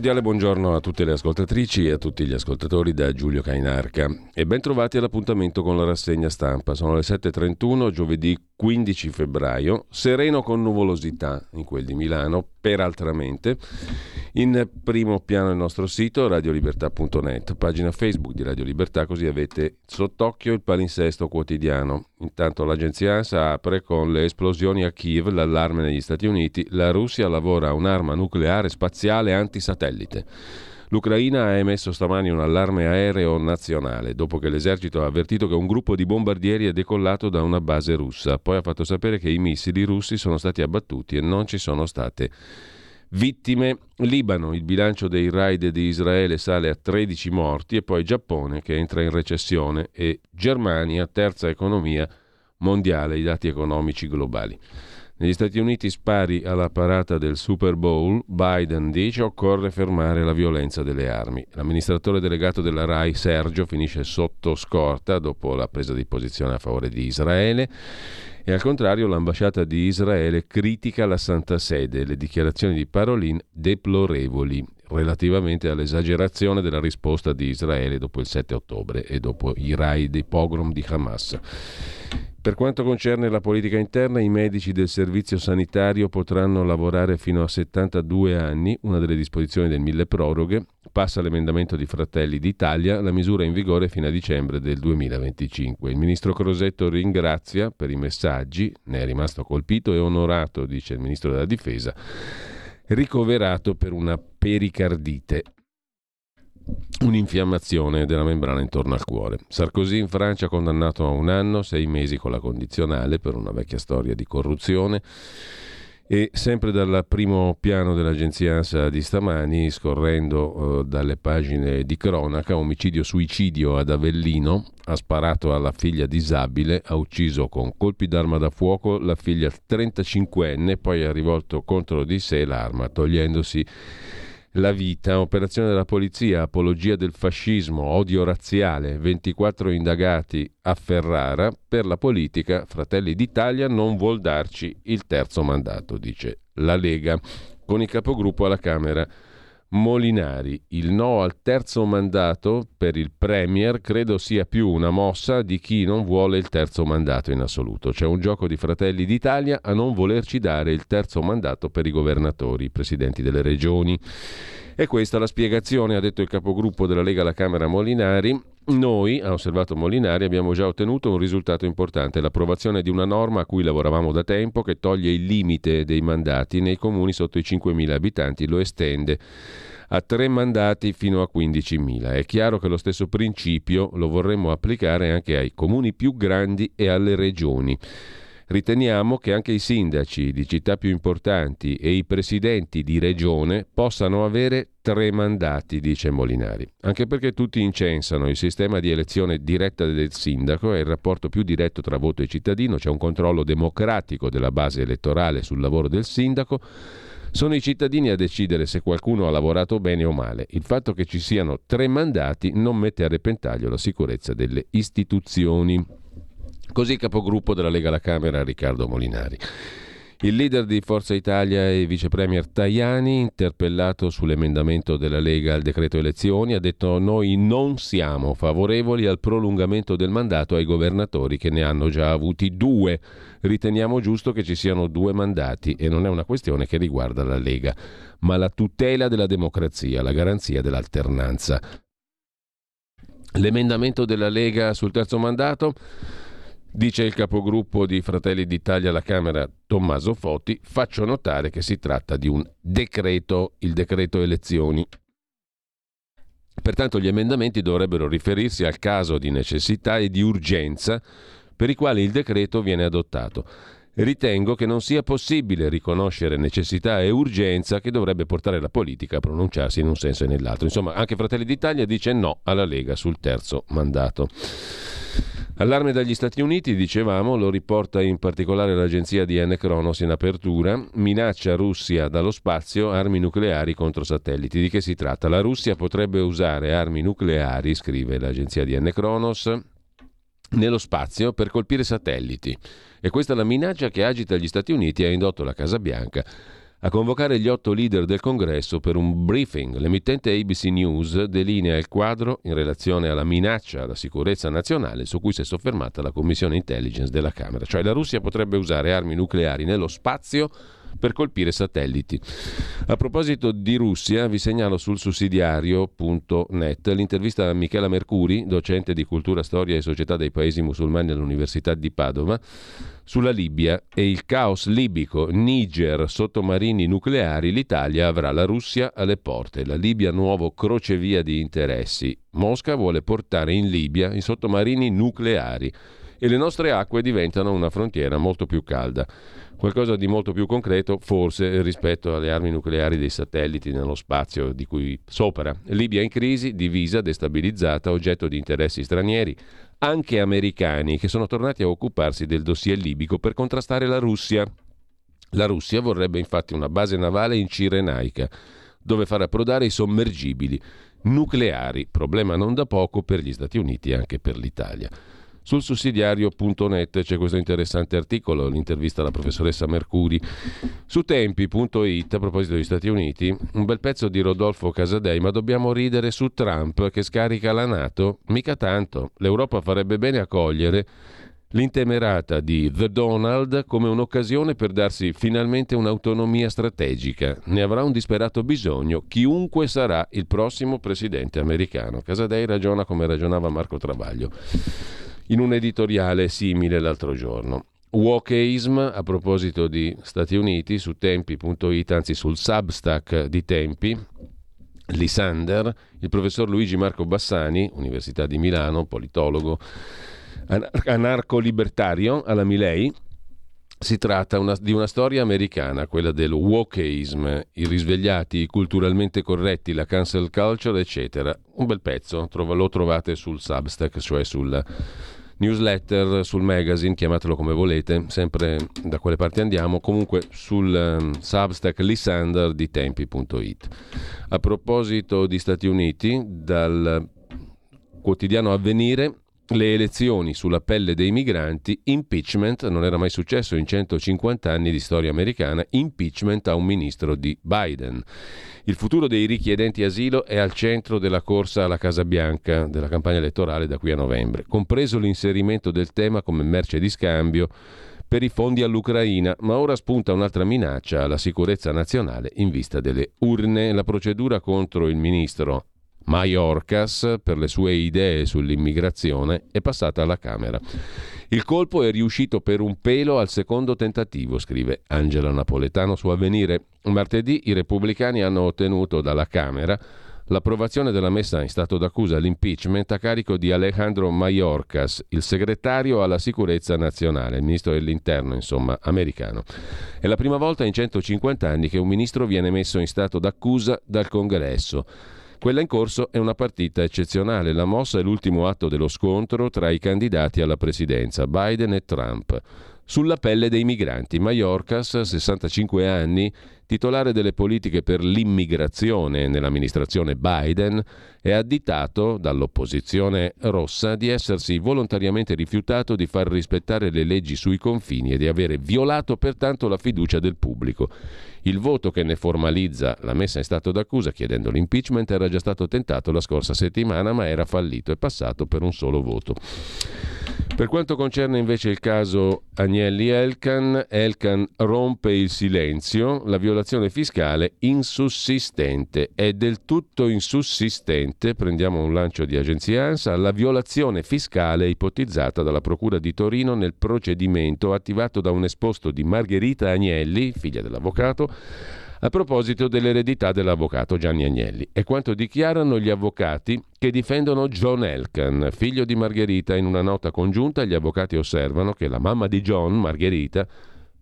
Cordiale buongiorno a tutte le ascoltatrici e a tutti gli ascoltatori da Giulio Cainarca. E ben trovati all'appuntamento con la rassegna stampa. Sono le 7.31, giovedì 15 febbraio, sereno con nuvolosità in quel di Milano, peraltramente. In primo piano il nostro sito radiolibertà.net, pagina Facebook di Radio Libertà, così avete sott'occhio il palinsesto quotidiano. Intanto l'agenzia ANSA apre con le esplosioni a Kiev, l'allarme negli Stati Uniti, la Russia lavora un'arma nucleare spaziale antisatellite. L'Ucraina ha emesso stamani un allarme aereo nazionale dopo che l'esercito ha avvertito che un gruppo di bombardieri è decollato da una base russa. Poi ha fatto sapere che i missili russi sono stati abbattuti e non ci sono state Vittime Libano, il bilancio dei raid di Israele sale a 13 morti e poi Giappone che entra in recessione e Germania, terza economia mondiale, i dati economici globali. Negli Stati Uniti spari alla parata del Super Bowl, Biden dice occorre fermare la violenza delle armi. L'amministratore delegato della RAI Sergio finisce sotto scorta dopo la presa di posizione a favore di Israele. E al contrario l'ambasciata di Israele critica la Santa Sede. Le dichiarazioni di Parolin deplorevoli relativamente all'esagerazione della risposta di Israele dopo il 7 ottobre e dopo i raid dei pogrom di Hamas. Per quanto concerne la politica interna, i medici del servizio sanitario potranno lavorare fino a 72 anni, una delle disposizioni del mille proroghe. Passa l'emendamento di Fratelli d'Italia, la misura è in vigore fino a dicembre del 2025. Il ministro Crosetto ringrazia per i messaggi, ne è rimasto colpito e onorato, dice il ministro della Difesa, ricoverato per una pericardite un'infiammazione della membrana intorno al cuore. Sarkozy in Francia condannato a un anno, sei mesi con la condizionale per una vecchia storia di corruzione. E sempre dal primo piano dell'agenzia ANSA di stamani, scorrendo eh, dalle pagine di cronaca, omicidio-suicidio ad Avellino, ha sparato alla figlia disabile, ha ucciso con colpi d'arma da fuoco la figlia 35enne, poi ha rivolto contro di sé l'arma, togliendosi la vita, operazione della polizia, apologia del fascismo, odio razziale, 24 indagati a Ferrara, per la politica Fratelli d'Italia non vuol darci il terzo mandato, dice la Lega, con il capogruppo alla Camera. Molinari, il no al terzo mandato per il Premier credo sia più una mossa di chi non vuole il terzo mandato in assoluto. C'è un gioco di Fratelli d'Italia a non volerci dare il terzo mandato per i governatori, i presidenti delle regioni. E questa è la spiegazione, ha detto il capogruppo della Lega alla Camera Molinari. Noi, ha osservato Molinari, abbiamo già ottenuto un risultato importante, l'approvazione di una norma a cui lavoravamo da tempo che toglie il limite dei mandati nei comuni sotto i 5.000 abitanti, lo estende a tre mandati fino a 15.000. È chiaro che lo stesso principio lo vorremmo applicare anche ai comuni più grandi e alle regioni. Riteniamo che anche i sindaci di città più importanti e i presidenti di regione possano avere tre mandati, dice Molinari. Anche perché tutti incensano il sistema di elezione diretta del sindaco e il rapporto più diretto tra voto e cittadino, c'è un controllo democratico della base elettorale sul lavoro del sindaco. Sono i cittadini a decidere se qualcuno ha lavorato bene o male. Il fatto che ci siano tre mandati non mette a repentaglio la sicurezza delle istituzioni. Così capogruppo della Lega alla Camera Riccardo Molinari. Il leader di Forza Italia e vice premier Tajani, interpellato sull'emendamento della Lega al decreto elezioni, ha detto noi non siamo favorevoli al prolungamento del mandato ai governatori che ne hanno già avuti due. Riteniamo giusto che ci siano due mandati e non è una questione che riguarda la Lega, ma la tutela della democrazia, la garanzia dell'alternanza. L'emendamento della Lega sul terzo mandato, dice il capogruppo di Fratelli d'Italia alla Camera Tommaso Foti, faccio notare che si tratta di un decreto, il decreto elezioni. Pertanto gli emendamenti dovrebbero riferirsi al caso di necessità e di urgenza per i quali il decreto viene adottato. Ritengo che non sia possibile riconoscere necessità e urgenza che dovrebbe portare la politica a pronunciarsi in un senso e nell'altro. Insomma, anche Fratelli d'Italia dice no alla Lega sul terzo mandato. Allarme dagli Stati Uniti, dicevamo, lo riporta in particolare l'agenzia di N. Kronos in apertura, minaccia Russia dallo spazio armi nucleari contro satelliti. Di che si tratta? La Russia potrebbe usare armi nucleari, scrive l'agenzia di N. Kronos, nello spazio per colpire satelliti. E questa è la minaccia che agita gli Stati Uniti e ha indotto la Casa Bianca a convocare gli otto leader del congresso per un briefing. L'emittente ABC News delinea il quadro in relazione alla minaccia alla sicurezza nazionale su cui si è soffermata la Commissione Intelligence della Camera. Cioè la Russia potrebbe usare armi nucleari nello spazio per colpire satelliti. A proposito di Russia, vi segnalo sul sussidiario.net l'intervista a Michela Mercuri, docente di cultura, storia e società dei paesi musulmani all'Università di Padova, sulla Libia e il caos libico, Niger, sottomarini nucleari, l'Italia avrà la Russia alle porte, la Libia nuovo crocevia di interessi. Mosca vuole portare in Libia i sottomarini nucleari e le nostre acque diventano una frontiera molto più calda qualcosa di molto più concreto forse rispetto alle armi nucleari dei satelliti nello spazio di cui sopra. Libia in crisi, divisa, destabilizzata, oggetto di interessi stranieri, anche americani, che sono tornati a occuparsi del dossier libico per contrastare la Russia. La Russia vorrebbe infatti una base navale in Cirenaica, dove far approdare i sommergibili nucleari, problema non da poco per gli Stati Uniti e anche per l'Italia. Sul sussidiario.net c'è questo interessante articolo, l'intervista alla professoressa Mercuri. Su tempi.it, a proposito degli Stati Uniti, un bel pezzo di Rodolfo Casadei, ma dobbiamo ridere su Trump che scarica la Nato? Mica tanto. L'Europa farebbe bene a cogliere l'intemerata di The Donald come un'occasione per darsi finalmente un'autonomia strategica. Ne avrà un disperato bisogno chiunque sarà il prossimo presidente americano. Casadei ragiona come ragionava Marco Travaglio in un editoriale simile l'altro giorno. Wokeism, a proposito di Stati Uniti, su tempi.it, anzi sul Substack di Tempi, Lisander, il professor Luigi Marco Bassani, Università di Milano, politologo, anarco-libertario alla Milei, si tratta una, di una storia americana, quella del wokeism, i risvegliati, i culturalmente corretti, la cancel culture, eccetera. Un bel pezzo, lo trovate sul Substack, cioè sul newsletter sul magazine, chiamatelo come volete, sempre da quelle parti andiamo, comunque sul um, Substack Lysander di tempi.it. A proposito di Stati Uniti, dal quotidiano Avvenire le elezioni sulla pelle dei migranti, impeachment, non era mai successo in 150 anni di storia americana, impeachment a un ministro di Biden. Il futuro dei richiedenti asilo è al centro della corsa alla Casa Bianca della campagna elettorale da qui a novembre, compreso l'inserimento del tema come merce di scambio per i fondi all'Ucraina, ma ora spunta un'altra minaccia alla sicurezza nazionale in vista delle urne. La procedura contro il ministro Mayorkas per le sue idee sull'immigrazione è passata alla Camera. Il colpo è riuscito per un pelo al secondo tentativo, scrive Angela Napoletano su Avvenire. Martedì i repubblicani hanno ottenuto dalla Camera l'approvazione della messa in stato d'accusa all'impeachment a carico di Alejandro Mayorkas, il segretario alla sicurezza nazionale, il ministro dell'interno, insomma, americano. È la prima volta in 150 anni che un ministro viene messo in stato d'accusa dal Congresso. Quella in corso è una partita eccezionale. La mossa è l'ultimo atto dello scontro tra i candidati alla presidenza, Biden e Trump. Sulla pelle dei migranti, Mayorkas, 65 anni, titolare delle politiche per l'immigrazione nell'amministrazione Biden, è additato dall'opposizione rossa di essersi volontariamente rifiutato di far rispettare le leggi sui confini e di avere violato pertanto la fiducia del pubblico. Il voto che ne formalizza la messa in stato d'accusa chiedendo l'impeachment era già stato tentato la scorsa settimana ma era fallito e passato per un solo voto. Per quanto concerne invece il caso Agnelli-Elkan, Elkan rompe il silenzio, la violazione fiscale insussistente. È del tutto insussistente, prendiamo un lancio di agenzia ANSA, la violazione fiscale ipotizzata dalla Procura di Torino nel procedimento attivato da un esposto di Margherita Agnelli, figlia dell'avvocato, a proposito dell'eredità dell'avvocato Gianni Agnelli. È quanto dichiarano gli avvocati che difendono John Elkan, figlio di Margherita. In una nota congiunta gli avvocati osservano che la mamma di John, Margherita,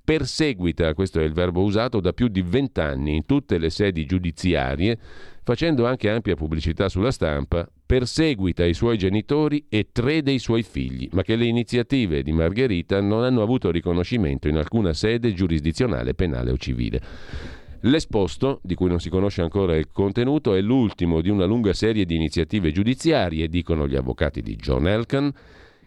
perseguita, questo è il verbo usato, da più di vent'anni in tutte le sedi giudiziarie, facendo anche ampia pubblicità sulla stampa, perseguita i suoi genitori e tre dei suoi figli, ma che le iniziative di Margherita non hanno avuto riconoscimento in alcuna sede giurisdizionale, penale o civile. L'esposto, di cui non si conosce ancora il contenuto, è l'ultimo di una lunga serie di iniziative giudiziarie, dicono gli avvocati di John Elkan,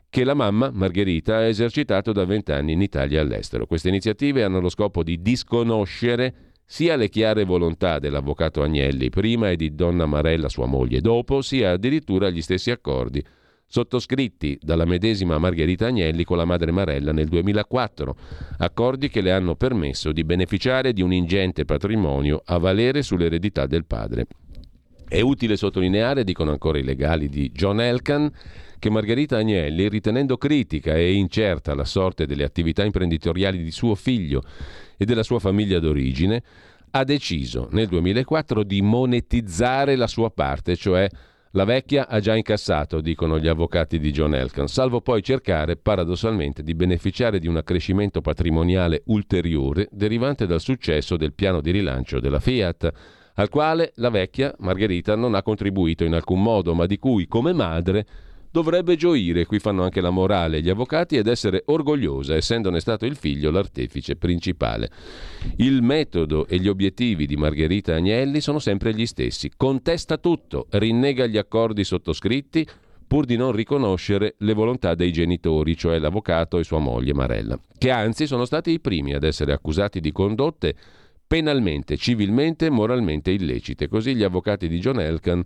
che la mamma, Margherita, ha esercitato da vent'anni in Italia e all'estero. Queste iniziative hanno lo scopo di disconoscere sia le chiare volontà dell'avvocato Agnelli prima e di donna Marella, sua moglie, dopo, sia addirittura gli stessi accordi sottoscritti dalla medesima Margherita Agnelli con la madre Marella nel 2004, accordi che le hanno permesso di beneficiare di un ingente patrimonio a valere sull'eredità del padre. È utile sottolineare, dicono ancora i legali di John Elkan, che Margherita Agnelli, ritenendo critica e incerta la sorte delle attività imprenditoriali di suo figlio e della sua famiglia d'origine, ha deciso nel 2004 di monetizzare la sua parte, cioè la vecchia ha già incassato, dicono gli avvocati di John Elkan, salvo poi cercare paradossalmente di beneficiare di un accrescimento patrimoniale ulteriore derivante dal successo del piano di rilancio della Fiat, al quale la vecchia Margherita non ha contribuito in alcun modo, ma di cui come madre dovrebbe gioire, qui fanno anche la morale gli avvocati, ed essere orgogliosa, essendone stato il figlio l'artefice principale. Il metodo e gli obiettivi di Margherita Agnelli sono sempre gli stessi. Contesta tutto, rinnega gli accordi sottoscritti, pur di non riconoscere le volontà dei genitori, cioè l'avvocato e sua moglie Marella, che anzi sono stati i primi ad essere accusati di condotte penalmente, civilmente e moralmente illecite. Così gli avvocati di John Elkan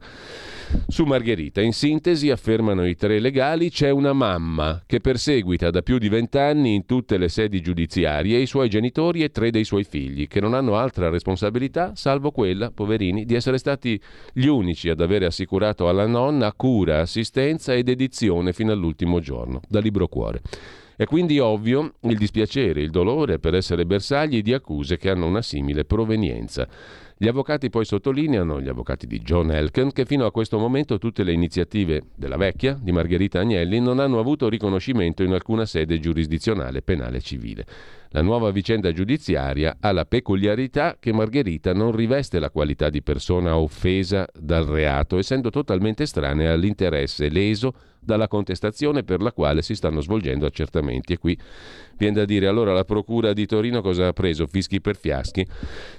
su Margherita. In sintesi, affermano i tre legali, c'è una mamma che perseguita da più di vent'anni in tutte le sedi giudiziarie i suoi genitori e tre dei suoi figli, che non hanno altra responsabilità salvo quella, poverini, di essere stati gli unici ad avere assicurato alla nonna cura, assistenza ed edizione fino all'ultimo giorno. Da libro cuore. È quindi ovvio il dispiacere, il dolore per essere bersagli di accuse che hanno una simile provenienza. Gli avvocati poi sottolineano, gli avvocati di John Elken, che fino a questo momento tutte le iniziative della vecchia, di Margherita Agnelli, non hanno avuto riconoscimento in alcuna sede giurisdizionale, penale civile. La nuova vicenda giudiziaria ha la peculiarità che Margherita non riveste la qualità di persona offesa dal reato, essendo totalmente estranea all'interesse leso dalla contestazione per la quale si stanno svolgendo accertamenti. E qui viene da dire allora la Procura di Torino cosa ha preso? Fischi per fiaschi?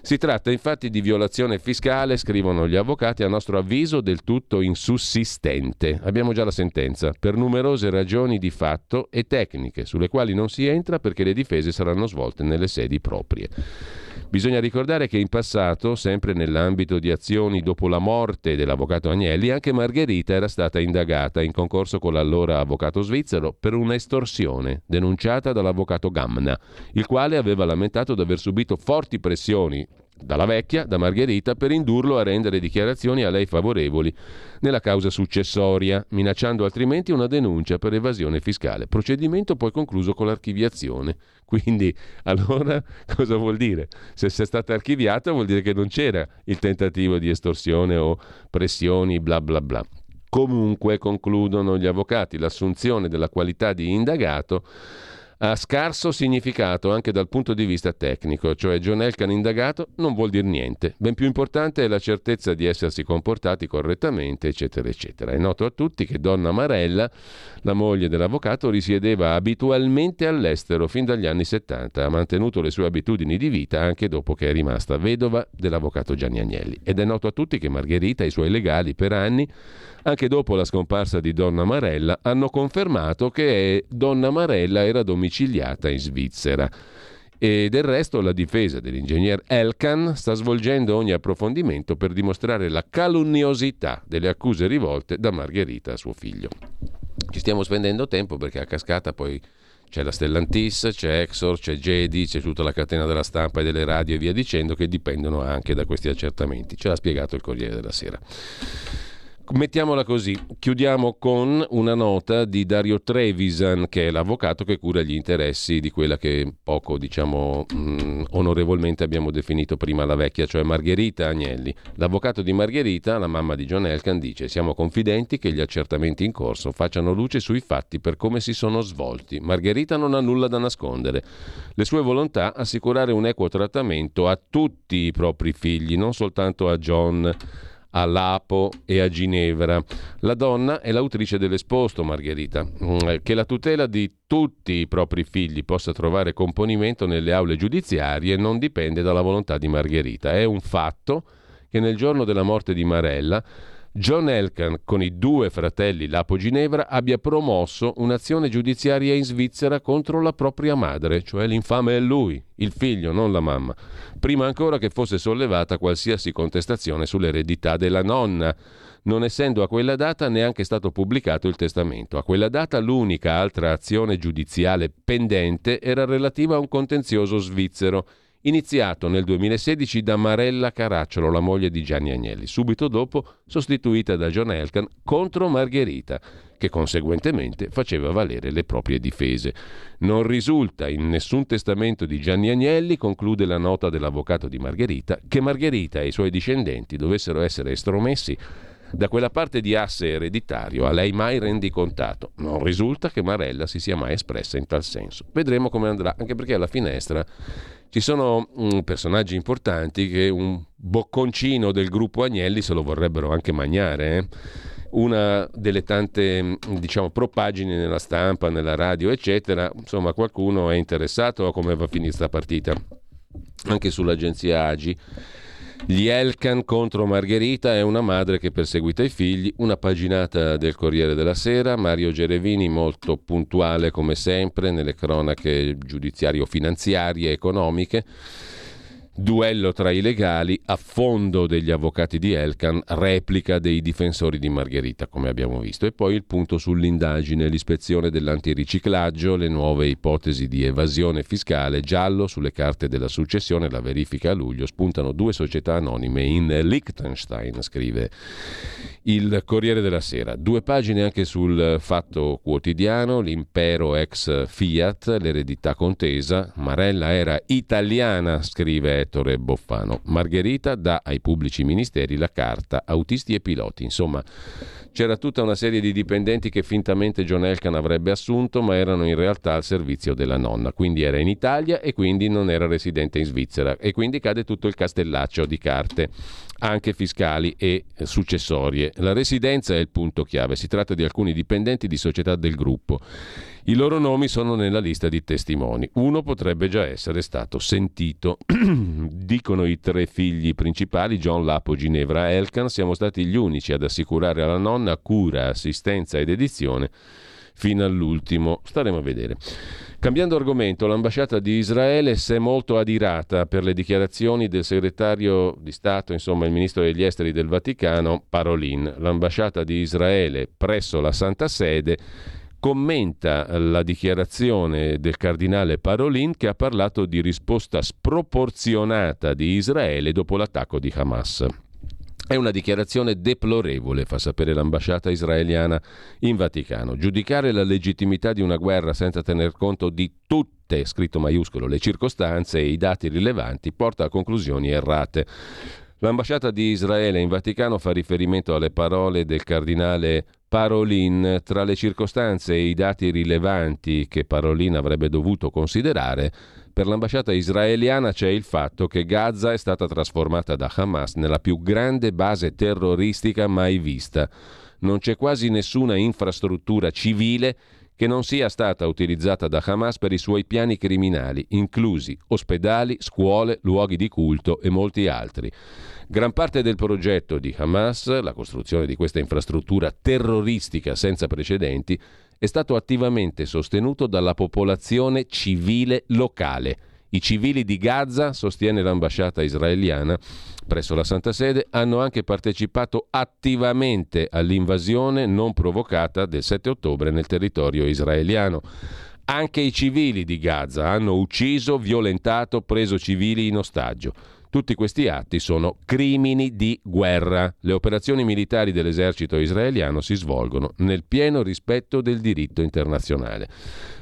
Si tratta infatti di violazione fiscale, scrivono gli avvocati, a nostro avviso del tutto insussistente. Abbiamo già la sentenza, per numerose ragioni di fatto e tecniche, sulle quali non si entra perché le difese saranno svolte nelle sedi proprie. Bisogna ricordare che in passato, sempre nell'ambito di azioni dopo la morte dell'avvocato Agnelli, anche Margherita era stata indagata in concorso con l'allora avvocato svizzero per un'estorsione denunciata dall'avvocato Gamna, il quale aveva lamentato di aver subito forti pressioni dalla vecchia, da Margherita, per indurlo a rendere dichiarazioni a lei favorevoli nella causa successoria, minacciando altrimenti una denuncia per evasione fiscale. Procedimento poi concluso con l'archiviazione. Quindi, allora, cosa vuol dire? Se sia stata archiviata vuol dire che non c'era il tentativo di estorsione o pressioni, bla bla bla. Comunque, concludono gli avvocati, l'assunzione della qualità di indagato ha scarso significato anche dal punto di vista tecnico, cioè John Elkan indagato non vuol dire niente. Ben più importante è la certezza di essersi comportati correttamente, eccetera, eccetera. È noto a tutti che Donna Marella, la moglie dell'avvocato, risiedeva abitualmente all'estero fin dagli anni 70, ha mantenuto le sue abitudini di vita anche dopo che è rimasta vedova dell'avvocato Gianni Agnelli. Ed è noto a tutti che Margherita e i suoi legali per anni anche dopo la scomparsa di Donna Marella, hanno confermato che Donna Marella era domiciliata in Svizzera. E del resto la difesa dell'ingegner Elkan sta svolgendo ogni approfondimento per dimostrare la calunniosità delle accuse rivolte da Margherita a suo figlio. Ci stiamo spendendo tempo perché a cascata poi c'è la Stellantis, c'è Exor, c'è Jedi, c'è tutta la catena della stampa e delle radio e via dicendo che dipendono anche da questi accertamenti. Ce l'ha spiegato il Corriere della Sera. Mettiamola così, chiudiamo con una nota di Dario Trevisan, che è l'avvocato che cura gli interessi di quella che poco, diciamo, mh, mm, onorevolmente abbiamo definito prima la vecchia, cioè Margherita Agnelli. L'avvocato di Margherita, la mamma di John Elkan, dice siamo confidenti che gli accertamenti in corso facciano luce sui fatti per come si sono svolti. Margherita non ha nulla da nascondere. Le sue volontà assicurare un equo trattamento a tutti i propri figli, non soltanto a John a Lapo e a Ginevra. La donna è l'autrice dell'esposto, Margherita, mm, che la tutela di tutti i propri figli possa trovare componimento nelle aule giudiziarie non dipende dalla volontà di Margherita. È un fatto che nel giorno della morte di Marella John Elkan, con i due fratelli Lapo Ginevra, abbia promosso un'azione giudiziaria in Svizzera contro la propria madre, cioè l'infame è lui, il figlio, non la mamma, prima ancora che fosse sollevata qualsiasi contestazione sull'eredità della nonna, non essendo a quella data neanche stato pubblicato il testamento. A quella data l'unica altra azione giudiziale pendente era relativa a un contenzioso svizzero iniziato nel 2016 da Marella Caracciolo, la moglie di Gianni Agnelli, subito dopo sostituita da John Elkan contro Margherita, che conseguentemente faceva valere le proprie difese. Non risulta in nessun testamento di Gianni Agnelli, conclude la nota dell'avvocato di Margherita, che Margherita e i suoi discendenti dovessero essere estromessi da quella parte di asse ereditario a lei mai rendicontato. Non risulta che Marella si sia mai espressa in tal senso. Vedremo come andrà, anche perché alla finestra ci sono um, personaggi importanti che un bocconcino del gruppo Agnelli se lo vorrebbero anche mangiare. Eh? Una delle tante mm, diciamo, propagini nella stampa, nella radio, eccetera, insomma, qualcuno è interessato a come va a finire questa partita. Anche sull'agenzia Agi gli Elkan contro Margherita è una madre che perseguita i figli, una paginata del Corriere della Sera, Mario Gerevini molto puntuale come sempre nelle cronache giudiziario-finanziarie economiche. Duello tra i legali, affondo degli avvocati di Elkan, replica dei difensori di Margherita, come abbiamo visto. E poi il punto sull'indagine, l'ispezione dell'antiriciclaggio, le nuove ipotesi di evasione fiscale, giallo sulle carte della successione, la verifica a luglio, spuntano due società anonime in Liechtenstein, scrive il Corriere della Sera. Due pagine anche sul fatto quotidiano, l'impero ex Fiat, l'eredità contesa. Marella era italiana, scrive Ettore Boffano. Margherita dà ai pubblici ministeri la carta, autisti e piloti. Insomma, c'era tutta una serie di dipendenti che fintamente John Elkan avrebbe assunto, ma erano in realtà al servizio della nonna. Quindi era in Italia e quindi non era residente in Svizzera. E quindi cade tutto il castellaccio di carte anche fiscali e successorie. La residenza è il punto chiave, si tratta di alcuni dipendenti di società del gruppo. I loro nomi sono nella lista di testimoni. Uno potrebbe già essere stato sentito. Dicono i tre figli principali, John Lapo, Ginevra e Elkan, siamo stati gli unici ad assicurare alla nonna cura, assistenza ed edizione fino all'ultimo. Staremo a vedere. Cambiando argomento, l'ambasciata di Israele si è molto adirata per le dichiarazioni del segretario di Stato, insomma il ministro degli esteri del Vaticano, Parolin. L'ambasciata di Israele presso la Santa Sede commenta la dichiarazione del cardinale Parolin che ha parlato di risposta sproporzionata di Israele dopo l'attacco di Hamas. È una dichiarazione deplorevole, fa sapere l'ambasciata israeliana in Vaticano. Giudicare la legittimità di una guerra senza tener conto di tutte, scritto maiuscolo, le circostanze e i dati rilevanti porta a conclusioni errate. L'ambasciata di Israele in Vaticano fa riferimento alle parole del cardinale Parolin. Tra le circostanze e i dati rilevanti che Parolin avrebbe dovuto considerare, per l'ambasciata israeliana c'è il fatto che Gaza è stata trasformata da Hamas nella più grande base terroristica mai vista. Non c'è quasi nessuna infrastruttura civile che non sia stata utilizzata da Hamas per i suoi piani criminali, inclusi ospedali, scuole, luoghi di culto e molti altri. Gran parte del progetto di Hamas, la costruzione di questa infrastruttura terroristica senza precedenti, è stato attivamente sostenuto dalla popolazione civile locale. I civili di Gaza, sostiene l'ambasciata israeliana presso la Santa Sede, hanno anche partecipato attivamente all'invasione non provocata del 7 ottobre nel territorio israeliano. Anche i civili di Gaza hanno ucciso, violentato, preso civili in ostaggio. Tutti questi atti sono crimini di guerra. Le operazioni militari dell'esercito israeliano si svolgono nel pieno rispetto del diritto internazionale.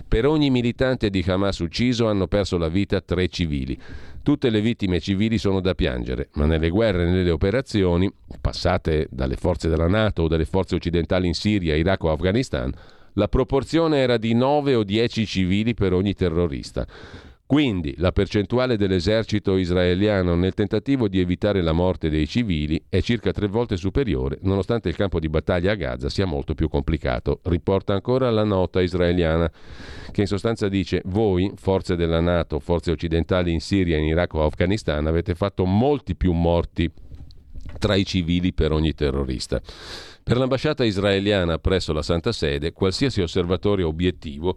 Per ogni militante di Hamas ucciso hanno perso la vita tre civili. Tutte le vittime civili sono da piangere, ma nelle guerre e nelle operazioni, passate dalle forze della Nato o dalle forze occidentali in Siria, Iraq o Afghanistan, la proporzione era di 9 o 10 civili per ogni terrorista. Quindi la percentuale dell'esercito israeliano nel tentativo di evitare la morte dei civili è circa tre volte superiore, nonostante il campo di battaglia a Gaza sia molto più complicato. Riporta ancora la nota israeliana, che in sostanza dice voi, forze della Nato, forze occidentali in Siria, in Iraq o Afghanistan, avete fatto molti più morti tra i civili per ogni terrorista. Per l'ambasciata israeliana presso la Santa Sede, qualsiasi osservatore obiettivo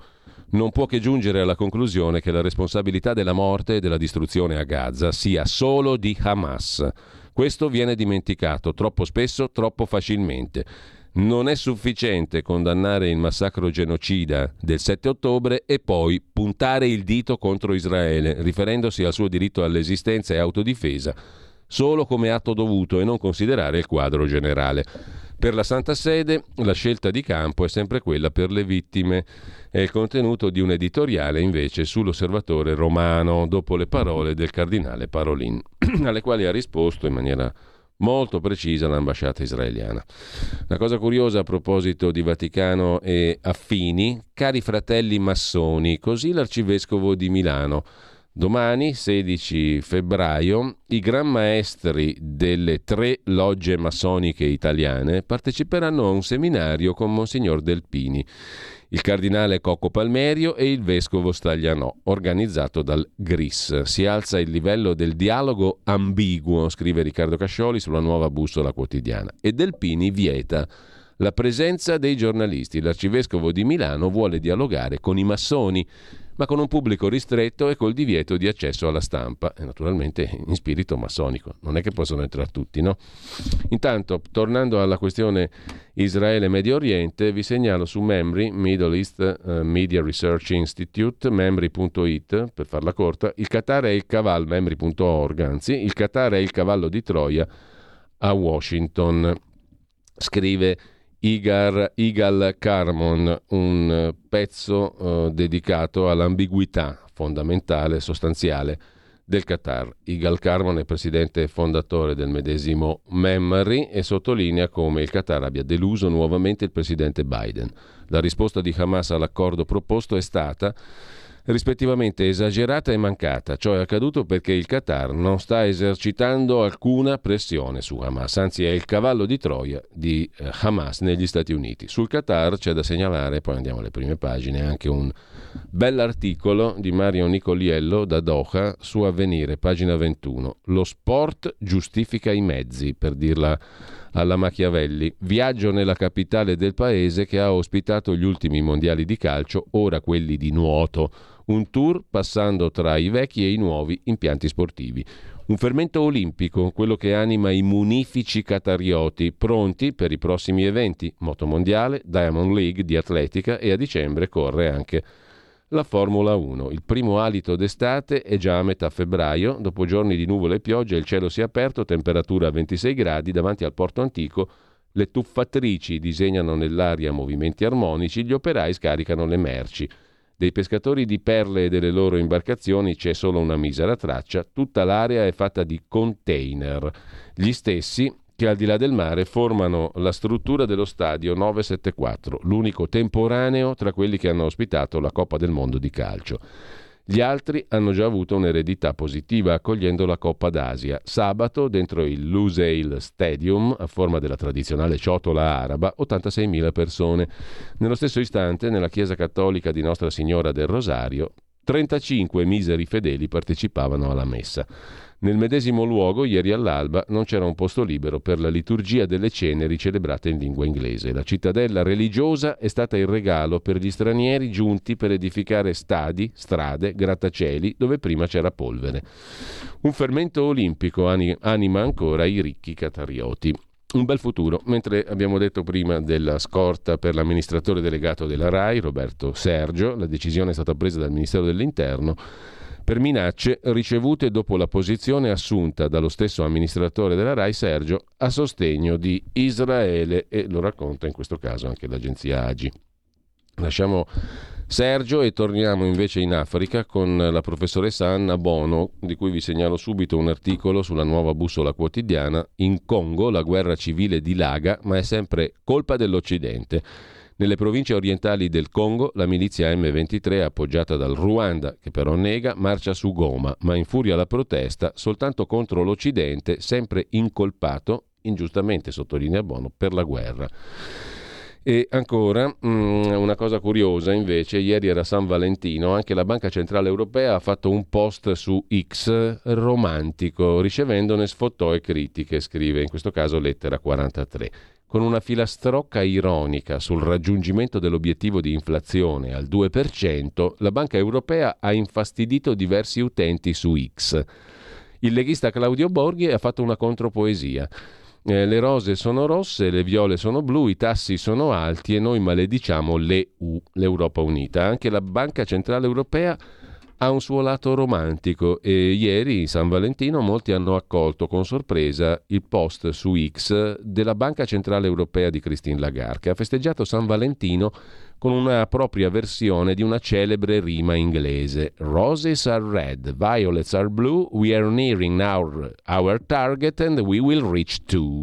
non può che giungere alla conclusione che la responsabilità della morte e della distruzione a Gaza sia solo di Hamas. Questo viene dimenticato troppo spesso, troppo facilmente. Non è sufficiente condannare il massacro genocida del 7 ottobre e poi puntare il dito contro Israele, riferendosi al suo diritto all'esistenza e autodifesa, solo come atto dovuto e non considerare il quadro generale. Per la Santa Sede la scelta di campo è sempre quella per le vittime. È il contenuto di un editoriale invece sull'osservatore romano, dopo le parole del cardinale Parolin, alle quali ha risposto in maniera molto precisa l'ambasciata israeliana. Una cosa curiosa a proposito di Vaticano e affini, cari fratelli massoni, così l'arcivescovo di Milano Domani, 16 febbraio, i gran maestri delle tre logge massoniche italiane parteciperanno a un seminario con Monsignor Delpini, il cardinale Cocco Palmerio e il vescovo Staglianò, organizzato dal GRIS. Si alza il livello del dialogo ambiguo, scrive Riccardo Cascioli sulla nuova bussola quotidiana, e Delpini vieta la presenza dei giornalisti. L'arcivescovo di Milano vuole dialogare con i massoni ma con un pubblico ristretto e col divieto di accesso alla stampa, e naturalmente in spirito massonico. Non è che possono entrare tutti, no? Intanto, tornando alla questione Israele-Medio Oriente, vi segnalo su Memri, Middle East uh, Media Research Institute, memri.it, per farla corta, il Qatar è il cavallo, memri.org, anzi, il Qatar è il cavallo di Troia a Washington. Scrive Igar, Igal Carmon, un pezzo uh, dedicato all'ambiguità fondamentale, sostanziale del Qatar. Igal Carmon è presidente e fondatore del medesimo Memory e sottolinea come il Qatar abbia deluso nuovamente il presidente Biden. La risposta di Hamas all'accordo proposto è stata rispettivamente esagerata e mancata. Ciò è accaduto perché il Qatar non sta esercitando alcuna pressione su Hamas, anzi è il cavallo di Troia di eh, Hamas negli Stati Uniti. Sul Qatar c'è da segnalare, poi andiamo alle prime pagine, anche un bell'articolo di Mario Nicoliello da Doha su Avvenire, pagina 21. Lo sport giustifica i mezzi, per dirla alla Machiavelli. Viaggio nella capitale del paese che ha ospitato gli ultimi mondiali di calcio, ora quelli di nuoto un tour passando tra i vecchi e i nuovi impianti sportivi. Un fermento olimpico, quello che anima i munifici catarioti, pronti per i prossimi eventi, Moto Mondiale, Diamond League di atletica e a dicembre corre anche la Formula 1. Il primo alito d'estate è già a metà febbraio, dopo giorni di nuvole e pioggia il cielo si è aperto, temperatura a 26 gradi, davanti al porto antico le tuffatrici disegnano nell'aria movimenti armonici, gli operai scaricano le merci. Dei pescatori di perle e delle loro imbarcazioni c'è solo una misera traccia, tutta l'area è fatta di container, gli stessi che al di là del mare formano la struttura dello stadio 974, l'unico temporaneo tra quelli che hanno ospitato la Coppa del Mondo di calcio. Gli altri hanno già avuto un'eredità positiva accogliendo la Coppa d'Asia. Sabato, dentro il Lusail Stadium, a forma della tradizionale ciotola araba, 86.000 persone. Nello stesso istante, nella chiesa cattolica di Nostra Signora del Rosario, 35 miseri fedeli partecipavano alla messa. Nel medesimo luogo, ieri all'alba, non c'era un posto libero per la liturgia delle ceneri celebrate in lingua inglese. La cittadella religiosa è stata il regalo per gli stranieri giunti per edificare stadi, strade, grattacieli dove prima c'era polvere. Un fermento olimpico anima ancora i ricchi catarioti. Un bel futuro, mentre abbiamo detto prima della scorta per l'amministratore delegato della RAI, Roberto Sergio, la decisione è stata presa dal Ministero dell'Interno per minacce ricevute dopo la posizione assunta dallo stesso amministratore della RAI Sergio a sostegno di Israele e lo racconta in questo caso anche l'agenzia AGI. Lasciamo Sergio e torniamo invece in Africa con la professoressa Anna Bono, di cui vi segnalo subito un articolo sulla nuova bussola quotidiana. In Congo la guerra civile dilaga, ma è sempre colpa dell'Occidente. Nelle province orientali del Congo la milizia M23, appoggiata dal Ruanda, che però nega, marcia su Goma, ma infuria la protesta soltanto contro l'Occidente, sempre incolpato, ingiustamente sottolinea Bono, per la guerra. E ancora, mm, una cosa curiosa invece, ieri era San Valentino, anche la Banca Centrale Europea ha fatto un post su X romantico, ricevendone sfottò e critiche, scrive in questo caso lettera 43 con una filastrocca ironica sul raggiungimento dell'obiettivo di inflazione al 2%, la Banca Europea ha infastidito diversi utenti su X. Il leghista Claudio Borghi ha fatto una contropoesia. Eh, le rose sono rosse, le viole sono blu, i tassi sono alti e noi malediciamo l'EU, l'Europa Unita. Anche la Banca Centrale Europea ha un suo lato romantico e ieri, San Valentino, molti hanno accolto con sorpresa il post su X della Banca Centrale Europea di Christine Lagarde, che ha festeggiato San Valentino con una propria versione di una celebre rima inglese. Roses are red, violets are blue, we are nearing our, our target and we will reach two.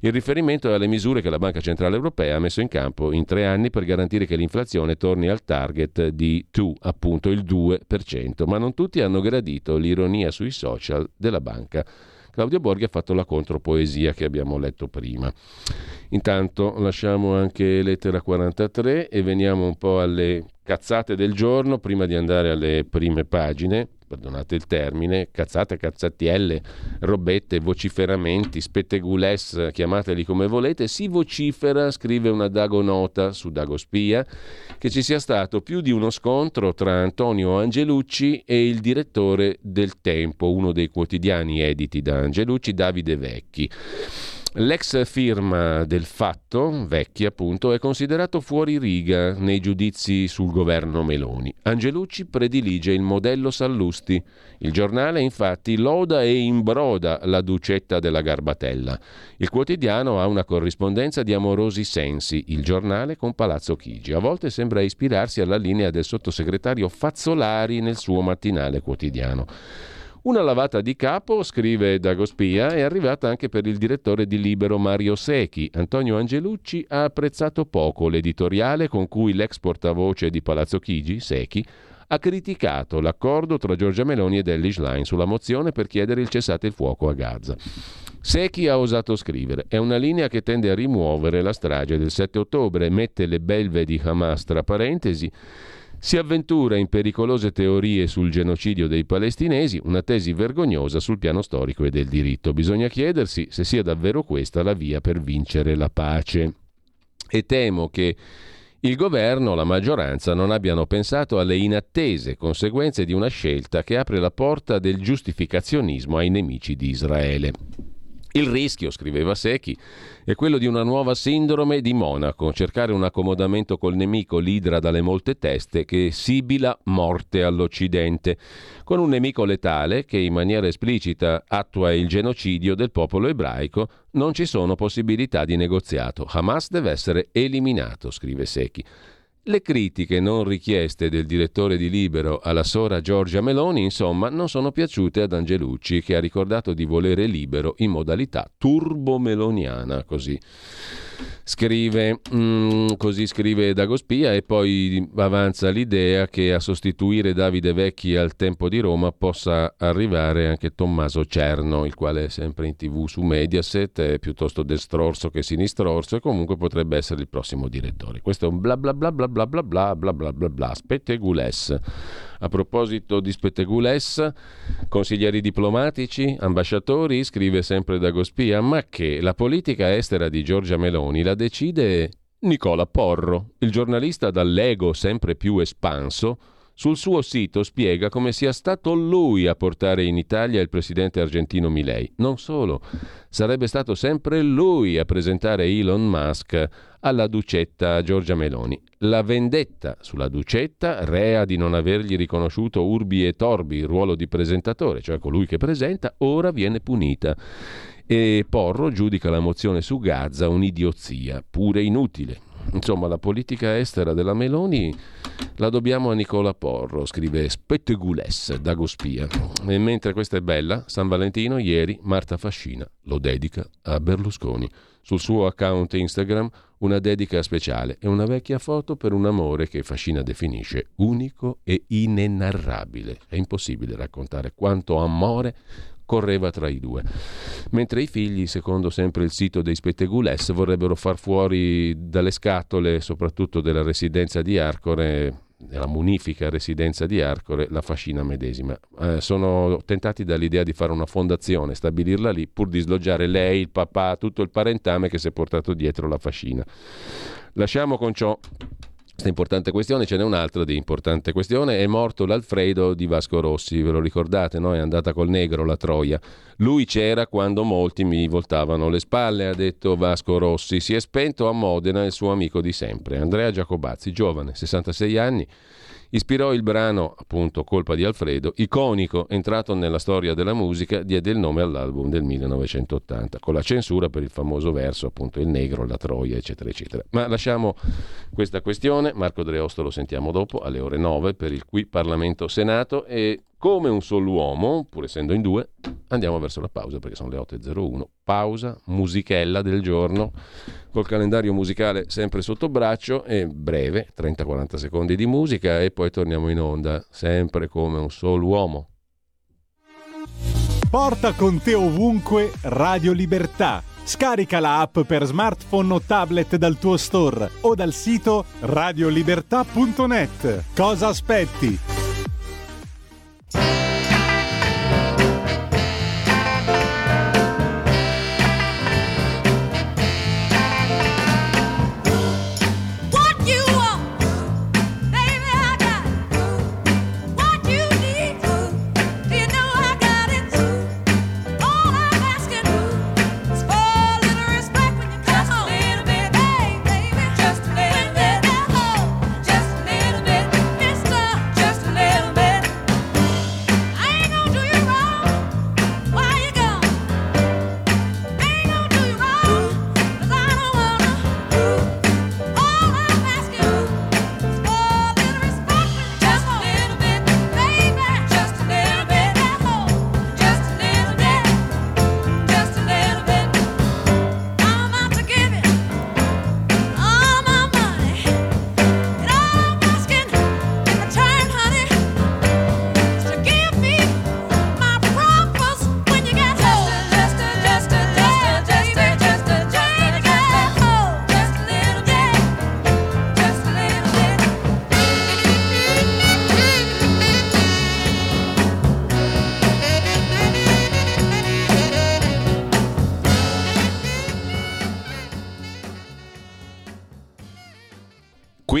Il riferimento è alle misure che la Banca Centrale Europea ha messo in campo in tre anni per garantire che l'inflazione torni al target di 2, appunto il 2%, ma non tutti hanno gradito l'ironia sui social della banca. Claudio Borghi ha fatto la contropoesia che abbiamo letto prima. Intanto lasciamo anche lettera 43 e veniamo un po' alle cazzate del giorno prima di andare alle prime pagine perdonate il termine, cazzate, cazzatielle, robette, vociferamenti, spettegules, chiamateli come volete, si vocifera, scrive una Dagonota su Dagospia, che ci sia stato più di uno scontro tra Antonio Angelucci e il direttore del Tempo, uno dei quotidiani editi da Angelucci, Davide Vecchi. L'ex firma del fatto, Vecchi appunto, è considerato fuori riga nei giudizi sul governo Meloni. Angelucci predilige il modello Sallusti. Il giornale infatti loda e imbroda la ducetta della Garbatella. Il quotidiano ha una corrispondenza di amorosi sensi, il giornale con Palazzo Chigi. A volte sembra ispirarsi alla linea del sottosegretario Fazzolari nel suo mattinale quotidiano. Una lavata di capo, scrive Dagospia, è arrivata anche per il direttore di Libero Mario Secchi. Antonio Angelucci ha apprezzato poco l'editoriale con cui l'ex portavoce di Palazzo Chigi, Secchi, ha criticato l'accordo tra Giorgia Meloni ed Ellie Schlein sulla mozione per chiedere il cessate il fuoco a Gaza. Secchi ha osato scrivere, è una linea che tende a rimuovere la strage del 7 ottobre, mette le belve di Hamas tra parentesi si avventura in pericolose teorie sul genocidio dei palestinesi, una tesi vergognosa sul piano storico e del diritto. Bisogna chiedersi se sia davvero questa la via per vincere la pace. E temo che il governo, la maggioranza non abbiano pensato alle inattese conseguenze di una scelta che apre la porta del giustificazionismo ai nemici di Israele. Il rischio, scriveva Secchi, è quello di una nuova sindrome di Monaco, cercare un accomodamento col nemico l'idra dalle molte teste che sibila morte all'Occidente, con un nemico letale che in maniera esplicita attua il genocidio del popolo ebraico, non ci sono possibilità di negoziato. Hamas deve essere eliminato, scrive Secchi. Le critiche non richieste del direttore di Libero alla sora Giorgia Meloni, insomma, non sono piaciute ad Angelucci, che ha ricordato di volere Libero in modalità turbo-meloniana, così. Scrive, mm, così scrive Dagospia e poi avanza l'idea che a sostituire Davide Vecchi al tempo di Roma possa arrivare anche Tommaso Cerno, il quale è sempre in tv su Mediaset, è piuttosto destrorso che sinistrorso e comunque potrebbe essere il prossimo direttore. Questo è un bla bla bla bla bla bla bla bla bla bla bla spettegules. A proposito di spettegules, consiglieri diplomatici, ambasciatori, scrive sempre Dagospia, ma che la politica estera di Giorgia Meloni la decide Nicola Porro, il giornalista dall'ego sempre più espanso, sul suo sito spiega come sia stato lui a portare in Italia il presidente argentino Milei. Non solo, sarebbe stato sempre lui a presentare Elon Musk alla ducetta Giorgia Meloni. La vendetta sulla ducetta, rea di non avergli riconosciuto urbi e torbi il ruolo di presentatore, cioè colui che presenta, ora viene punita. E Porro giudica la mozione su Gaza un'idiozia, pure inutile. Insomma, la politica estera della Meloni la dobbiamo a Nicola Porro, scrive Spettegules da Gospia. E mentre questa è bella, San Valentino ieri Marta Fascina lo dedica a Berlusconi. Sul suo account Instagram una dedica speciale e una vecchia foto per un amore che Fascina definisce unico e inenarrabile. È impossibile raccontare quanto amore correva tra i due. Mentre i figli, secondo sempre il sito dei Spettegules, vorrebbero far fuori dalle scatole, soprattutto della residenza di Arcore, della munifica residenza di Arcore, la fascina medesima. Eh, sono tentati dall'idea di fare una fondazione, stabilirla lì, pur di sloggiare lei, il papà, tutto il parentame che si è portato dietro la fascina. Lasciamo con ciò questa importante questione, ce n'è un'altra di importante questione, è morto l'Alfredo di Vasco Rossi, ve lo ricordate, no? È andata col negro la Troia. Lui c'era quando molti mi voltavano le spalle, ha detto Vasco Rossi, si è spento a Modena il suo amico di sempre, Andrea Giacobazzi, giovane, 66 anni, Ispirò il brano, appunto, Colpa di Alfredo, iconico, entrato nella storia della musica, diede il nome all'album del 1980, con la censura per il famoso verso, appunto, il negro, la troia, eccetera, eccetera. Ma lasciamo questa questione, Marco Dreosto lo sentiamo dopo, alle ore 9, per il qui Parlamento Senato e come un solo uomo, pur essendo in due, andiamo verso la pausa perché sono le 8.01. Pausa, musichella del giorno, col calendario musicale sempre sotto braccio e breve, 30-40 secondi di musica e poi torniamo in onda, sempre come un solo uomo. Porta con te ovunque Radio Libertà. Scarica la app per smartphone o tablet dal tuo store o dal sito radiolibertà.net. Cosa aspetti?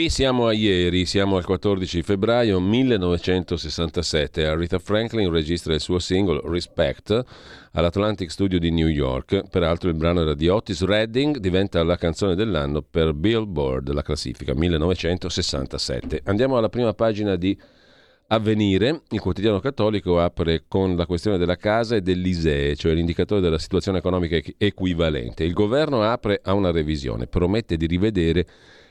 Siamo a ieri, siamo al 14 febbraio 1967. Aretha Franklin registra il suo singolo Respect all'Atlantic Studio di New York. Peraltro il brano era di Otis Redding, diventa la canzone dell'anno per Billboard, la classifica 1967. Andiamo alla prima pagina di Avvenire, il quotidiano cattolico apre con la questione della casa e dell'ISEE, cioè l'indicatore della situazione economica equivalente. Il governo apre a una revisione, promette di rivedere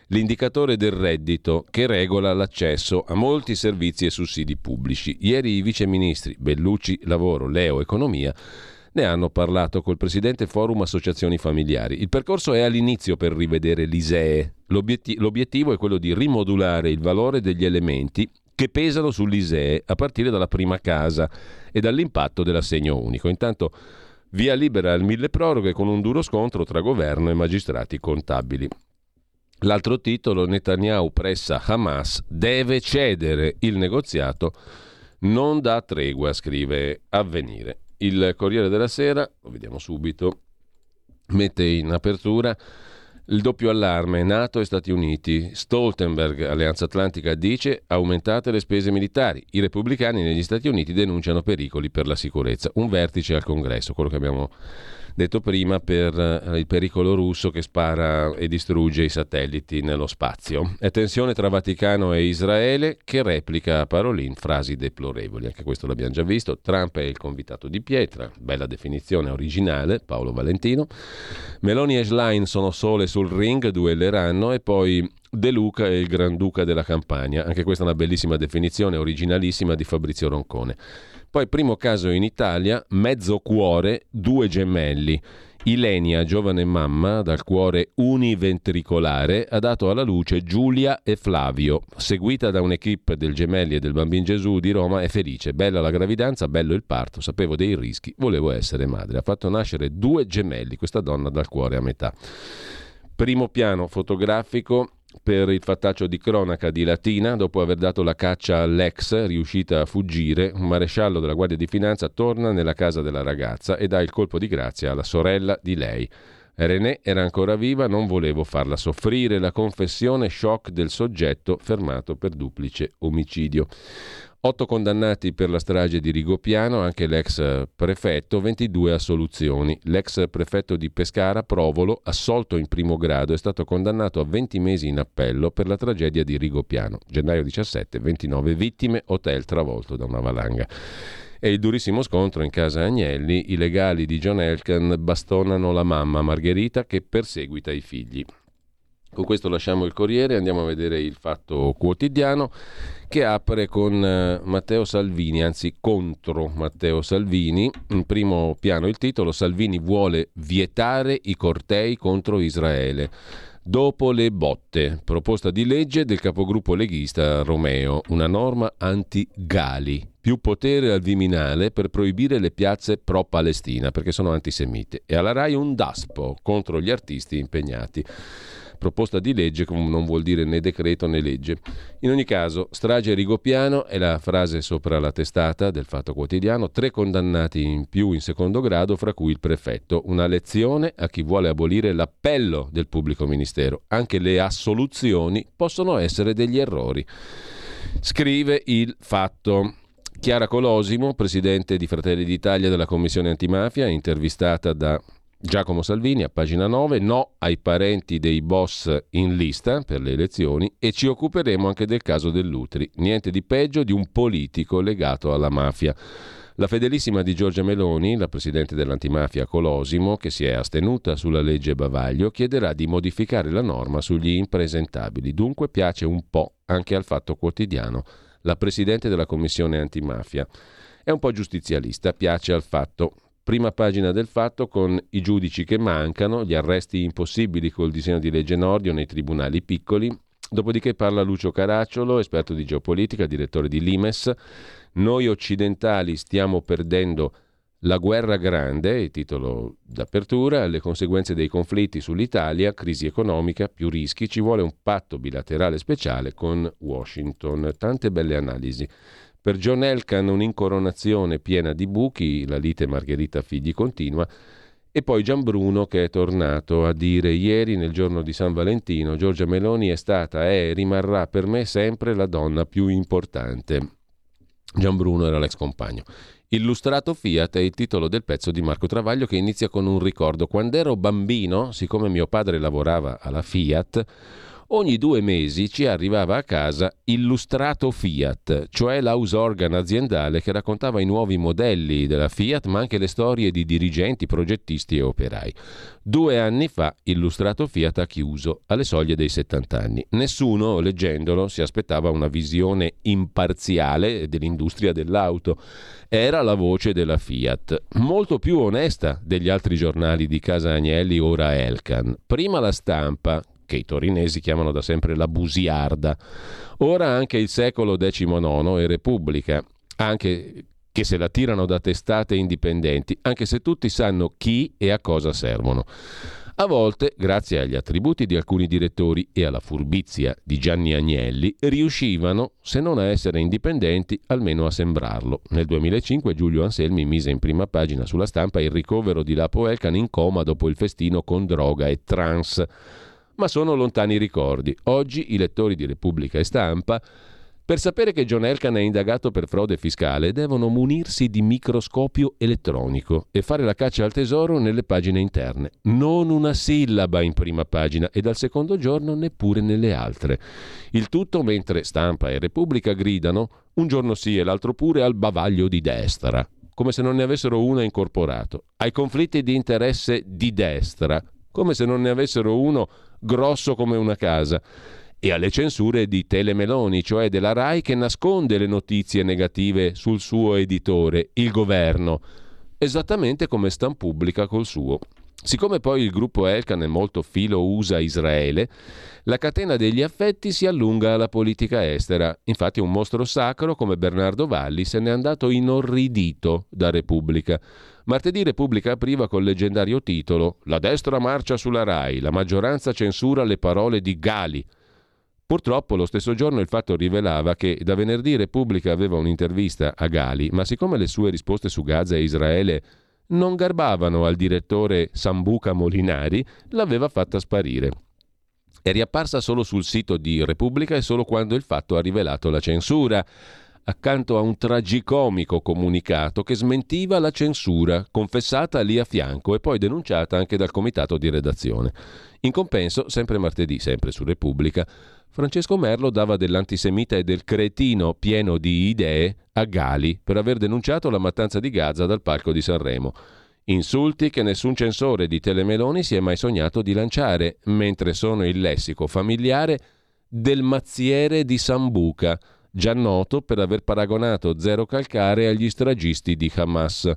l'indicatore del reddito che regola l'accesso a molti servizi e sussidi pubblici. Ieri i viceministri Bellucci Lavoro, Leo Economia ne hanno parlato col presidente Forum Associazioni Familiari. Il percorso è all'inizio per rivedere l'ISEE. L'obiettivo, l'obiettivo è quello di rimodulare il valore degli elementi che pesano sull'ISEE a partire dalla prima casa e dall'impatto dell'assegno unico. Intanto via libera al mille proroghe con un duro scontro tra governo e magistrati contabili. L'altro titolo, Netanyahu pressa Hamas, deve cedere il negoziato, non dà tregua, scrive Avvenire. Il Corriere della Sera, lo vediamo subito, mette in apertura il doppio allarme, Nato e Stati Uniti. Stoltenberg, Alleanza Atlantica, dice aumentate le spese militari. I repubblicani negli Stati Uniti denunciano pericoli per la sicurezza. Un vertice al congresso, quello che abbiamo detto prima, per eh, il pericolo russo che spara e distrugge i satelliti nello spazio. È tensione tra Vaticano e Israele che replica a Parolin frasi deplorevoli. Anche questo l'abbiamo già visto. Trump è il convitato di pietra, bella definizione originale, Paolo Valentino. Meloni e Schlein sono sole sul ring, duelleranno e poi De Luca è il Granduca della Campania. Anche questa è una bellissima definizione, originalissima di Fabrizio Roncone. Poi primo caso in Italia, mezzo cuore, due gemelli. Ilenia, giovane mamma dal cuore univentricolare, ha dato alla luce Giulia e Flavio. Seguita da un'equipe del Gemelli e del Bambin Gesù di Roma, è felice. Bella la gravidanza, bello il parto, sapevo dei rischi, volevo essere madre. Ha fatto nascere due gemelli, questa donna dal cuore a metà. Primo piano fotografico per il fattaccio di cronaca di Latina, dopo aver dato la caccia all'ex, riuscita a fuggire, un maresciallo della Guardia di Finanza torna nella casa della ragazza e dà il colpo di grazia alla sorella di lei. René era ancora viva, non volevo farla soffrire, la confessione shock del soggetto fermato per duplice omicidio. Otto condannati per la strage di Rigopiano, anche l'ex prefetto, 22 assoluzioni. L'ex prefetto di Pescara, Provolo, assolto in primo grado, è stato condannato a 20 mesi in appello per la tragedia di Rigopiano. Gennaio 17, 29 vittime, hotel travolto da una valanga. E il durissimo scontro in casa Agnelli, i legali di John Elkan bastonano la mamma Margherita che perseguita i figli. Con questo lasciamo il Corriere e andiamo a vedere il Fatto Quotidiano che apre con eh, Matteo Salvini, anzi contro Matteo Salvini. In primo piano il titolo Salvini vuole vietare i cortei contro Israele. Dopo le botte, proposta di legge del capogruppo leghista Romeo, una norma anti-Gali, più potere al Viminale per proibire le piazze pro-Palestina perché sono antisemite e alla RAI un DASPO contro gli artisti impegnati proposta di legge, non vuol dire né decreto né legge. In ogni caso, strage Rigopiano è la frase sopra la testata del Fatto Quotidiano, tre condannati in più in secondo grado, fra cui il prefetto. Una lezione a chi vuole abolire l'appello del pubblico ministero. Anche le assoluzioni possono essere degli errori. Scrive il Fatto. Chiara Colosimo, presidente di Fratelli d'Italia della Commissione Antimafia, intervistata da Giacomo Salvini a pagina 9, no ai parenti dei boss in lista per le elezioni e ci occuperemo anche del caso dell'Utri, niente di peggio di un politico legato alla mafia. La fedelissima di Giorgia Meloni, la presidente dell'antimafia Colosimo, che si è astenuta sulla legge Bavaglio, chiederà di modificare la norma sugli impresentabili. Dunque piace un po' anche al fatto quotidiano. La presidente della commissione antimafia è un po' giustizialista, piace al fatto Prima pagina del fatto con i giudici che mancano, gli arresti impossibili col disegno di legge Nordio nei tribunali piccoli. Dopodiché parla Lucio Caracciolo, esperto di geopolitica, direttore di Limes. Noi occidentali stiamo perdendo la guerra grande, il titolo d'apertura, le conseguenze dei conflitti sull'Italia, crisi economica, più rischi, ci vuole un patto bilaterale speciale con Washington. Tante belle analisi. Per John Elkan un'incoronazione piena di buchi, la lite Margherita Figli continua, e poi Gianbruno che è tornato a dire ieri, nel giorno di San Valentino, Giorgia Meloni è stata e rimarrà per me sempre la donna più importante. Gianbruno era l'ex compagno. Illustrato Fiat è il titolo del pezzo di Marco Travaglio che inizia con un ricordo. Quando ero bambino, siccome mio padre lavorava alla Fiat, Ogni due mesi ci arrivava a casa Illustrato Fiat, cioè l'house aziendale che raccontava i nuovi modelli della Fiat, ma anche le storie di dirigenti, progettisti e operai. Due anni fa Illustrato Fiat ha chiuso, alle soglie dei 70 anni. Nessuno, leggendolo, si aspettava una visione imparziale dell'industria dell'auto. Era la voce della Fiat, molto più onesta degli altri giornali di Casa Agnelli, ora Elkan. Prima la stampa, che i torinesi chiamano da sempre la busiarda. Ora anche il secolo XIX e Repubblica, anche che se la tirano da testate indipendenti, anche se tutti sanno chi e a cosa servono. A volte, grazie agli attributi di alcuni direttori e alla furbizia di Gianni Agnelli, riuscivano, se non a essere indipendenti, almeno a sembrarlo. Nel 2005 Giulio Anselmi mise in prima pagina sulla stampa il ricovero di Lapo Elkan in coma dopo il festino con droga e trans. Ma sono lontani ricordi. Oggi i lettori di Repubblica e Stampa per sapere che John Elkan è indagato per frode fiscale devono munirsi di microscopio elettronico e fare la caccia al tesoro nelle pagine interne. Non una sillaba in prima pagina e dal secondo giorno neppure nelle altre. Il tutto mentre Stampa e Repubblica gridano un giorno sì e l'altro pure al bavaglio di destra, come se non ne avessero uno incorporato, ai conflitti di interesse di destra, come se non ne avessero uno grosso come una casa e alle censure di Telemeloni, cioè della RAI che nasconde le notizie negative sul suo editore, il governo, esattamente come Stampubblica col suo. Siccome poi il gruppo Elkan è molto filo USA Israele, la catena degli affetti si allunga alla politica estera. Infatti un mostro sacro come Bernardo Valli se n'è andato inorridito da Repubblica. Martedì Repubblica apriva col leggendario titolo La destra marcia sulla RAI, la maggioranza censura le parole di Gali. Purtroppo lo stesso giorno il fatto rivelava che da venerdì Repubblica aveva un'intervista a Gali, ma siccome le sue risposte su Gaza e Israele non garbavano al direttore Sambuca Molinari, l'aveva fatta sparire. È riapparsa solo sul sito di Repubblica e solo quando il fatto ha rivelato la censura, accanto a un tragicomico comunicato che smentiva la censura, confessata lì a fianco e poi denunciata anche dal comitato di redazione. In compenso, sempre martedì, sempre su Repubblica, Francesco Merlo dava dell'antisemita e del cretino pieno di idee a Gali per aver denunciato la mattanza di Gaza dal palco di Sanremo. Insulti che nessun censore di Telemeloni si è mai sognato di lanciare, mentre sono il lessico familiare del mazziere di Sambuca, già noto per aver paragonato Zero Calcare agli stragisti di Hamas.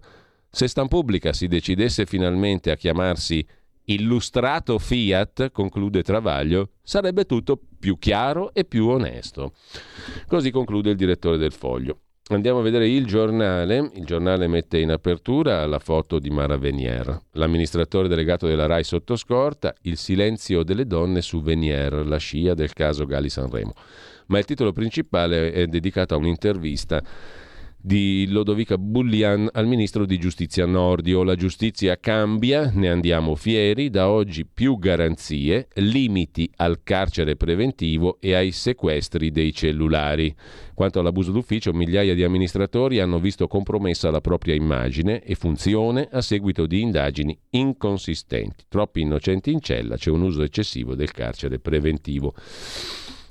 Se Stampubblica si decidesse finalmente a chiamarsi illustrato Fiat, conclude Travaglio, sarebbe tutto più chiaro e più onesto. Così conclude il direttore del Foglio. Andiamo a vedere il giornale. Il giornale mette in apertura la foto di Mara Venier, l'amministratore delegato della RAI sotto scorta, il silenzio delle donne su Venier, la scia del caso Gali Sanremo. Ma il titolo principale è dedicato a un'intervista di Lodovica Bullian al ministro di giustizia Nordio. La giustizia cambia, ne andiamo fieri, da oggi più garanzie, limiti al carcere preventivo e ai sequestri dei cellulari. Quanto all'abuso d'ufficio, migliaia di amministratori hanno visto compromessa la propria immagine e funzione a seguito di indagini inconsistenti. Troppi innocenti in cella, c'è un uso eccessivo del carcere preventivo.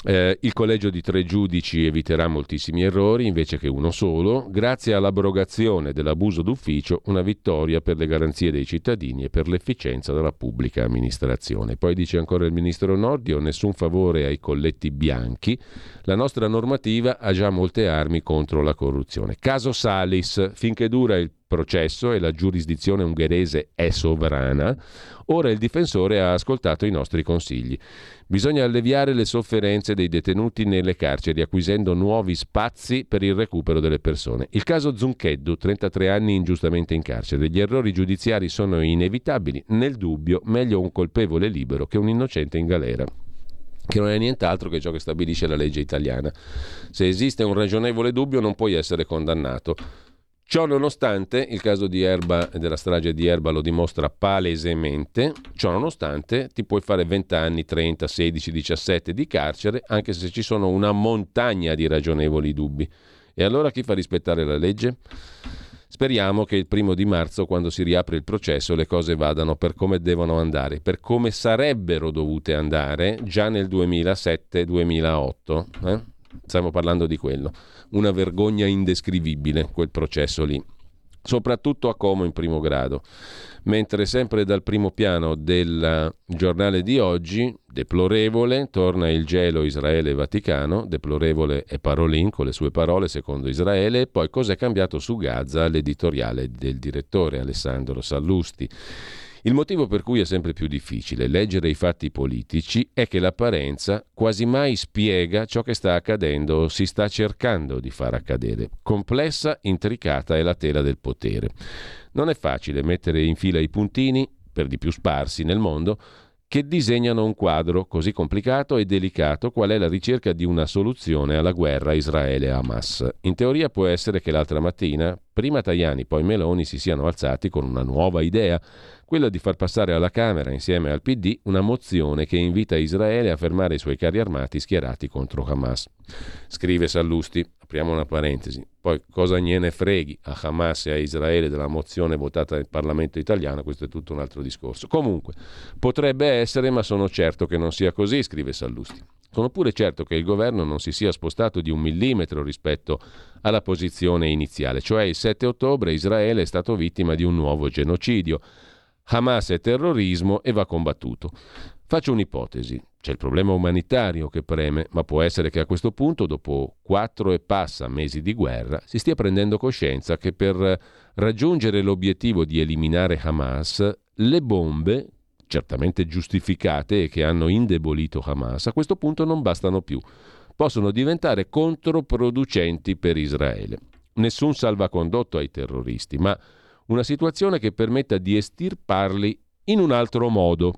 Eh, il collegio di tre giudici eviterà moltissimi errori invece che uno solo, grazie all'abrogazione dell'abuso d'ufficio, una vittoria per le garanzie dei cittadini e per l'efficienza della pubblica amministrazione. Poi dice ancora il ministro Nordio, nessun favore ai colletti bianchi, la nostra normativa ha già molte armi contro la corruzione. Caso Salis, finché dura il processo e la giurisdizione ungherese è sovrana, ora il difensore ha ascoltato i nostri consigli. Bisogna alleviare le sofferenze dei detenuti nelle carceri, acquisendo nuovi spazi per il recupero delle persone. Il caso Zuncheddu, 33 anni ingiustamente in carcere. Gli errori giudiziari sono inevitabili. Nel dubbio, meglio un colpevole libero che un innocente in galera che non è nient'altro che ciò che stabilisce la legge italiana. Se esiste un ragionevole dubbio non puoi essere condannato. Ciò nonostante, il caso di Erba e della strage di Erba lo dimostra palesemente, ciò nonostante ti puoi fare 20 anni, 30, 16, 17 di carcere, anche se ci sono una montagna di ragionevoli dubbi. E allora chi fa rispettare la legge? Speriamo che il primo di marzo, quando si riapre il processo, le cose vadano per come devono andare, per come sarebbero dovute andare già nel 2007-2008. Eh? Stiamo parlando di quello. Una vergogna indescrivibile quel processo lì, soprattutto a Como in primo grado. Mentre sempre dal primo piano del giornale di oggi, deplorevole, torna il gelo Israele-Vaticano, deplorevole è Parolin con le sue parole secondo Israele, e poi cos'è cambiato su Gaza l'editoriale del direttore Alessandro Sallusti. Il motivo per cui è sempre più difficile leggere i fatti politici è che l'apparenza quasi mai spiega ciò che sta accadendo o si sta cercando di far accadere. Complessa, intricata è la tela del potere. Non è facile mettere in fila i puntini per di più sparsi nel mondo, che disegnano un quadro così complicato e delicato qual è la ricerca di una soluzione alla guerra Israele-Hamas. In teoria può essere che l'altra mattina, prima Tajani, poi Meloni, si siano alzati con una nuova idea, quella di far passare alla Camera, insieme al PD, una mozione che invita Israele a fermare i suoi carri armati schierati contro Hamas. Scrive Sallusti, apriamo una parentesi, poi cosa gliene freghi a Hamas e a Israele della mozione votata nel Parlamento italiano, questo è tutto un altro discorso. Comunque, potrebbe essere, ma sono certo che non sia così, scrive Sallusti. Sono pure certo che il governo non si sia spostato di un millimetro rispetto alla posizione iniziale, cioè il 7 ottobre Israele è stato vittima di un nuovo genocidio. Hamas è terrorismo e va combattuto. Faccio un'ipotesi. C'è il problema umanitario che preme, ma può essere che a questo punto, dopo quattro e passa mesi di guerra, si stia prendendo coscienza che per raggiungere l'obiettivo di eliminare Hamas, le bombe, certamente giustificate e che hanno indebolito Hamas, a questo punto non bastano più. Possono diventare controproducenti per Israele. Nessun salvacondotto ai terroristi, ma una situazione che permetta di estirparli in un altro modo,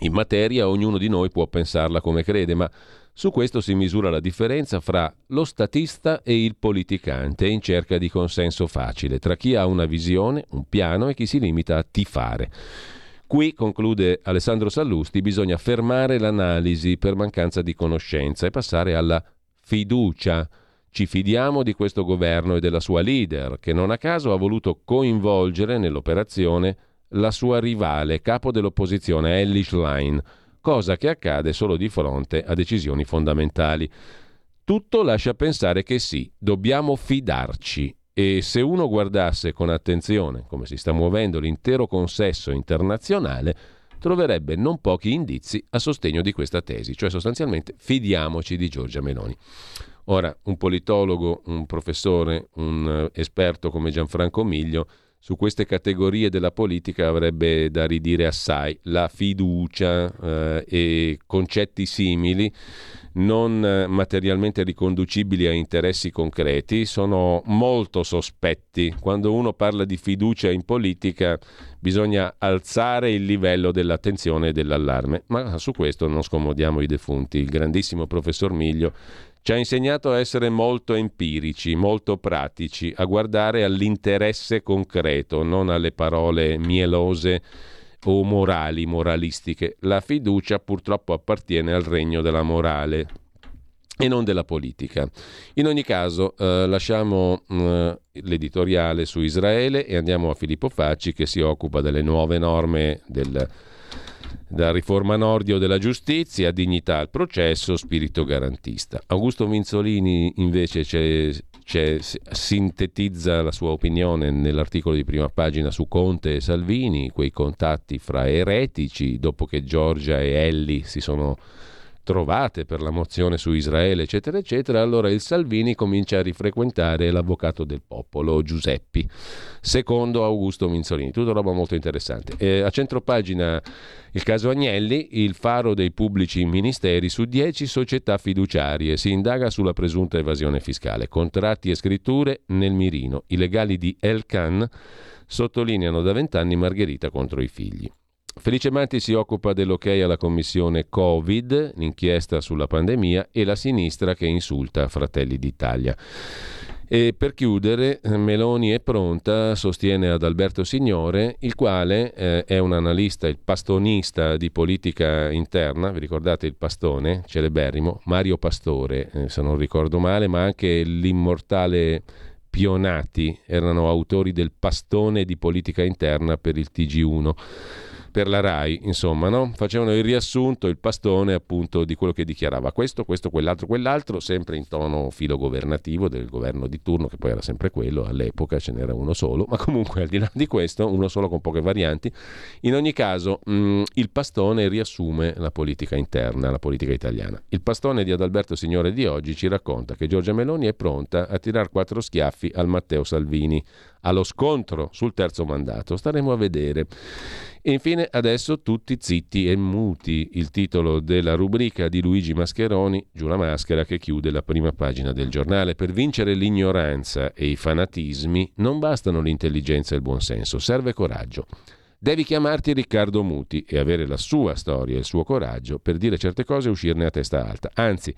in materia ognuno di noi può pensarla come crede, ma su questo si misura la differenza fra lo statista e il politicante in cerca di consenso facile, tra chi ha una visione, un piano e chi si limita a tifare. Qui, conclude Alessandro Sallusti, bisogna fermare l'analisi per mancanza di conoscenza e passare alla fiducia. Ci fidiamo di questo governo e della sua leader, che non a caso ha voluto coinvolgere nell'operazione la sua rivale, capo dell'opposizione Ellie Schlein, cosa che accade solo di fronte a decisioni fondamentali. Tutto lascia pensare che sì, dobbiamo fidarci e se uno guardasse con attenzione come si sta muovendo l'intero consesso internazionale, troverebbe non pochi indizi a sostegno di questa tesi, cioè sostanzialmente fidiamoci di Giorgia Meloni. Ora, un politologo, un professore, un eh, esperto come Gianfranco Miglio su queste categorie della politica avrebbe da ridire assai. La fiducia eh, e concetti simili non eh, materialmente riconducibili a interessi concreti sono molto sospetti. Quando uno parla di fiducia in politica bisogna alzare il livello dell'attenzione e dell'allarme, ma su questo non scomodiamo i defunti. Il grandissimo professor Miglio ci ha insegnato a essere molto empirici, molto pratici, a guardare all'interesse concreto, non alle parole mielose o morali, moralistiche. La fiducia purtroppo appartiene al regno della morale e non della politica. In ogni caso, eh, lasciamo eh, l'editoriale su Israele e andiamo a Filippo Facci che si occupa delle nuove norme del da riforma nordio della giustizia, dignità al processo, spirito garantista. Augusto Minzolini invece c'è, c'è, sintetizza la sua opinione nell'articolo di prima pagina su Conte e Salvini, quei contatti fra eretici dopo che Giorgia e Elli si sono trovate per la mozione su Israele, eccetera, eccetera, allora il Salvini comincia a rifrequentare l'avvocato del popolo, Giuseppi, secondo Augusto Minzolini. Tutta roba molto interessante. E a centropagina il caso Agnelli, il faro dei pubblici ministeri su 10 società fiduciarie. Si indaga sulla presunta evasione fiscale. Contratti e scritture nel mirino. I legali di Elkan sottolineano da vent'anni Margherita contro i figli. Felice Manti si occupa dell'ok alla commissione Covid, l'inchiesta sulla pandemia e la sinistra che insulta Fratelli d'Italia. E per chiudere, Meloni è pronta, sostiene ad Alberto Signore, il quale eh, è un analista, il pastonista di politica interna, vi ricordate il pastone, celeberrimo, Mario Pastore, eh, se non ricordo male, ma anche l'immortale Pionati erano autori del pastone di politica interna per il TG1 per la RAI, insomma, no? facevano il riassunto, il pastone appunto di quello che dichiarava questo, questo, quell'altro, quell'altro, sempre in tono filogovernativo del governo di turno, che poi era sempre quello, all'epoca ce n'era uno solo, ma comunque al di là di questo, uno solo con poche varianti. In ogni caso, mh, mm, il pastone riassume la politica interna, la politica italiana. Il pastone di Adalberto Signore di oggi ci racconta che Giorgia Meloni è pronta a tirare quattro schiaffi al Matteo Salvini, allo scontro sul terzo mandato. Staremo a vedere. E infine adesso tutti zitti e muti, il titolo della rubrica di Luigi Mascheroni, Giù la maschera, che chiude la prima pagina del giornale. Per vincere l'ignoranza e i fanatismi non bastano l'intelligenza e il buonsenso, serve coraggio. Devi chiamarti Riccardo Muti e avere la sua storia e il suo coraggio per dire certe cose e uscirne a testa alta, anzi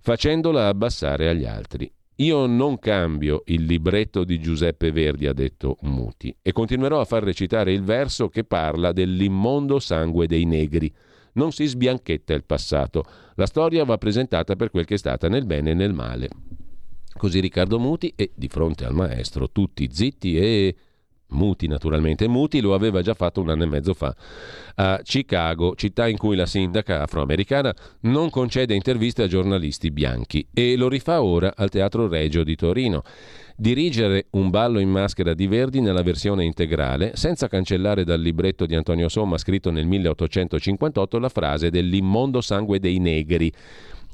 facendola abbassare agli altri. Io non cambio il libretto di Giuseppe Verdi, ha detto Muti, e continuerò a far recitare il verso che parla dell'immondo sangue dei negri. Non si sbianchetta il passato, la storia va presentata per quel che è stata nel bene e nel male. Così Riccardo Muti e di fronte al maestro tutti zitti e Muti naturalmente. Muti lo aveva già fatto un anno e mezzo fa a Chicago, città in cui la sindaca afroamericana non concede interviste a giornalisti bianchi e lo rifà ora al Teatro Regio di Torino. Dirigere un ballo in maschera di Verdi nella versione integrale, senza cancellare dal libretto di Antonio Somma scritto nel 1858 la frase dell'immondo sangue dei negri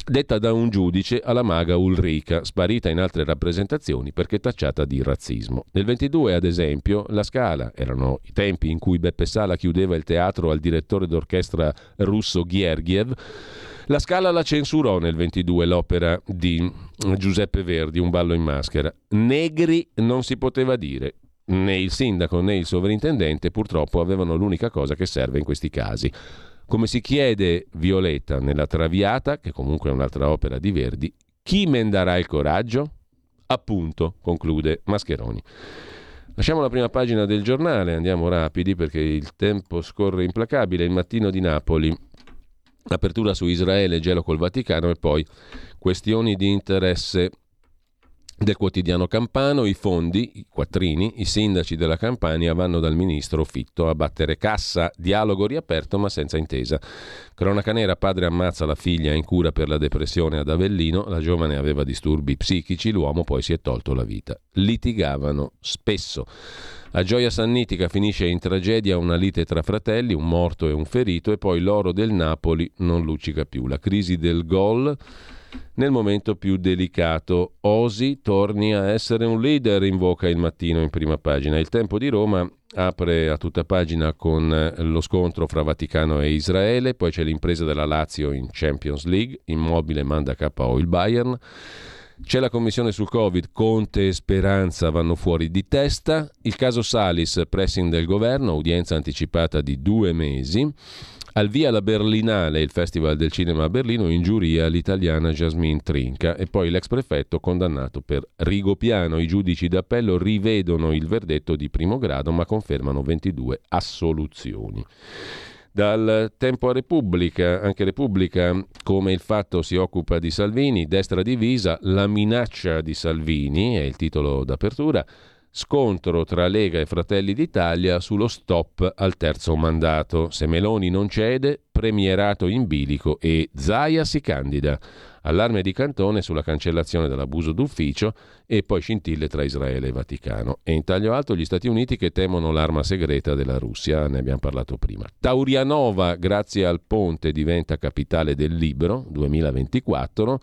detta da un giudice alla maga Ulrica, sparita in altre rappresentazioni perché tacciata di razzismo. Nel 22, ad esempio, la Scala, erano i tempi in cui Beppe Sala chiudeva il teatro al direttore d'orchestra russo Ghergiev, la Scala la censurò nel 22 l'opera di Giuseppe Verdi, Un ballo in maschera. Negri non si poteva dire. Né il sindaco né il sovrintendente purtroppo avevano l'unica cosa che serve in questi casi come si chiede Violetta nella Traviata, che comunque è un'altra opera di Verdi, chi mendarà il coraggio? Appunto, conclude Mascheroni. Lasciamo la prima pagina del giornale, andiamo rapidi perché il tempo scorre implacabile. Il mattino di Napoli, apertura su Israele, gelo col Vaticano e poi questioni di interesse del quotidiano Campano, i fondi, i quattrini, i sindaci della Campania vanno dal ministro Fitto a battere cassa, dialogo riaperto ma senza intesa. Cronaca nera, padre ammazza la figlia in cura per la depressione ad Avellino, la giovane aveva disturbi psichici, l'uomo poi si è tolto la vita. Litigavano spesso. A Gioia Sannitica finisce in tragedia una lite tra fratelli, un morto e un ferito e poi l'oro del Napoli non luccica più. La crisi del gol nel momento più delicato. Osi torni a essere un leader, invoca il mattino in prima pagina. Il tempo di Roma apre a tutta pagina con eh, lo scontro fra Vaticano e Israele, poi c'è l'impresa della Lazio in Champions League, Immobile manda KO il Bayern. C'è la commissione sul Covid, Conte e Speranza vanno fuori di testa. Il caso Salis, pressing del governo, udienza anticipata di due mesi. Al via la Berlinale, il Festival del Cinema a Berlino, in giuria l'italiana Jasmine Trinca e poi l'ex prefetto condannato per rigopiano. I giudici d'appello rivedono il verdetto di primo grado ma confermano 22 assoluzioni. Dal tempo a Repubblica, anche Repubblica, come il fatto si occupa di Salvini, destra divisa, la minaccia di Salvini, è il titolo d'apertura, Scontro tra Lega e Fratelli d'Italia sullo stop al terzo mandato. Se Meloni non cede, premierato in bilico e Zaia si candida. Allarme di Cantone sulla cancellazione dell'abuso d'ufficio e poi scintille tra Israele e Vaticano. E in taglio alto gli Stati Uniti che temono l'arma segreta della Russia, ne abbiamo parlato prima. Taurianova, grazie al ponte, diventa capitale del libro 2024.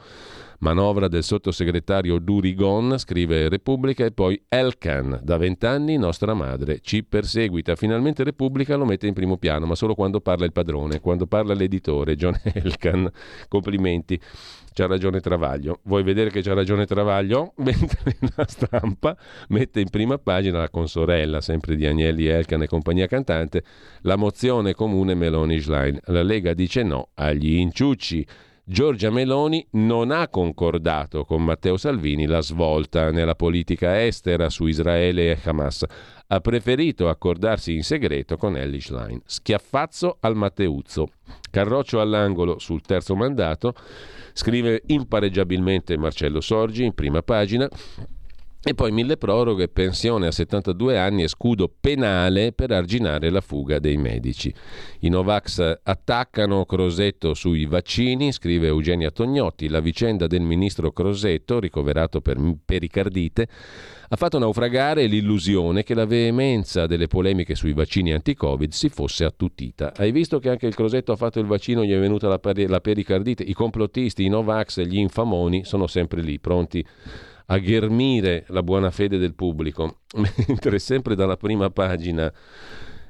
Manovra del sottosegretario Durigon, scrive Repubblica, e poi Elkan, da vent'anni nostra madre, ci perseguita. Finalmente Repubblica lo mette in primo piano, ma solo quando parla il padrone, quando parla l'editore, John Elkan. Complimenti. C'ha ragione Travaglio. Vuoi vedere che c'ha ragione Travaglio? Mentre la stampa mette in prima pagina la consorella, sempre di Agnelli Elkan e compagnia cantante, la mozione comune Meloni-Schlein. La Lega dice no agli inciucci. Giorgia Meloni non ha concordato con Matteo Salvini la svolta nella politica estera su Israele e Hamas. Ha preferito accordarsi in segreto con Ellie Schlein. Schiaffazzo al Matteuzzo. Carroccio all'angolo sul terzo mandato. Scrive impareggiabilmente Marcello Sorgi in prima pagina. E poi mille proroghe, pensione a 72 anni e scudo penale per arginare la fuga dei medici. I Novax attaccano Crosetto sui vaccini, scrive Eugenia Tognotti. La vicenda del ministro Crosetto, ricoverato per pericardite, ha fatto naufragare l'illusione che la veemenza delle polemiche sui vaccini anti-Covid si fosse attutita. Hai visto che anche il Crosetto ha fatto il vaccino, gli è venuta la, la pericardite? I complottisti, i Novax, gli infamoni sono sempre lì, pronti a ghermire la buona fede del pubblico, mentre sempre dalla prima pagina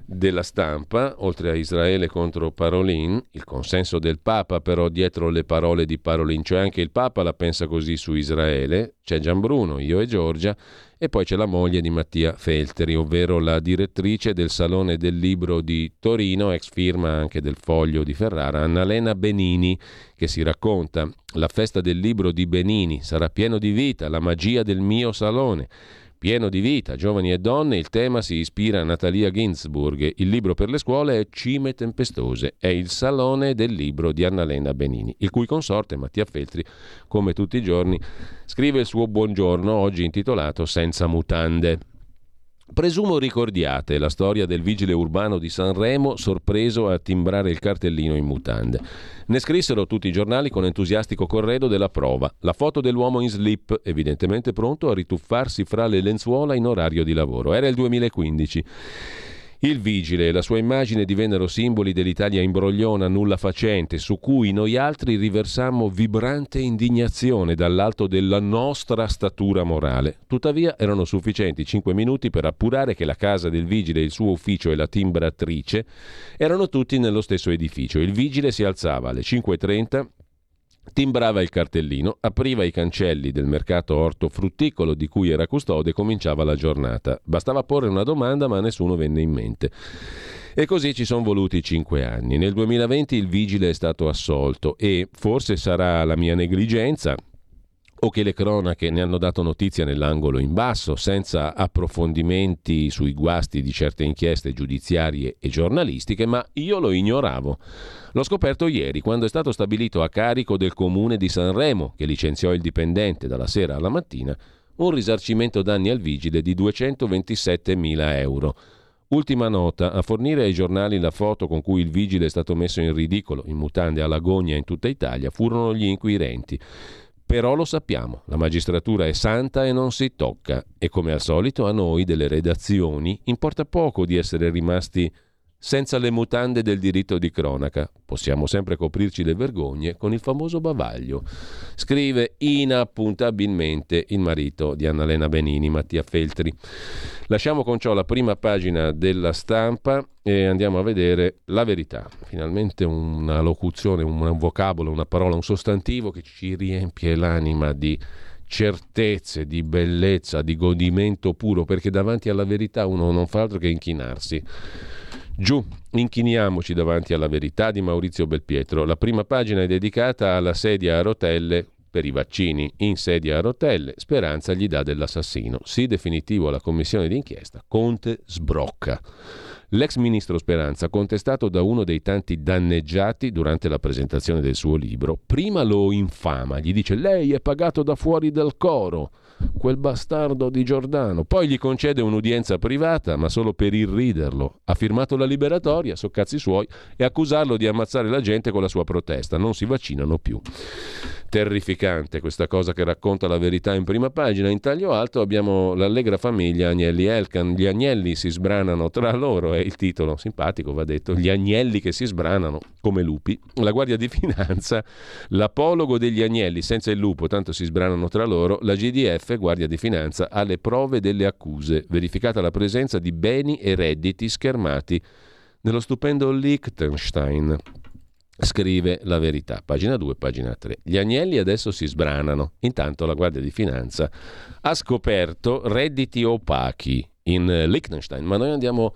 della stampa, oltre a Israele contro Parolin, il consenso del Papa però dietro le parole di Parolin, cioè anche il Papa la pensa così su Israele, c'è Gianbruno, io e Giorgia, e poi c'è la moglie di Mattia Felteri, ovvero la direttrice del Salone del Libro di Torino, ex firma anche del Foglio di Ferrara, Annalena Benini, che si racconta la festa del libro di Benini sarà pieno di vita, la magia del mio salone pieno di vita, giovani e donne, il tema si ispira a Natalia Ginsburg. Il libro per le scuole è Cime tempestose, è il salone del libro di Annalena Benini, il cui consorte Mattia Feltri, come tutti i giorni, scrive il suo buongiorno, oggi intitolato Senza mutande. Presumo ricordiate la storia del vigile urbano di Sanremo sorpreso a timbrare il cartellino in mutande. Ne scrissero tutti i giornali con entusiastico corredo della prova. La foto dell'uomo in slip, evidentemente pronto a rituffarsi fra le lenzuola in orario di lavoro. Era il 2015. Il vigile e la sua immagine divennero simboli dell'Italia imbrogliona, nulla facente, su cui noi altri riversammo vibrante indignazione dall'alto della nostra statura morale. Tuttavia erano sufficienti cinque minuti per appurare che la casa del vigile, il suo ufficio e la timbratrice erano tutti nello stesso edificio. Il vigile si alzava alle 5.30 Timbrava il cartellino, apriva i cancelli del mercato ortofrutticolo di cui era custode e cominciava la giornata. Bastava porre una domanda ma nessuno venne in mente. E così ci sono voluti cinque anni. Nel 2020 il vigile è stato assolto e forse sarà la mia negligenza, o che le cronache ne hanno dato notizia nell'angolo in basso, senza approfondimenti sui guasti di certe inchieste giudiziarie e giornalistiche, ma io lo ignoravo. L'ho scoperto ieri, quando è stato stabilito a carico del comune di Sanremo, che licenziò il dipendente dalla sera alla mattina, un risarcimento danni al vigile di 227 mila euro. Ultima nota, a fornire ai giornali la foto con cui il vigile è stato messo in ridicolo, in mutande alla gogna in tutta Italia, furono gli inquirenti. Però lo sappiamo, la magistratura è santa e non si tocca e come al solito a noi delle redazioni importa poco di essere rimasti senza le mutande del diritto di cronaca. Possiamo sempre coprirci le vergogne con il famoso bavaglio. Scrive inappuntabilmente il marito di Annalena Benini, Mattia Feltri. Lasciamo con ciò la prima pagina della stampa e andiamo a vedere la verità. Finalmente una locuzione, un vocabolo, una parola, un sostantivo che ci riempie l'anima di certezze, di bellezza, di godimento puro, perché davanti alla verità uno non fa altro che inchinarsi. Giù, inchiniamoci davanti alla verità di Maurizio Belpietro. La prima pagina è dedicata alla sedia a rotelle per i vaccini. In sedia a rotelle, Speranza gli dà dell'assassino. Sì, definitivo alla commissione d'inchiesta. Conte sbrocca. L'ex ministro Speranza, contestato da uno dei tanti danneggiati durante la presentazione del suo libro, prima lo infama, gli dice lei è pagato da fuori del coro quel bastardo di Giordano. Poi gli concede un'udienza privata, ma solo per irriderlo. Ha firmato la liberatoria, so cazzi suoi, e accusarlo di ammazzare la gente con la sua protesta. Non si vaccinano più. Terrificante questa cosa che racconta la verità in prima pagina. In taglio alto abbiamo l'allegra famiglia Agnelli Elkan. Gli agnelli si sbranano tra loro, è il titolo, simpatico va detto. Gli agnelli che si sbranano come lupi. La Guardia di Finanza, l'apologo degli agnelli senza il lupo, tanto si sbranano tra loro. La GDF, Guardia di Finanza, ha le prove delle accuse, verificata la presenza di beni e redditi schermati nello stupendo Liechtenstein scrive la verità. Pagina 2, pagina 3. Gli agnelli adesso si sbranano. Intanto la Guardia di Finanza ha scoperto redditi opachi in Liechtenstein, ma noi andiamo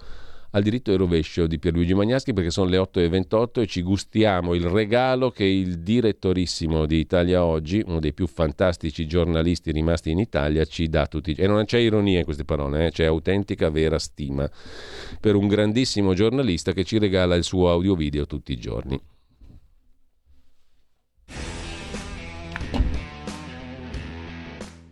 al diritto e rovescio di Pierluigi Magnaschi perché sono le 8.28 e ci gustiamo il regalo che il direttorissimo di Italia Oggi, uno dei più fantastici giornalisti rimasti in Italia, ci dà tutti. E non c'è ironia in queste parole, eh? c'è autentica vera stima per un grandissimo giornalista che ci regala il suo audio-video tutti i giorni.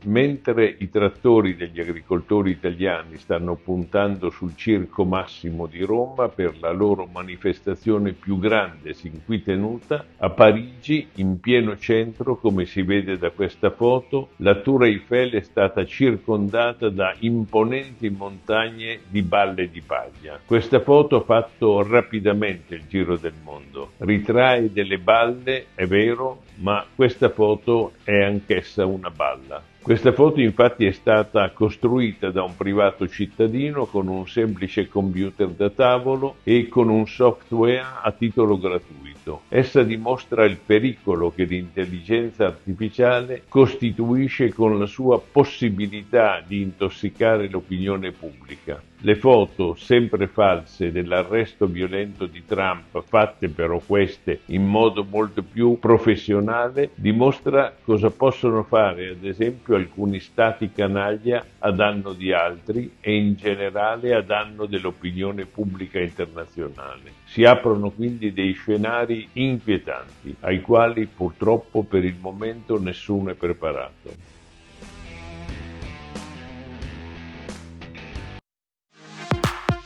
Mentre i trattori degli agricoltori italiani stanno puntando sul Circo Massimo di Roma per la loro manifestazione più grande sin qui tenuta, a Parigi, in pieno centro, come si vede da questa foto, la Tour Eiffel è stata circondata da imponenti montagne di balle di paglia. Questa foto ha fatto rapidamente il giro del mondo. Ritrae delle balle, è vero, ma questa foto è anch'essa una balla Questa foto infatti è stata costruita da un privato cittadino con un semplice computer da tavolo e con un software a titolo gratuito. Essa dimostra il pericolo che l'intelligenza artificiale costituisce con la sua possibilità di intossicare l'opinione pubblica. Le foto, sempre false, dell'arresto violento di Trump, fatte però queste in modo molto più professionale, dimostra cosa possono fare, ad esempio, alcuni stati canaglia a danno di altri e in generale a danno dell'opinione pubblica internazionale. Si aprono quindi dei scenari inquietanti, ai quali purtroppo per il momento nessuno è preparato.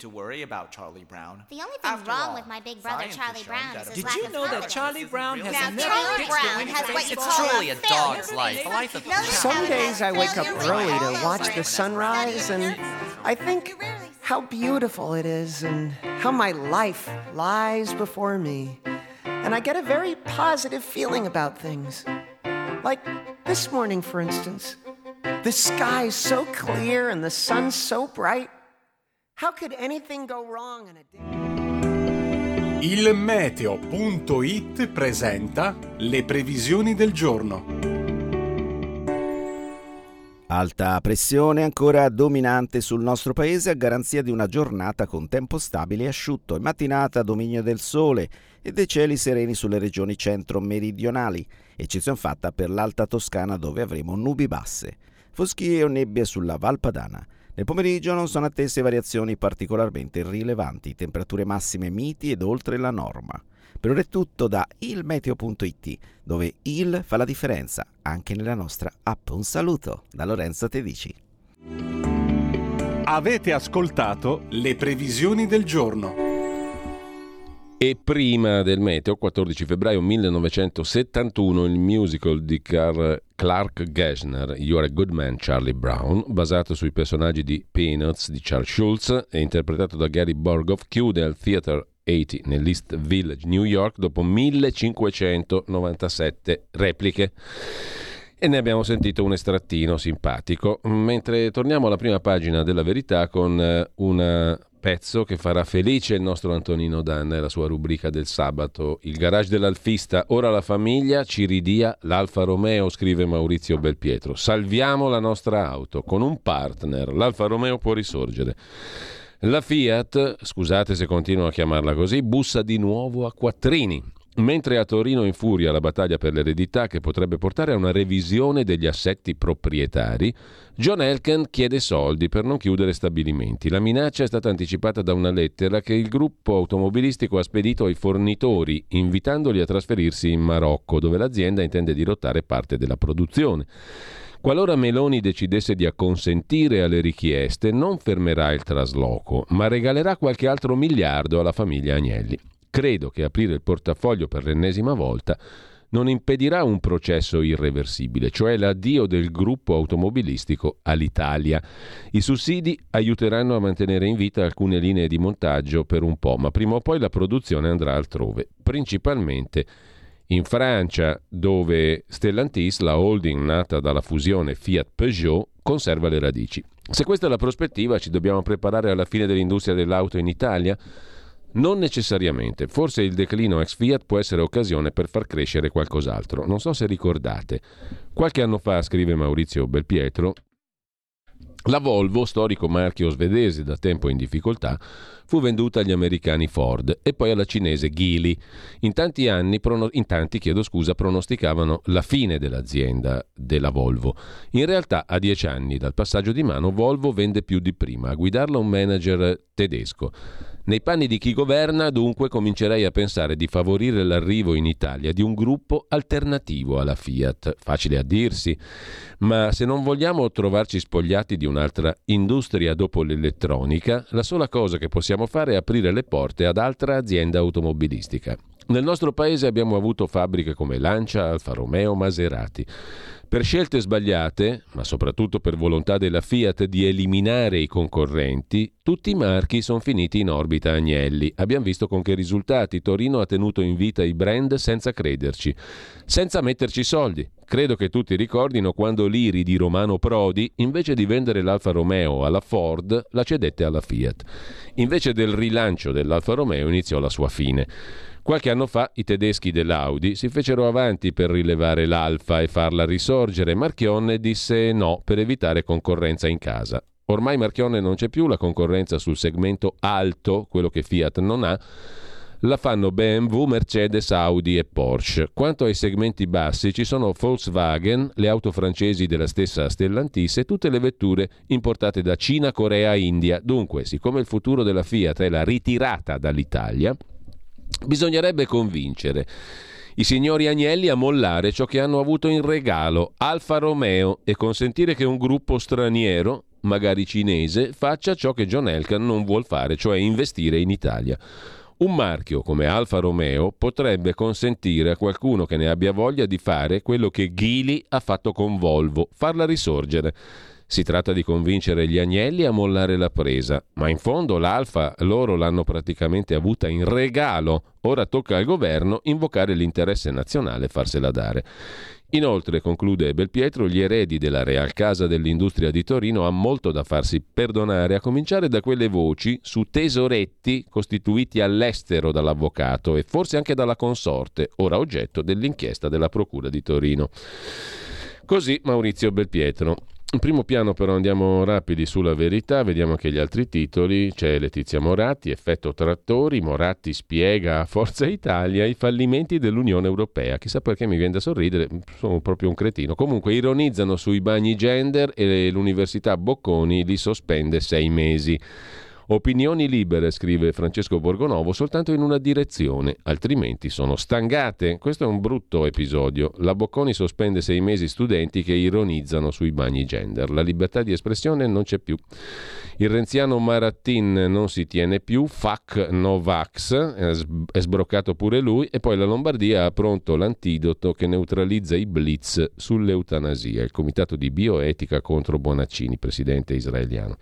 to worry about, Charlie Brown. The only thing After wrong all, with my big brother Charlie Brown is his Did lack you of know that confidence. Charlie Brown has Now, never Charlie pitched Brown a has what you baseball? call It's truly a failure. dog's life, a life of No, you Some days I wake up early to watch the sunrise and I think how beautiful it is and how my life lies before me. And I get a very positive feeling about things. Like this morning, for instance. The sky's so clear and the sun's so bright. How could anything go wrong in a day? Il meteo.it presenta le previsioni del giorno. Alta pressione ancora dominante sul nostro paese a garanzia di una giornata con tempo stabile e asciutto e mattinata a dominio del sole e dei cieli sereni sulle regioni centro-meridionali, eccezione fatta per l'Alta Toscana dove avremo nubi basse, foschie o nebbie sulla Valpadana. Nel pomeriggio non sono attese variazioni particolarmente rilevanti, temperature massime miti ed oltre la norma. Per ora è tutto da ilmeteo.it, dove il fa la differenza anche nella nostra app. Un saluto da Lorenzo Tedici. Avete ascoltato le previsioni del giorno. E prima del meteo, 14 febbraio 1971, il musical di Car- Clark Gessner, You're a Good Man, Charlie Brown, basato sui personaggi di Peanuts di Charles Schulz e interpretato da Gary Borgoff, chiude al Theater 80 nell'East Village, New York, dopo 1597 repliche. E ne abbiamo sentito un estrattino simpatico. Mentre torniamo alla prima pagina della verità con eh, un pezzo che farà felice il nostro Antonino Danna e la sua rubrica del sabato. Il garage dell'alfista. Ora la famiglia ci ridia l'Alfa Romeo, scrive Maurizio Belpietro. Salviamo la nostra auto con un partner. L'Alfa Romeo può risorgere. La Fiat, scusate se continuo a chiamarla così, bussa di nuovo a quattrini. Mentre a Torino infuria la battaglia per l'eredità che potrebbe portare a una revisione degli assetti proprietari, John Elken chiede soldi per non chiudere stabilimenti. La minaccia è stata anticipata da una lettera che il gruppo automobilistico ha spedito ai fornitori, invitandoli a trasferirsi in Marocco, dove l'azienda intende dirottare parte della produzione. Qualora Meloni decidesse di acconsentire alle richieste, non fermerà il trasloco, ma regalerà qualche altro miliardo alla famiglia Agnelli. Credo che aprire il portafoglio per l'ennesima volta non impedirà un processo irreversibile, cioè l'addio del gruppo automobilistico all'Italia. I sussidi aiuteranno a mantenere in vita alcune linee di montaggio per un po', ma prima o poi la produzione andrà altrove, principalmente in Francia, dove Stellantis, la holding nata dalla fusione Fiat-Peugeot, conserva le radici. Se questa è la prospettiva, ci dobbiamo preparare alla fine dell'industria dell'auto in Italia? Non necessariamente, forse il declino ex Fiat può essere occasione per far crescere qualcos'altro. Non so se ricordate. Qualche anno fa, scrive Maurizio Belpietro, La Volvo, storico marchio svedese da tempo in difficoltà, fu venduta agli americani Ford e poi alla cinese Geely. In tanti anni, in tanti, chiedo scusa, pronosticavano la fine dell'azienda della Volvo. In realtà, a dieci anni dal passaggio di mano, Volvo vende più di prima. A guidarla un manager tedesco. Nei panni di chi governa, dunque, comincerei a pensare di favorire l'arrivo in Italia di un gruppo alternativo alla Fiat. Facile a dirsi, ma se non vogliamo trovarci spogliati di un'altra industria dopo l'elettronica, la sola cosa che possiamo fare è aprire le porte ad altra azienda automobilistica. Nel nostro paese abbiamo avuto fabbriche come Lancia, Alfa Romeo, Maserati. Per scelte sbagliate, ma soprattutto per volontà della Fiat di eliminare i concorrenti, tutti i marchi sono finiti in orbita Agnelli. Abbiamo visto con che risultati Torino ha tenuto in vita i brand senza crederci, senza metterci soldi. Credo che tutti ricordino quando l'Iri di Romano Prodi, invece di vendere l'Alfa Romeo alla Ford, la cedette alla Fiat. Invece del rilancio dell'Alfa Romeo iniziò la sua fine. Qualche anno fa i tedeschi dell'Audi si fecero avanti per rilevare l'Alfa e farla risorgere. Marchionne disse no per evitare concorrenza in casa. Ormai Marchionne non c'è più, la concorrenza sul segmento alto, quello che Fiat non ha, la fanno BMW, Mercedes, Audi e Porsche. Quanto ai segmenti bassi ci sono Volkswagen, le auto francesi della stessa Stellantis e tutte le vetture importate da Cina, Corea e India. Dunque, siccome il futuro della Fiat è la ritirata dall'Italia, Bisognerebbe convincere i signori Agnelli a mollare ciò che hanno avuto in regalo, Alfa Romeo, e consentire che un gruppo straniero, magari cinese, faccia ciò che John Elkan non vuol fare, cioè investire in Italia. Un marchio come Alfa Romeo potrebbe consentire a qualcuno che ne abbia voglia di fare quello che Ghili ha fatto con Volvo, farla risorgere. Si tratta di convincere gli agnelli a mollare la presa, ma in fondo l'alfa loro l'hanno praticamente avuta in regalo. Ora tocca al governo invocare l'interesse nazionale e farsela dare. Inoltre, conclude Belpietro, gli eredi della Real Casa dell'Industria di Torino hanno molto da farsi perdonare, a cominciare da quelle voci su tesoretti costituiti all'estero dall'avvocato e forse anche dalla consorte, ora oggetto dell'inchiesta della Procura di Torino. Così Maurizio Belpietro. In primo piano però andiamo rapidi sulla verità, vediamo anche gli altri titoli. C'è Letizia Moratti, effetto trattori, Moratti spiega a Forza Italia i fallimenti dell'Unione Europea. Chissà perché mi viene da sorridere, sono proprio un cretino. Comunque ironizzano sui bagni gender e l'Università Bocconi li sospende sei mesi. Opinioni libere, scrive Francesco Borgonovo, soltanto in una direzione, altrimenti sono stangate. Questo è un brutto episodio. La Bocconi sospende sei mesi studenti che ironizzano sui bagni gender. La libertà di espressione non c'è più. Il renziano Marattin non si tiene più, FAC Novax, è sbroccato pure lui e poi la Lombardia ha pronto l'antidoto che neutralizza i blitz sull'eutanasia, il comitato di bioetica contro Bonaccini, presidente israeliano.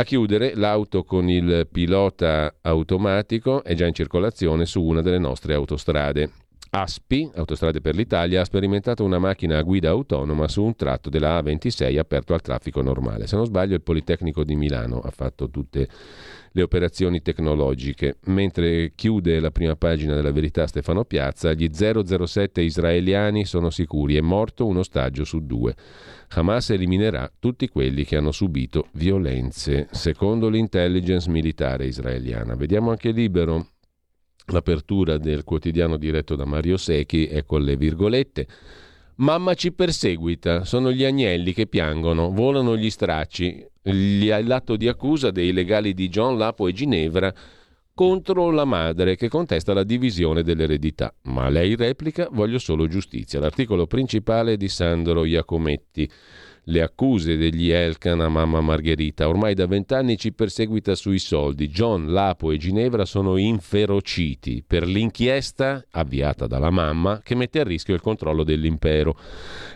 A chiudere, l'auto con il pilota automatico è già in circolazione su una delle nostre autostrade. ASPI, Autostrade per l'Italia, ha sperimentato una macchina a guida autonoma su un tratto della A26 aperto al traffico normale. Se non sbaglio, il Politecnico di Milano ha fatto tutte le operazioni tecnologiche. Mentre chiude la prima pagina della verità Stefano Piazza, gli 007 israeliani sono sicuri, è morto un ostaggio su due. Hamas eliminerà tutti quelli che hanno subito violenze, secondo l'intelligence militare israeliana. Vediamo anche libero l'apertura del quotidiano diretto da Mario Secchi e con le virgolette. Mamma ci perseguita, sono gli agnelli che piangono, volano gli stracci. L'atto di accusa dei legali di John Lapo e Ginevra contro la madre che contesta la divisione dell'eredità. Ma lei replica voglio solo giustizia. L'articolo principale di Sandro Iacometti. Le accuse degli Elkan a mamma Margherita. Ormai da vent'anni ci perseguita sui soldi. John, Lapo e Ginevra sono inferociti per l'inchiesta avviata dalla mamma che mette a rischio il controllo dell'impero.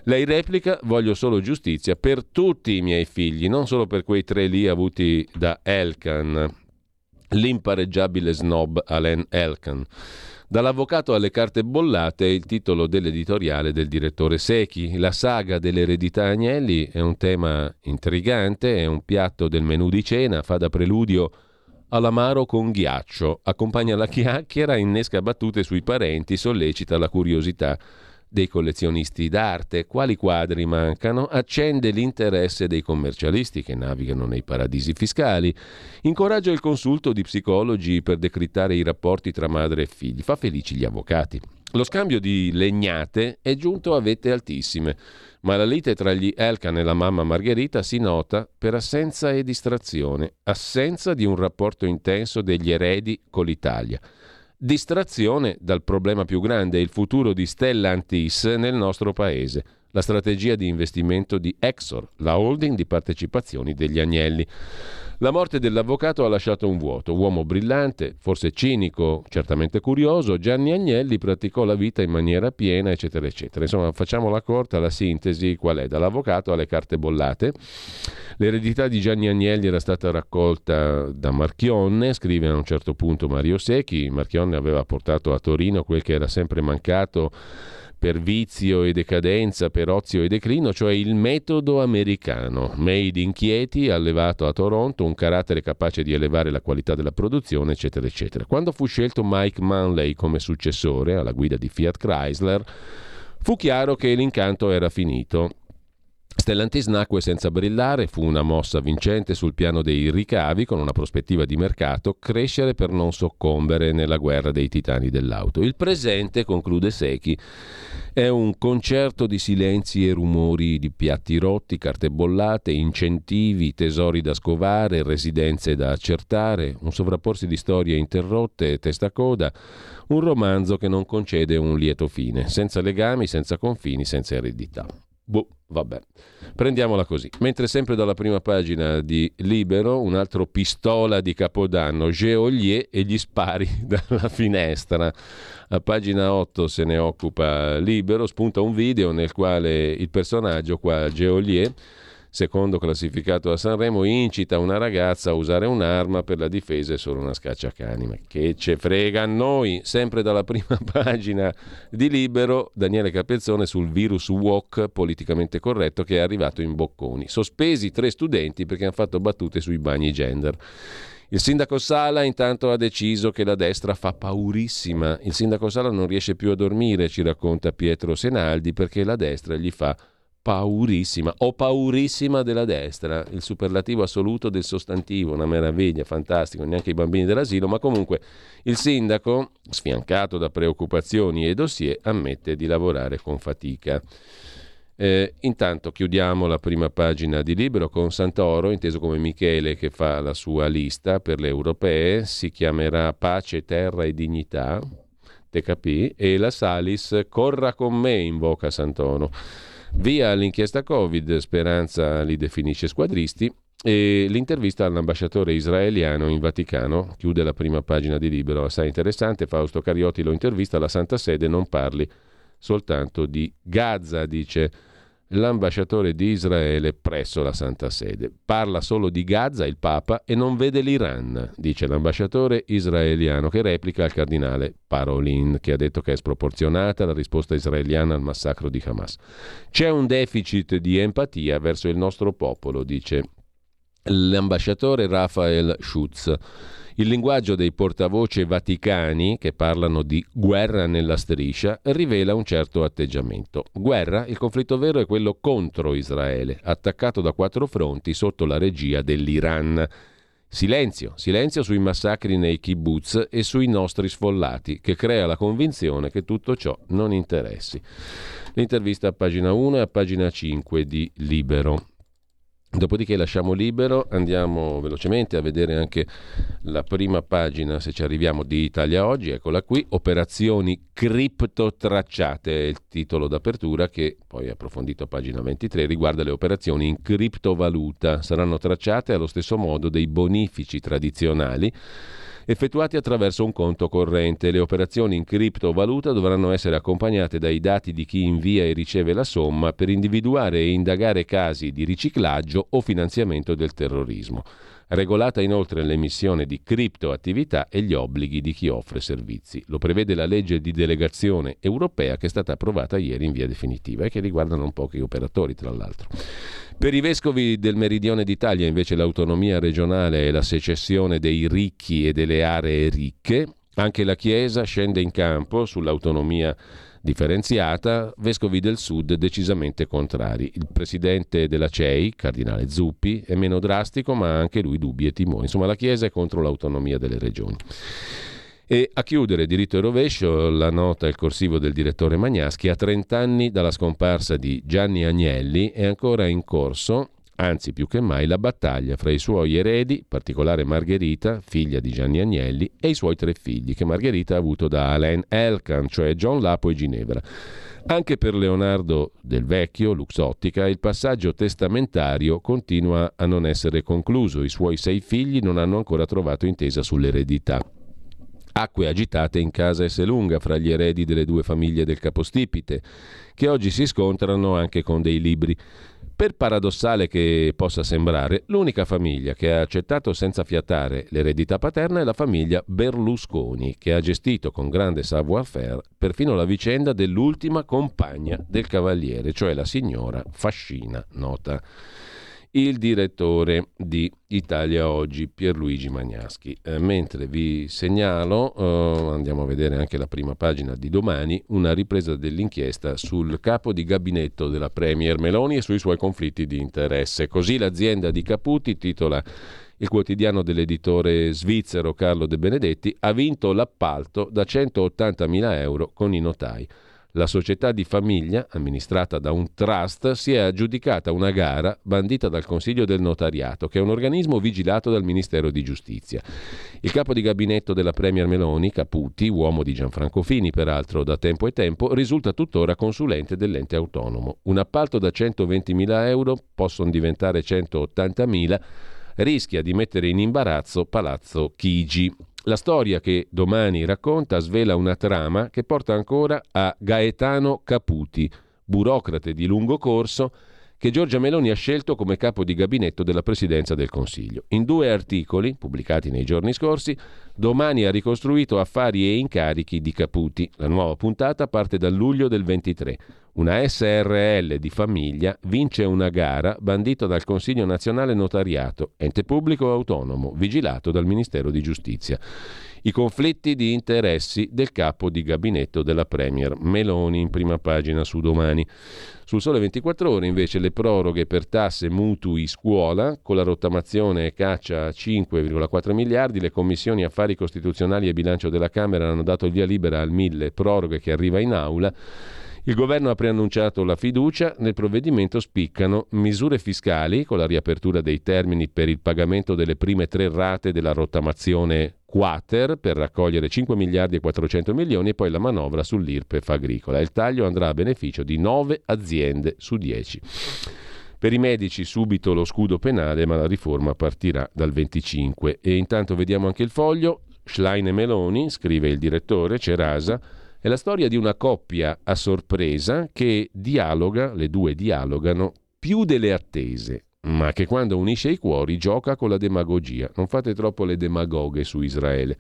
Lei replica voglio solo giustizia per tutti i miei figli, non solo per quei tre lì avuti da Elkan L'impareggiabile snob Alain Elkan. Dall'avvocato alle carte bollate è il titolo dell'editoriale del direttore Secchi. La saga dell'eredità Agnelli è un tema intrigante, è un piatto del menù di cena, fa da preludio all'amaro con ghiaccio, accompagna la chiacchiera, innesca battute sui parenti, sollecita la curiosità dei collezionisti d'arte, quali quadri mancano, accende l'interesse dei commercialisti che navigano nei paradisi fiscali, incoraggia il consulto di psicologi per decrittare i rapporti tra madre e figli, fa felici gli avvocati. Lo scambio di legnate è giunto a vette altissime, ma la lite tra gli Elkan e la mamma Margherita si nota per assenza e distrazione, assenza di un rapporto intenso degli eredi con l'Italia distrazione dal problema più grande, il futuro di Stellantis nel nostro paese, la strategia di investimento di Exor, la holding di partecipazioni degli Agnelli. La morte dell'avvocato ha lasciato un vuoto. Uomo brillante, forse cinico, certamente curioso, Gianni Agnelli praticò la vita in maniera piena, eccetera, eccetera. Insomma, facciamo la corta, la sintesi qual è? Dall'avvocato alle carte bollate. L'eredità di Gianni Agnelli era stata raccolta da Marchionne, scrive a un certo punto Mario Secchi. Marchionne aveva portato a Torino quel che era sempre mancato per vizio e decadenza, per ozio e declino, cioè il metodo americano, made in Chieti, allevato a Toronto, un carattere capace di elevare la qualità della produzione, eccetera, eccetera. Quando fu scelto Mike Manley come successore alla guida di Fiat Chrysler, fu chiaro che l'incanto era finito. Stellantis nacque senza brillare, fu una mossa vincente sul piano dei ricavi con una prospettiva di mercato, crescere per non soccombere nella guerra dei titani dell'auto. Il presente, conclude Secchi, è un concerto di silenzi e rumori di piatti rotti, carte bollate, incentivi, tesori da scovare, residenze da accertare, un sovrapporsi di storie interrotte, testa coda, un romanzo che non concede un lieto fine, senza legami, senza confini, senza eredità. Boh, vabbè. Prendiamola così. Mentre sempre dalla prima pagina di Libero, un altro pistola di Capodanno, Geolier e gli spari dalla finestra. A pagina 8 se ne occupa Libero, spunta un video nel quale il personaggio qua, Geolier, secondo classificato a Sanremo, incita una ragazza a usare un'arma per la difesa e solo una scacciacani. Ma che ce frega a noi? Sempre dalla prima pagina di Libero, Daniele Capezzone sul virus walk politicamente corretto che è arrivato in Bocconi. Sospesi tre studenti perché hanno fatto battute sui bagni gender. Il sindaco Sala intanto ha deciso che la destra fa paurissima. Il sindaco Sala non riesce più a dormire, ci racconta Pietro Senaldi, perché la destra gli fa paurissima o paurissima della destra, il superlativo assoluto del sostantivo, una meraviglia, fantastico, neanche i bambini dell'asilo, ma comunque il sindaco, sfiancato da preoccupazioni e dossier, ammette di lavorare con fatica. Eh, intanto chiudiamo la prima pagina di libro con Santoro, inteso come Michele che fa la sua lista per le europee, si chiamerà Pace, Terra e Dignità, TKP, e la Salis Corra con me, invoca Santoro. Via l'inchiesta Covid, Speranza li definisce squadristi e l'intervista all'ambasciatore israeliano in Vaticano, chiude la prima pagina di libro, assai interessante, Fausto Cariotti lo intervista, la Santa Sede non parli soltanto di Gaza, dice l'ambasciatore di Israele presso la Santa Sede. Parla solo di Gaza il Papa e non vede l'Iran, dice l'ambasciatore israeliano che replica al cardinale Parolin che ha detto che è sproporzionata la risposta israeliana al massacro di Hamas. C'è un deficit di empatia verso il nostro popolo, dice l'ambasciatore Rafael Schutz. Il linguaggio dei portavoce vaticani, che parlano di guerra nella striscia, rivela un certo atteggiamento. Guerra, il conflitto vero è quello contro Israele, attaccato da quattro fronti sotto la regia dell'Iran. Silenzio, silenzio sui massacri nei kibbutz e sui nostri sfollati, che crea la convinzione che tutto ciò non interessi. L'intervista a pagina 1 e a pagina 5 di Libero. Dopodiché lasciamo libero, andiamo velocemente a vedere anche la prima pagina, se ci arriviamo, di Italia Oggi, eccola qui, operazioni criptotracciate, è il titolo d'apertura che poi approfondito a pagina 23 riguarda le operazioni in criptovaluta, saranno tracciate allo stesso modo dei bonifici tradizionali effettuati attraverso un conto corrente. Le operazioni in criptovaluta dovranno essere accompagnate dai dati di chi invia e riceve la somma per individuare e indagare casi di riciclaggio o finanziamento del terrorismo. Regolata inoltre l'emissione di criptoattività e gli obblighi di chi offre servizi. Lo prevede la legge di delegazione europea che è stata approvata ieri in via definitiva e che riguarda non pochi operatori, tra l'altro. Per i vescovi del meridione d'Italia invece l'autonomia regionale e la secessione dei ricchi e delle aree ricche. Anche la Chiesa scende in campo sull'autonomia differenziata, vescovi del sud decisamente contrari. Il presidente della CEI, cardinale Zuppi, è meno drastico ma ha anche lui dubbi e timori. Insomma la Chiesa è contro l'autonomia delle regioni. E a chiudere diritto e rovescio la nota il corsivo del direttore Magnaschi a 30 anni dalla scomparsa di Gianni Agnelli è ancora in corso anzi più che mai la battaglia fra i suoi eredi, in particolare Margherita, figlia di Gianni Agnelli, e i suoi tre figli, che Margherita ha avuto da Alain Elkan, cioè John Lapo e Ginevra. Anche per Leonardo del Vecchio, Luxottica, il passaggio testamentario continua a non essere concluso. I suoi sei figli non hanno ancora trovato intesa sull'eredità. Acque agitate in casa Esselunga fra gli eredi delle due famiglie del capostipite, che oggi si scontrano anche con dei libri. Per paradossale che possa sembrare, l'unica famiglia che ha accettato senza fiatare l'eredità paterna è la famiglia Berlusconi, che ha gestito con grande savoir-faire perfino la vicenda dell'ultima compagna del cavaliere, cioè la signora Fascina, nota il direttore di Italia Oggi, Pierluigi Magnaschi. Eh, mentre vi segnalo, eh, andiamo a vedere anche la prima pagina di domani, una ripresa dell'inchiesta sul capo di gabinetto della Premier Meloni e sui suoi conflitti di interesse. Così l'azienda di Caputi titola il quotidiano dell'editore svizzero Carlo De Benedetti, ha vinto l'appalto da 180.000 euro con i notai. La società di famiglia, amministrata da un trust, si è aggiudicata una gara bandita dal Consiglio del Notariato, che è un organismo vigilato dal Ministero di Giustizia. Il capo di gabinetto della Premier Meloni, Caputi, uomo di Gianfranco Fini peraltro da tempo e tempo, risulta tuttora consulente dell'ente autonomo. Un appalto da 120.000 euro possono diventare 180.000 rischia di mettere in imbarazzo Palazzo Chigi. La storia che domani racconta svela una trama che porta ancora a Gaetano Caputi, burocrate di lungo corso che Giorgia Meloni ha scelto come capo di gabinetto della Presidenza del Consiglio. In due articoli, pubblicati nei giorni scorsi, domani ha ricostruito affari e incarichi di Caputi. La nuova puntata parte dal luglio del 23. Una SRL di famiglia vince una gara bandita dal Consiglio nazionale notariato, ente pubblico autonomo, vigilato dal Ministero di Giustizia. I conflitti di interessi del capo di gabinetto della Premier Meloni in prima pagina su domani. Sul sole 24 ore invece le proroghe per tasse, mutui, scuola, con la rottamazione caccia a 5,4 miliardi, le commissioni affari costituzionali e bilancio della Camera hanno dato il via libera al mille proroghe che arriva in aula. Il governo ha preannunciato la fiducia, nel provvedimento spiccano misure fiscali con la riapertura dei termini per il pagamento delle prime tre rate della rottamazione quater per raccogliere 5 miliardi e 400 milioni e poi la manovra sull'IRPEF agricola. Il taglio andrà a beneficio di 9 aziende su 10. Per i medici subito lo scudo penale, ma la riforma partirà dal 25. E intanto vediamo anche il foglio. Schlein e Meloni, scrive il direttore Cerasa, è la storia di una coppia a sorpresa che dialoga, le due dialogano più delle attese, ma che quando unisce i cuori gioca con la demagogia. Non fate troppo le demagoghe su Israele.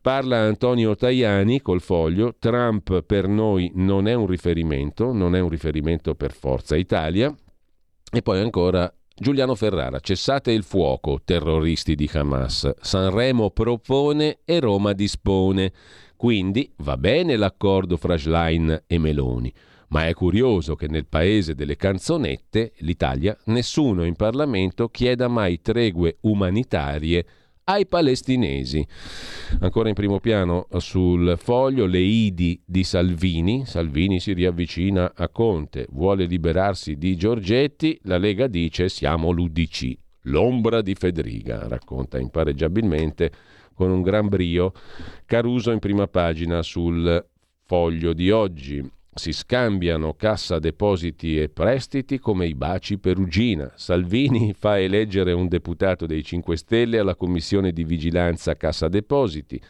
Parla Antonio Tajani col foglio, Trump per noi non è un riferimento, non è un riferimento per Forza Italia. E poi ancora Giuliano Ferrara, cessate il fuoco, terroristi di Hamas. Sanremo propone e Roma dispone. Quindi va bene l'accordo fra Schlein e Meloni, ma è curioso che nel paese delle canzonette, l'Italia, nessuno in Parlamento chieda mai tregue umanitarie ai palestinesi. Ancora in primo piano sul foglio le idi di Salvini. Salvini si riavvicina a Conte, vuole liberarsi di Giorgetti, la Lega dice siamo l'UDC. L'ombra di Federica, racconta impareggiabilmente con un gran brio. Caruso in prima pagina sul foglio di oggi. Si scambiano cassa depositi e prestiti come i baci perugina. Salvini fa eleggere un deputato dei 5 Stelle alla commissione di vigilanza cassa depositi.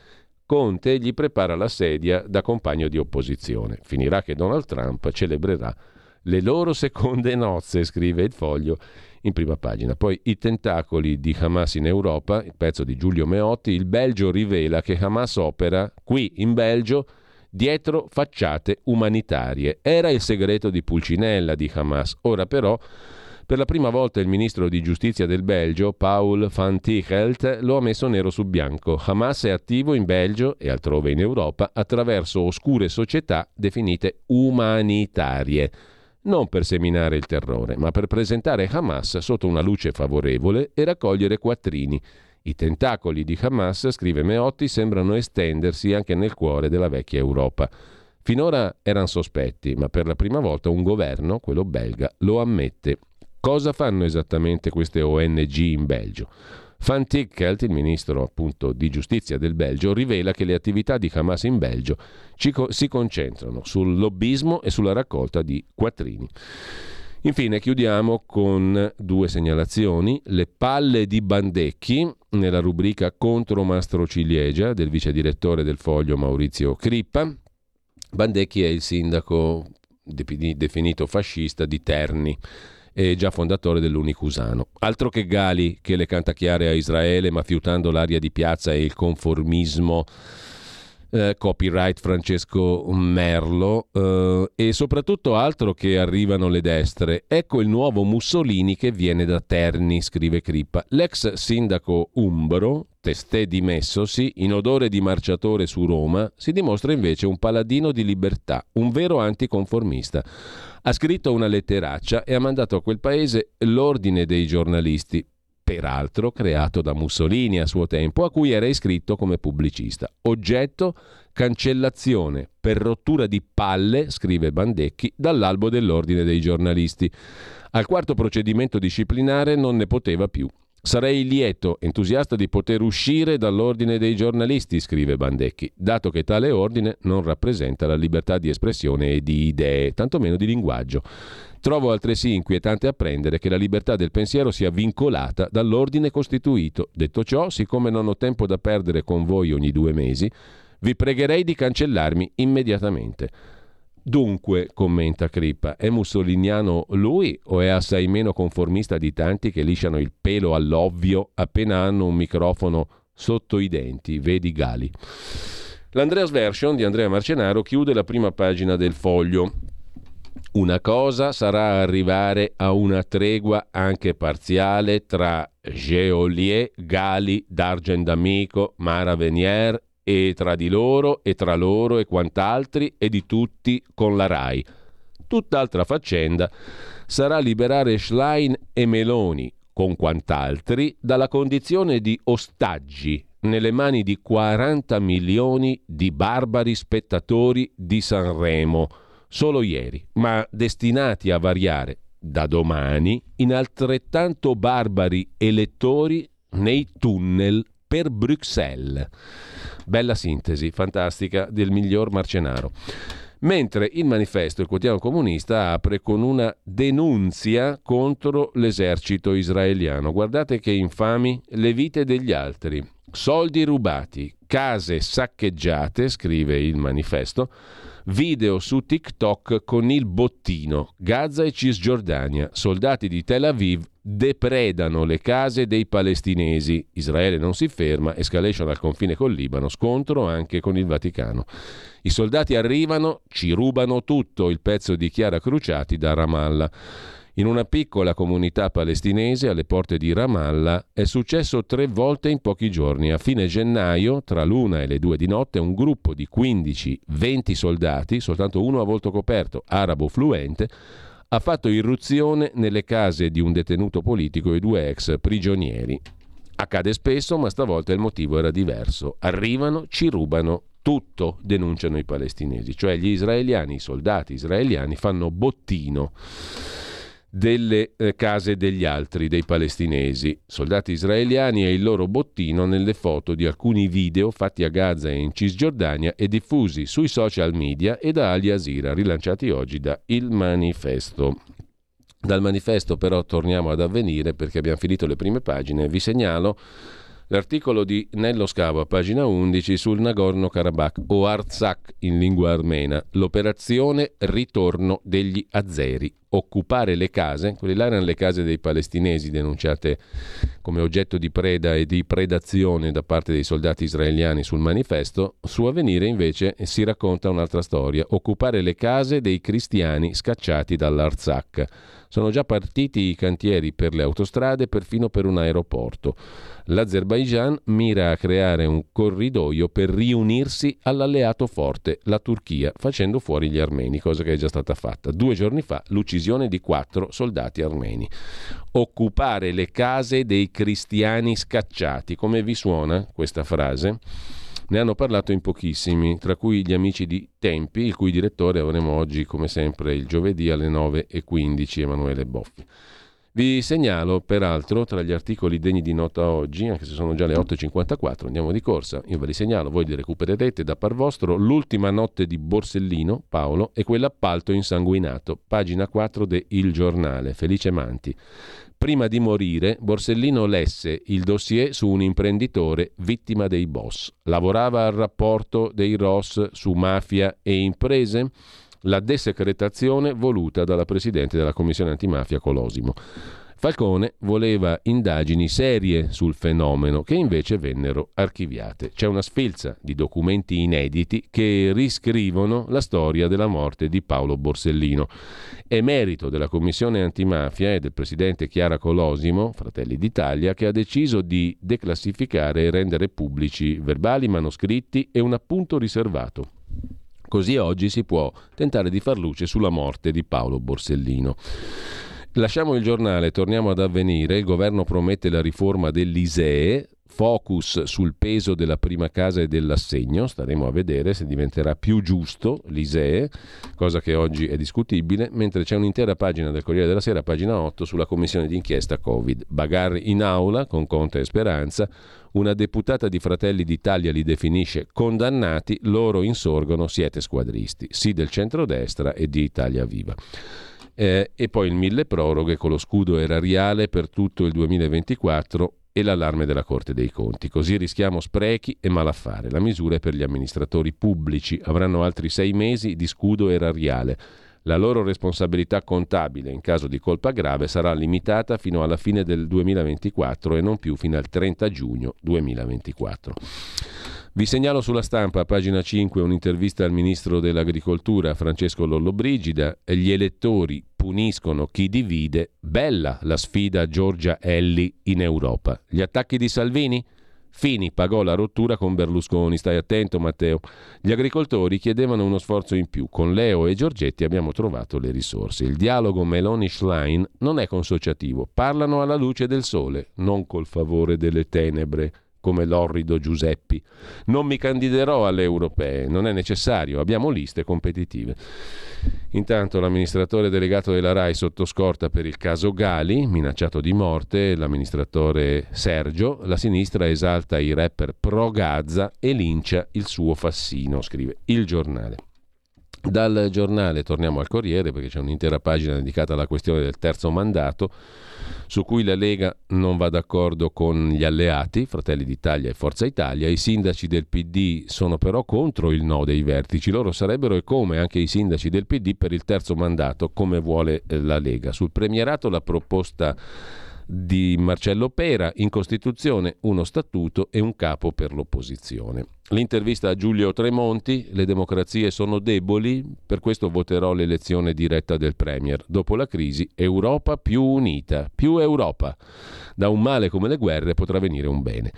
Conte gli prepara la sedia da compagno di opposizione. Finirà che Donald Trump celebrerà le loro seconde nozze, scrive il foglio in prima pagina. Poi i tentacoli di Hamas in Europa, il pezzo di Giulio Meotti, il Belgio rivela che Hamas opera qui in Belgio dietro facciate umanitarie. Era il segreto di Pulcinella di Hamas. Ora però Per la prima volta il ministro di giustizia del Belgio, Paul van Tichelt, lo ha messo nero su bianco. Hamas è attivo in Belgio e altrove in Europa attraverso oscure società definite umanitarie non per seminare il terrore, ma per presentare Hamas sotto una luce favorevole e raccogliere quattrini. I tentacoli di Hamas, scrive Meotti, sembrano estendersi anche nel cuore della vecchia Europa. Finora erano sospetti, ma per la prima volta un governo, quello belga, lo ammette. Cosa fanno esattamente queste ONG in Belgio? Van Tikkelt, il ministro appunto di giustizia del Belgio, rivela che le attività di Hamas in Belgio si concentrano sul lobbismo e sulla raccolta di quattrini. Infine chiudiamo con due segnalazioni. Le palle di Bandecchi, nella rubrica Contro Mastro Ciliegia del vice direttore del Foglio Maurizio Crippa. Bandecchi è il sindaco definito fascista di Terni e già fondatore dell'Unicusano. Altro che Gali che le canta chiare a Israele, ma fiutando l'aria di piazza e il conformismo eh, copyright Francesco Merlo eh, e soprattutto altro che arrivano le destre. Ecco il nuovo Mussolini che viene da Terni, scrive Crippa. L'ex sindaco Umbro, testè dimessosi, in odore di marciatore su Roma, si dimostra invece un paladino di libertà, un vero anticonformista. Ha scritto una letteraccia e ha mandato a quel paese l'ordine dei giornalisti, peraltro creato da Mussolini a suo tempo, a cui era iscritto come pubblicista. Oggetto cancellazione per rottura di palle, scrive Bandecchi, dall'albo dell'ordine dei giornalisti. Al quarto procedimento disciplinare non ne poteva più. Sarei lieto, entusiasta di poter uscire dall'ordine dei giornalisti, scrive Bandecchi, dato che tale ordine non rappresenta la libertà di espressione e di idee, tantomeno di linguaggio. Trovo altresì inquietante apprendere che la libertà del pensiero sia vincolata dall'ordine costituito. Detto ciò, siccome non ho tempo da perdere con voi ogni due mesi, vi pregherei di cancellarmi immediatamente. Dunque, commenta Crippa, è mussoliniano lui o è assai meno conformista di tanti che lisciano il pelo all'ovvio appena hanno un microfono sotto i denti? Vedi Gali. L'Andreas Version di Andrea Marcenaro chiude la prima pagina del foglio. Una cosa sarà arrivare a una tregua anche parziale tra Geolier, Gali, D'Argent D'Amico, Mara Venier e tra di loro e tra loro e quant'altri e di tutti con la RAI. Tutt'altra faccenda sarà liberare Schlein e Meloni con quant'altri dalla condizione di ostaggi nelle mani di 40 milioni di barbari spettatori di Sanremo solo ieri, ma destinati a variare da domani in altrettanto barbari elettori nei tunnel per Bruxelles. Bella sintesi, fantastica, del miglior Marcenaro. Mentre il manifesto, il quotidiano comunista, apre con una denunzia contro l'esercito israeliano. Guardate che infami le vite degli altri. Soldi rubati, case saccheggiate, scrive il manifesto, video su TikTok con il bottino, Gaza e Cisgiordania, soldati di Tel Aviv depredano le case dei palestinesi. Israele non si ferma, escalation al confine col Libano, scontro anche con il Vaticano. I soldati arrivano, ci rubano tutto, il pezzo di Chiara Cruciati da Ramallah. In una piccola comunità palestinese alle porte di Ramallah è successo tre volte in pochi giorni. A fine gennaio, tra l'una e le due di notte, un gruppo di 15-20 soldati, soltanto uno a volto coperto, arabo fluente, ha fatto irruzione nelle case di un detenuto politico e due ex prigionieri. Accade spesso, ma stavolta il motivo era diverso. Arrivano, ci rubano tutto, denunciano i palestinesi, cioè gli israeliani, i soldati israeliani fanno bottino delle eh, case degli altri, dei palestinesi, soldati israeliani e il loro bottino nelle foto di alcuni video fatti a Gaza e in Cisgiordania e diffusi sui social media e da Al Jazeera, rilanciati oggi da Il Manifesto. Dal manifesto però torniamo ad avvenire perché abbiamo finito le prime pagine. Vi segnalo l'articolo di Nello Scavo a pagina 11 sul Nagorno-Karabakh o Artsakh in lingua armena, l'operazione ritorno degli Azeri occupare le case, quelle là erano le case dei palestinesi denunciate come oggetto di preda e di predazione da parte dei soldati israeliani sul manifesto, su Avvenire invece si racconta un'altra storia, occupare le case dei cristiani scacciati dall'Arzak. Sono già partiti i cantieri per le autostrade, perfino per un aeroporto. L'Azerbaigian mira a creare un corridoio per riunirsi all'alleato forte, la Turchia, facendo fuori gli armeni, cosa che è già stata fatta. Due giorni fa l'uccisione di quattro soldati armeni. Occupare le case dei cristiani scacciati. Come vi suona questa frase? Ne hanno parlato in pochissimi, tra cui gli amici di Tempi, il cui direttore avremo oggi, come sempre, il giovedì alle 9.15, Emanuele Boffi. Vi segnalo, peraltro, tra gli articoli degni di nota oggi, anche se sono già le 8.54, andiamo di corsa, io ve li segnalo, voi li recupererete da par vostro, l'ultima notte di Borsellino, Paolo, e quell'appalto insanguinato, pagina 4 de Il Giornale, Felice Manti. Prima di morire, Borsellino lesse il dossier su un imprenditore vittima dei boss. Lavorava al rapporto dei ROS su mafia e imprese? La desecretazione voluta dalla Presidente della Commissione antimafia Colosimo. Falcone voleva indagini serie sul fenomeno che invece vennero archiviate. C'è una sfilza di documenti inediti che riscrivono la storia della morte di Paolo Borsellino. È merito della Commissione antimafia e del presidente Chiara Colosimo, Fratelli d'Italia, che ha deciso di declassificare e rendere pubblici verbali, manoscritti e un appunto riservato. Così oggi si può tentare di far luce sulla morte di Paolo Borsellino. Lasciamo il giornale, torniamo ad avvenire. Il governo promette la riforma dell'ISEE, focus sul peso della prima casa e dell'assegno, staremo a vedere se diventerà più giusto l'ISEE, cosa che oggi è discutibile, mentre c'è un'intera pagina del Corriere della Sera, pagina 8, sulla commissione d'inchiesta Covid. Bagar in aula con Conte e Speranza, una deputata di Fratelli d'Italia li definisce condannati, loro insorgono siete squadristi, sì del centrodestra e di Italia Viva eh, e poi il mille proroghe con lo scudo erariale per tutto il 2024 e l'allarme della Corte dei Conti. Così rischiamo sprechi e malaffare. La misura è per gli amministratori pubblici. Avranno altri sei mesi di scudo erariale. La loro responsabilità contabile in caso di colpa grave sarà limitata fino alla fine del 2024 e non più fino al 30 giugno 2024. Vi segnalo sulla stampa, a pagina 5, un'intervista al ministro dell'Agricoltura Francesco Lollobrigida. Gli elettori puniscono chi divide. Bella la sfida Giorgia Elli in Europa. Gli attacchi di Salvini? Fini pagò la rottura con Berlusconi, stai attento Matteo. Gli agricoltori chiedevano uno sforzo in più. Con Leo e Giorgetti abbiamo trovato le risorse. Il dialogo Meloni-Schlein non è consociativo, parlano alla luce del sole, non col favore delle tenebre come l'orrido Giuseppi. Non mi candiderò alle europee, non è necessario, abbiamo liste competitive. Intanto l'amministratore delegato della RAI sotto scorta per il caso Gali, minacciato di morte, l'amministratore Sergio, la sinistra esalta i rapper pro Gaza e lincia il suo Fassino, scrive il giornale. Dal giornale torniamo al Corriere perché c'è un'intera pagina dedicata alla questione del terzo mandato su cui la Lega non va d'accordo con gli alleati, Fratelli d'Italia e Forza Italia. I sindaci del PD sono però contro il no dei vertici. Loro sarebbero e come anche i sindaci del PD per il terzo mandato, come vuole eh, la Lega. Sul premierato la proposta di Marcello Pera, in Costituzione uno statuto e un capo per l'opposizione. L'intervista a Giulio Tremonti, le democrazie sono deboli, per questo voterò l'elezione diretta del Premier. Dopo la crisi, Europa più unita, più Europa. Da un male come le guerre potrà venire un bene.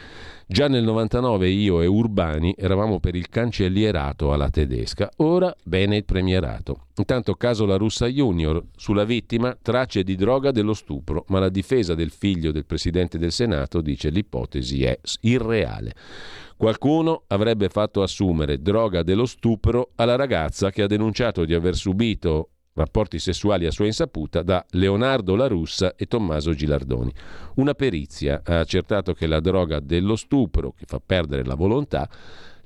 Già nel 99 io e Urbani eravamo per il cancellierato alla tedesca, ora bene il premierato. Intanto caso la russa junior, sulla vittima tracce di droga dello stupro, ma la difesa del figlio del Presidente del Senato dice l'ipotesi è irreale. Qualcuno avrebbe fatto assumere droga dello stupro alla ragazza che ha denunciato di aver subito rapporti sessuali a sua insaputa da Leonardo La Russa e Tommaso Gilardoni. Una perizia ha accertato che la droga dello stupro, che fa perdere la volontà,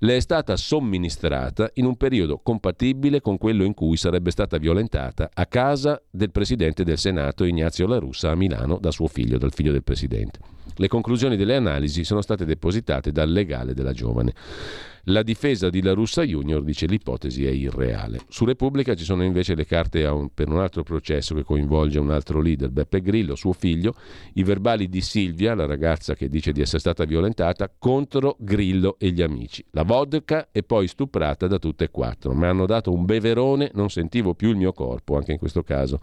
le è stata somministrata in un periodo compatibile con quello in cui sarebbe stata violentata a casa del presidente del Senato Ignazio La Russa a Milano da suo figlio, dal figlio del presidente. Le conclusioni delle analisi sono state depositate dal legale della giovane. La difesa di La Russa Junior dice l'ipotesi è irreale. Su Repubblica ci sono invece le carte un, per un altro processo che coinvolge un altro leader, Beppe Grillo, suo figlio, i verbali di Silvia, la ragazza che dice di essere stata violentata, contro Grillo e gli amici. La vodka e poi stuprata da tutte e quattro. Mi hanno dato un beverone, non sentivo più il mio corpo, anche in questo caso.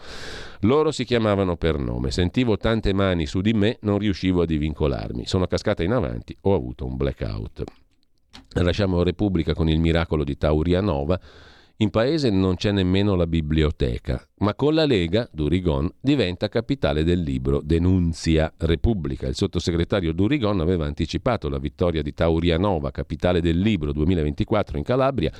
Loro si chiamavano per nome, sentivo tante mani su di me, non riuscivo a divincolarmi. Sono cascata in avanti, ho avuto un blackout. Lasciamo Repubblica con il miracolo di Taurianova. In paese non c'è nemmeno la biblioteca, ma con la Lega Durigon diventa capitale del libro Denunzia Repubblica. Il sottosegretario Durigon aveva anticipato la vittoria di Taurianova, capitale del libro 2024 in Calabria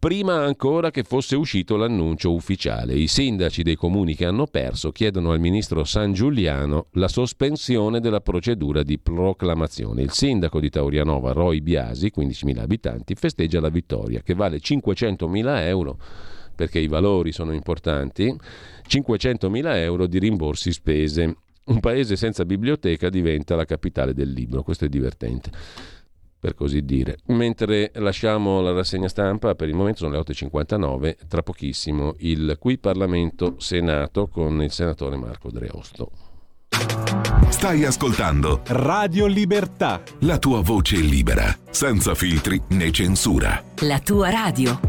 prima ancora che fosse uscito l'annuncio ufficiale. I sindaci dei comuni che hanno perso chiedono al ministro San Giuliano la sospensione della procedura di proclamazione. Il sindaco di Taurianova, Roy Biasi, 15.000 abitanti, festeggia la vittoria che vale 500.000 euro perché i valori sono importanti, 500.000 euro di rimborsi spese. Un paese senza biblioteca diventa la capitale del libro, questo è divertente per così dire. Mentre lasciamo la rassegna stampa, per il momento sono le 8.59, tra pochissimo il Qui Parlamento Senato con il senatore Marco Dreosto. Stai ascoltando Radio Libertà. La tua voce libera, senza filtri né censura. La tua radio.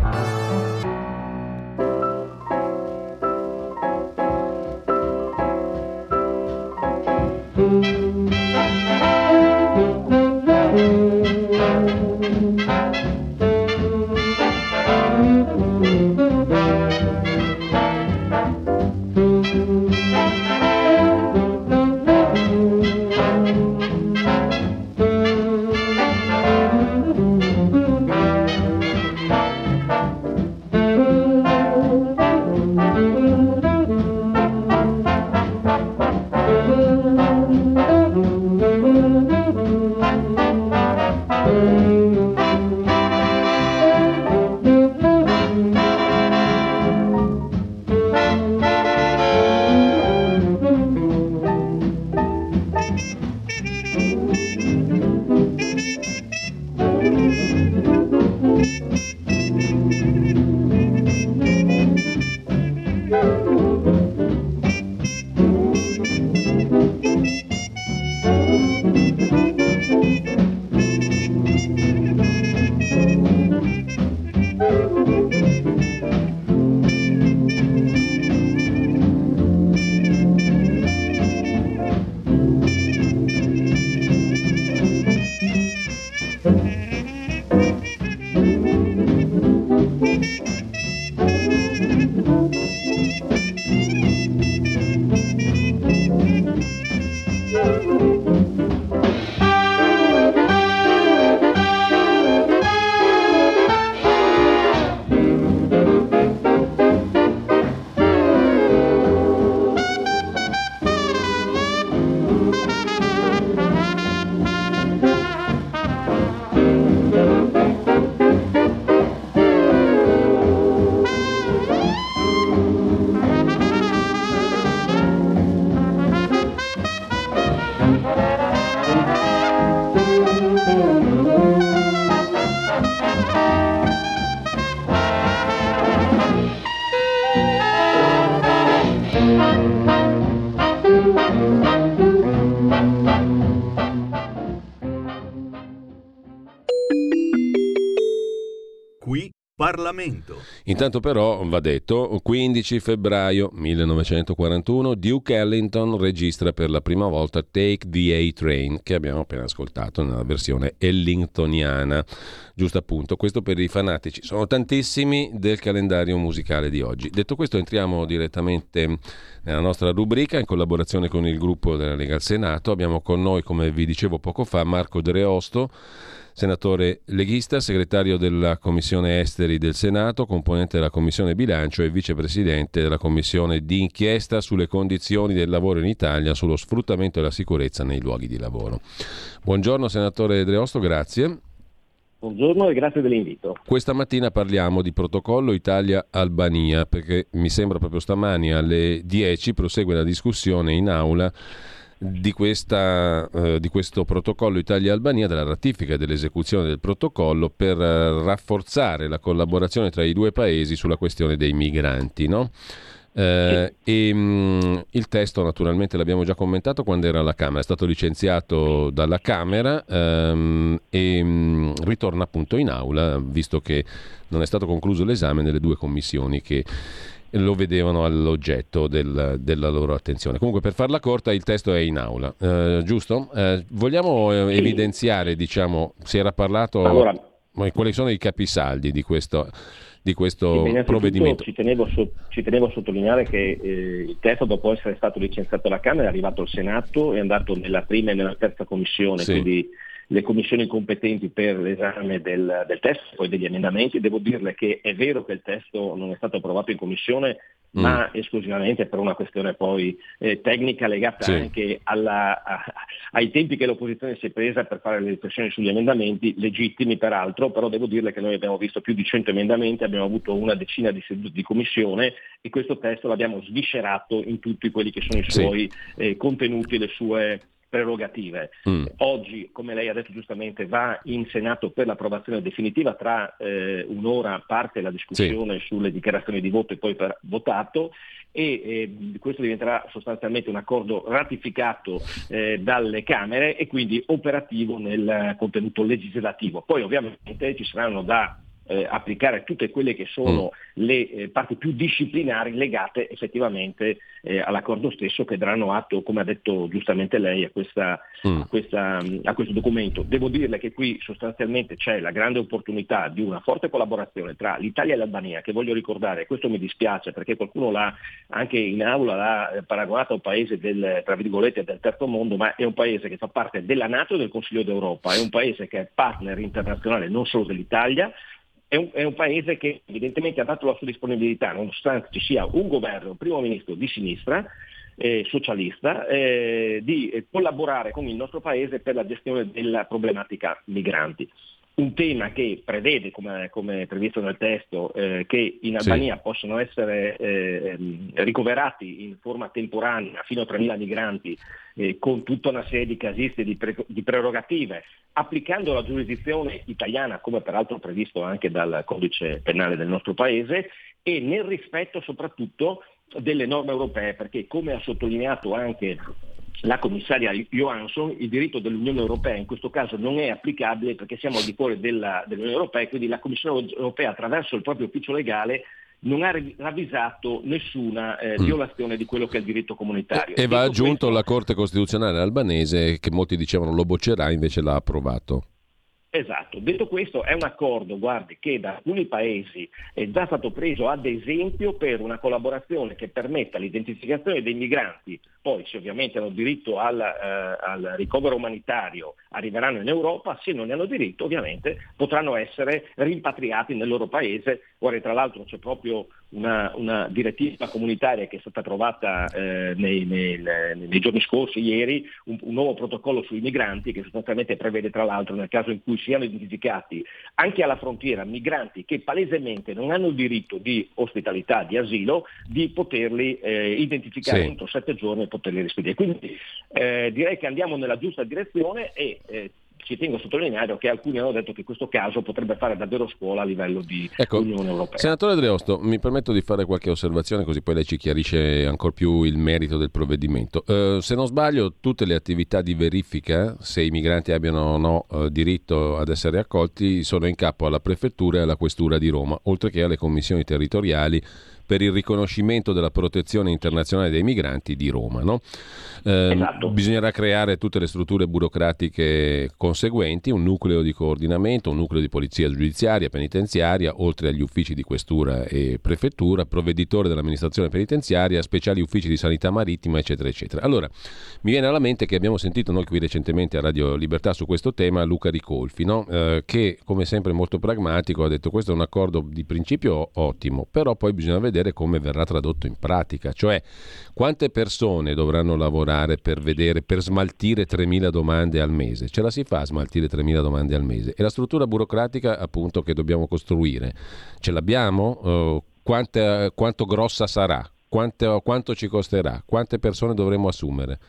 Parlamento. Intanto però va detto, 15 febbraio 1941 Duke Ellington registra per la prima volta Take the A-Train che abbiamo appena ascoltato nella versione ellingtoniana. Giusto appunto, questo per i fanatici. Sono tantissimi del calendario musicale di oggi. Detto questo entriamo direttamente nella nostra rubrica in collaborazione con il gruppo della Lega al Senato. Abbiamo con noi, come vi dicevo poco fa, Marco Dreosto senatore leghista, segretario della Commissione Esteri del Senato, componente della Commissione Bilancio e vicepresidente della Commissione di inchiesta sulle condizioni del lavoro in Italia, sullo sfruttamento e la sicurezza nei luoghi di lavoro. Buongiorno senatore Dreosto, grazie. Buongiorno e grazie dell'invito. Questa mattina parliamo di protocollo Italia-Albania perché mi sembra proprio stamani alle 10 prosegue la discussione in aula di, questa, eh, di questo protocollo Italia-Albania, della ratifica e dell'esecuzione del protocollo per eh, rafforzare la collaborazione tra i due paesi sulla questione dei migranti. No? Eh, e, mh, mm, il testo naturalmente l'abbiamo già commentato quando era alla Camera, è stato licenziato dalla Camera ehm, e mh, mm, ritorna appunto in aula, visto che non è stato concluso l'esame nelle due commissioni che lo vedevano all'oggetto del, della loro attenzione. Comunque, per farla corta, il testo è in aula, eh, giusto? Eh, vogliamo eh, evidenziare, diciamo, si era parlato, allora, quali sono i capisaldi di questo, di questo provvedimento? Ci tenevo, ci tenevo, a sottolineare che eh, il testo, dopo essere stato licenziato alla Camera, è arrivato al Senato, è andato nella prima e nella terza commissione, sì. quindi le commissioni competenti per l'esame del, del testo e poi degli emendamenti. Devo dirle che è vero che il testo non è stato approvato in commissione, mm. ma esclusivamente per una questione poi eh, tecnica legata sì. anche alla, a, ai tempi che l'opposizione si è presa per fare le riflessioni sugli emendamenti, legittimi peraltro, però devo dirle che noi abbiamo visto più di 100 emendamenti, abbiamo avuto una decina di sedute di commissione e questo testo l'abbiamo sviscerato in tutti quelli che sono i suoi sì. eh, contenuti, le sue prerogative. Mm. Oggi, come lei ha detto giustamente, va in Senato per l'approvazione definitiva, tra eh, un'ora parte la discussione sì. sulle dichiarazioni di voto e poi per votato e eh, questo diventerà sostanzialmente un accordo ratificato eh, dalle Camere e quindi operativo nel contenuto legislativo. Poi ovviamente ci saranno da eh, applicare tutte quelle che sono mm. le eh, parti più disciplinari legate effettivamente eh, all'accordo stesso che daranno atto, come ha detto giustamente lei, a, questa, mm. a, questa, a, questo documento. Devo dirle che qui sostanzialmente c'è la grande opportunità di una forte collaborazione tra l'Italia e l'Albania, che voglio ricordare, questo mi dispiace perché qualcuno l'ha anche in aula l'ha paragonato a un paese del, tra virgolette, del terzo mondo, ma è un paese che fa parte della Nato e del Consiglio d'Europa, è un paese che è partner internazionale non solo dell'Italia, è un, è un, paese che evidentemente ha dato la sua disponibilità, nonostante ci sia un governo, un primo ministro di sinistra, eh, socialista, eh, di collaborare con il nostro paese per la gestione della problematica migranti un tema che prevede, come, come previsto nel testo, eh, che in Albania sì. possono essere eh, ricoverati in forma temporanea fino a 3.000 migranti eh, con tutta una serie di casisti di, pre- di prerogative, applicando la giurisdizione italiana, come peraltro previsto anche dal codice penale del nostro Paese, e nel rispetto soprattutto delle norme europee, perché come ha sottolineato anche la commissaria Johansson, il diritto dell'Unione Europea in questo caso non è applicabile perché siamo al di fuori della, dell'Unione Europea e quindi la Commissione Europea attraverso il proprio ufficio legale non ha ravvisato nessuna eh, mm. violazione di quello che è il diritto comunitario. E, e va aggiunto questo... la Corte Costituzionale albanese che molti dicevano lo boccerà, invece l'ha approvato. Esatto, detto questo è un accordo, guardi, che da alcuni paesi è già stato preso ad esempio per una collaborazione che permetta l'identificazione dei migranti, poi se ovviamente hanno diritto al, eh, al ricovero umanitario arriveranno in Europa, se non ne hanno diritto ovviamente potranno essere rimpatriati nel loro paese, ora tra l'altro c'è proprio una, una, direttiva comunitaria che è stata approvata eh, nei, nei, nei, giorni scorsi, ieri, un, un, nuovo protocollo sui migranti che sostanzialmente prevede tra l'altro nel caso in cui siano identificati anche alla frontiera migranti che palesemente non hanno il diritto di ospitalità, di asilo, di poterli eh, identificare sì. entro sette giorni poterli rispedire. Quindi eh, direi che andiamo nella giusta direzione e eh, ci tengo a sottolineare che alcuni hanno detto che questo caso potrebbe fare davvero scuola a livello di ecco, Unione Europea. Senatore Dreosto, mi permetto di fare qualche osservazione così poi lei ci chiarisce ancora più il merito del provvedimento. Uh, se non sbaglio, tutte le attività di verifica, se i migranti abbiano o no uh, diritto ad essere accolti, sono in capo alla Prefettura e alla Questura di Roma, oltre che alle commissioni territoriali per il riconoscimento della protezione internazionale dei migranti di Roma. No? Eh, esatto. Bisognerà creare tutte le strutture burocratiche conseguenti, un nucleo di coordinamento, un nucleo di polizia giudiziaria, penitenziaria, oltre agli uffici di questura e prefettura, provveditore dell'amministrazione penitenziaria, speciali uffici di sanità marittima, eccetera, eccetera. Allora, mi viene alla mente che abbiamo sentito noi qui recentemente a Radio Libertà su questo tema Luca Ricolfi, no? eh, che come sempre molto pragmatico ha detto questo è un accordo di principio ottimo, però poi bisogna vedere vedere come verrà tradotto in pratica, cioè quante persone dovranno lavorare per vedere, per smaltire 3.000 domande al mese. Ce la si fa a smaltire 3.000 domande al mese? E la struttura burocratica appunto che dobbiamo costruire, ce l'abbiamo? Uh, quante, quanto grossa sarà? Quante, quanto ci costerà? Quante persone dovremo assumere?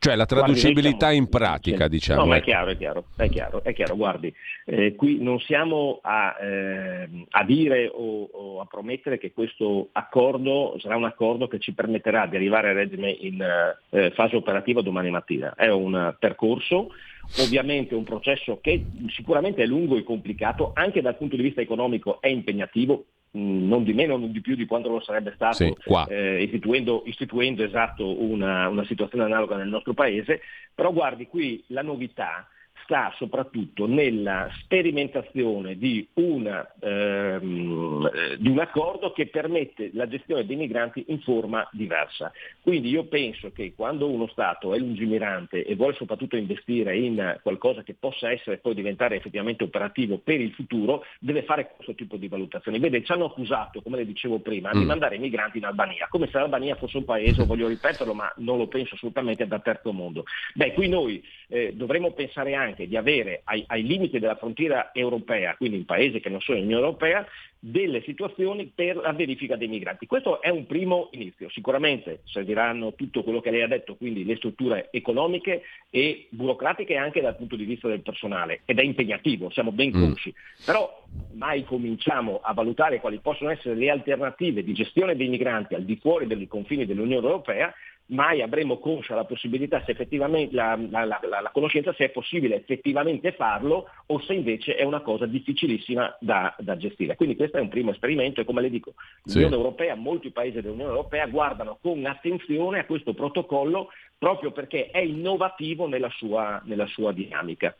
Cioè la traducibilità guardi, in pratica, sì. diciamo. No, ma è ecco. chiaro, è chiaro, è chiaro, è chiaro. Guardi, eh, qui non siamo a, eh, a dire o, o, a promettere che questo accordo sarà un accordo che ci permetterà di arrivare al regime in eh, fase operativa domani mattina. È un percorso ovviamente un processo che sicuramente è lungo e complicato, anche dal punto di vista economico è impegnativo, non di meno, non di più di quanto lo sarebbe stato sì, eh, istituendo, istituendo, esatto una, una situazione analoga nel nostro paese, però guardi qui la novità sta soprattutto nella sperimentazione di, una, ehm, eh, di, un accordo che permette la gestione dei migranti in forma diversa. Quindi io penso che quando uno Stato è lungimirante e vuole soprattutto investire in qualcosa che possa essere poi diventare effettivamente operativo per il futuro, deve fare questo tipo di valutazioni. Vede, ci hanno accusato, come le dicevo prima, mm. di mandare i migranti in Albania, come se l'Albania fosse un paese, voglio ripeterlo, ma non lo penso assolutamente da terzo mondo. Beh, qui noi eh, dovremmo pensare anche anche di avere ai, ai limiti della frontiera europea, quindi in paesi che non sono in Unione Europea, delle situazioni per la verifica dei migranti. Questo è un primo inizio. Sicuramente serviranno tutto quello che lei ha detto, quindi le strutture economiche e burocratiche anche dal punto di vista del personale ed è impegnativo, siamo ben mm. consci. Mm. Però mai cominciamo a valutare quali possono essere le alternative di gestione dei migranti al di fuori dei confini dell'Unione Europea mai avremo conscia la possibilità, se effettivamente la, la, la, la, conoscenza se è possibile effettivamente farlo o se invece è una cosa difficilissima da, da gestire. Quindi questo è un primo esperimento e come le dico, l'Unione sì. Europea, molti paesi dell'Unione Europea guardano con attenzione a questo protocollo proprio perché è innovativo nella sua, nella sua dinamica.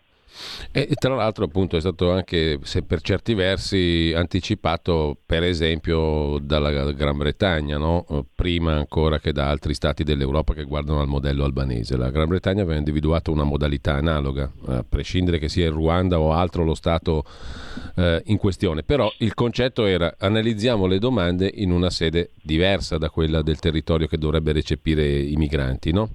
E tra l'altro appunto è stato anche, se per certi versi, anticipato per esempio dalla Gran Bretagna, no? prima ancora che da altri stati dell'Europa che guardano al modello albanese. La Gran Bretagna aveva individuato una modalità analoga, a prescindere che sia il Ruanda o altro lo stato eh, in questione, però il concetto era analizziamo le domande in una sede diversa da quella del territorio che dovrebbe recepire i migranti, no?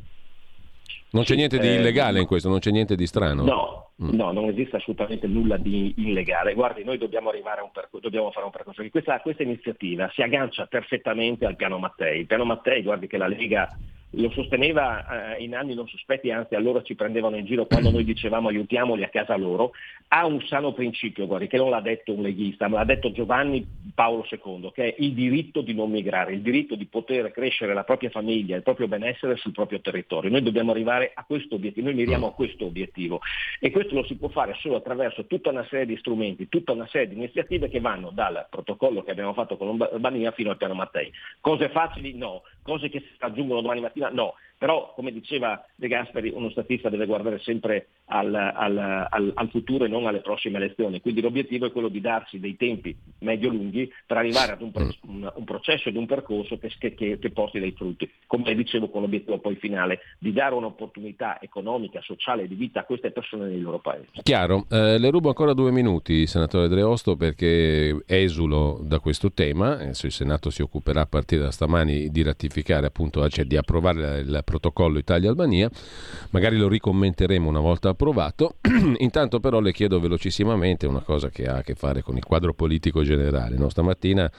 Non c'è niente di eh, illegale in questo, non c'è niente di strano. No, mm. no, non esiste assolutamente nulla di illegale. Guardi, noi dobbiamo un percorso, dobbiamo fare un percorso. Questa, questa iniziativa si aggancia perfettamente al piano Mattei. Il piano Mattei, guardi che la Lega lo sosteneva eh, in anni non sospetti, anzi allora ci prendevano in giro quando noi dicevamo aiutiamoli a casa loro, ha un sano principio, guardi, che non l'ha detto un leghista, ma l'ha detto Giovanni Paolo II, che è il diritto di non migrare, il diritto di poter crescere la propria famiglia, il proprio benessere sul proprio territorio. Noi dobbiamo arrivare a questo obiettivo, noi miriamo a questo obiettivo e questo lo si può fare solo attraverso tutta una serie di strumenti, tutta una serie di iniziative che vanno dal protocollo che abbiamo fatto con Albania fino al piano Mattei. Cose facili? No. Cose che si raggiungono domani mattina no, però come diceva De Gasperi uno statista deve guardare sempre al, al, al, al, futuro e non alle prossime elezioni, quindi l'obiettivo è quello di darsi dei tempi medio-lunghi per arrivare ad un, un, un processo ed un percorso che, che, che, porti dei frutti, come dicevo con l'obiettivo poi finale di dare un'opportunità economica, sociale e di vita a queste persone nei loro paesi. Chiaro, eh, le rubo ancora due minuti, senatore Dreosto, perché esulo da questo tema, adesso il Senato si occuperà a partire da stamani di ratificare appunto, cioè di approvare protocollo Italia-Albania, magari lo ricommenteremo una volta approvato. Intanto però le chiedo velocissimamente una cosa che ha a che fare con il quadro politico generale. No? Stamattina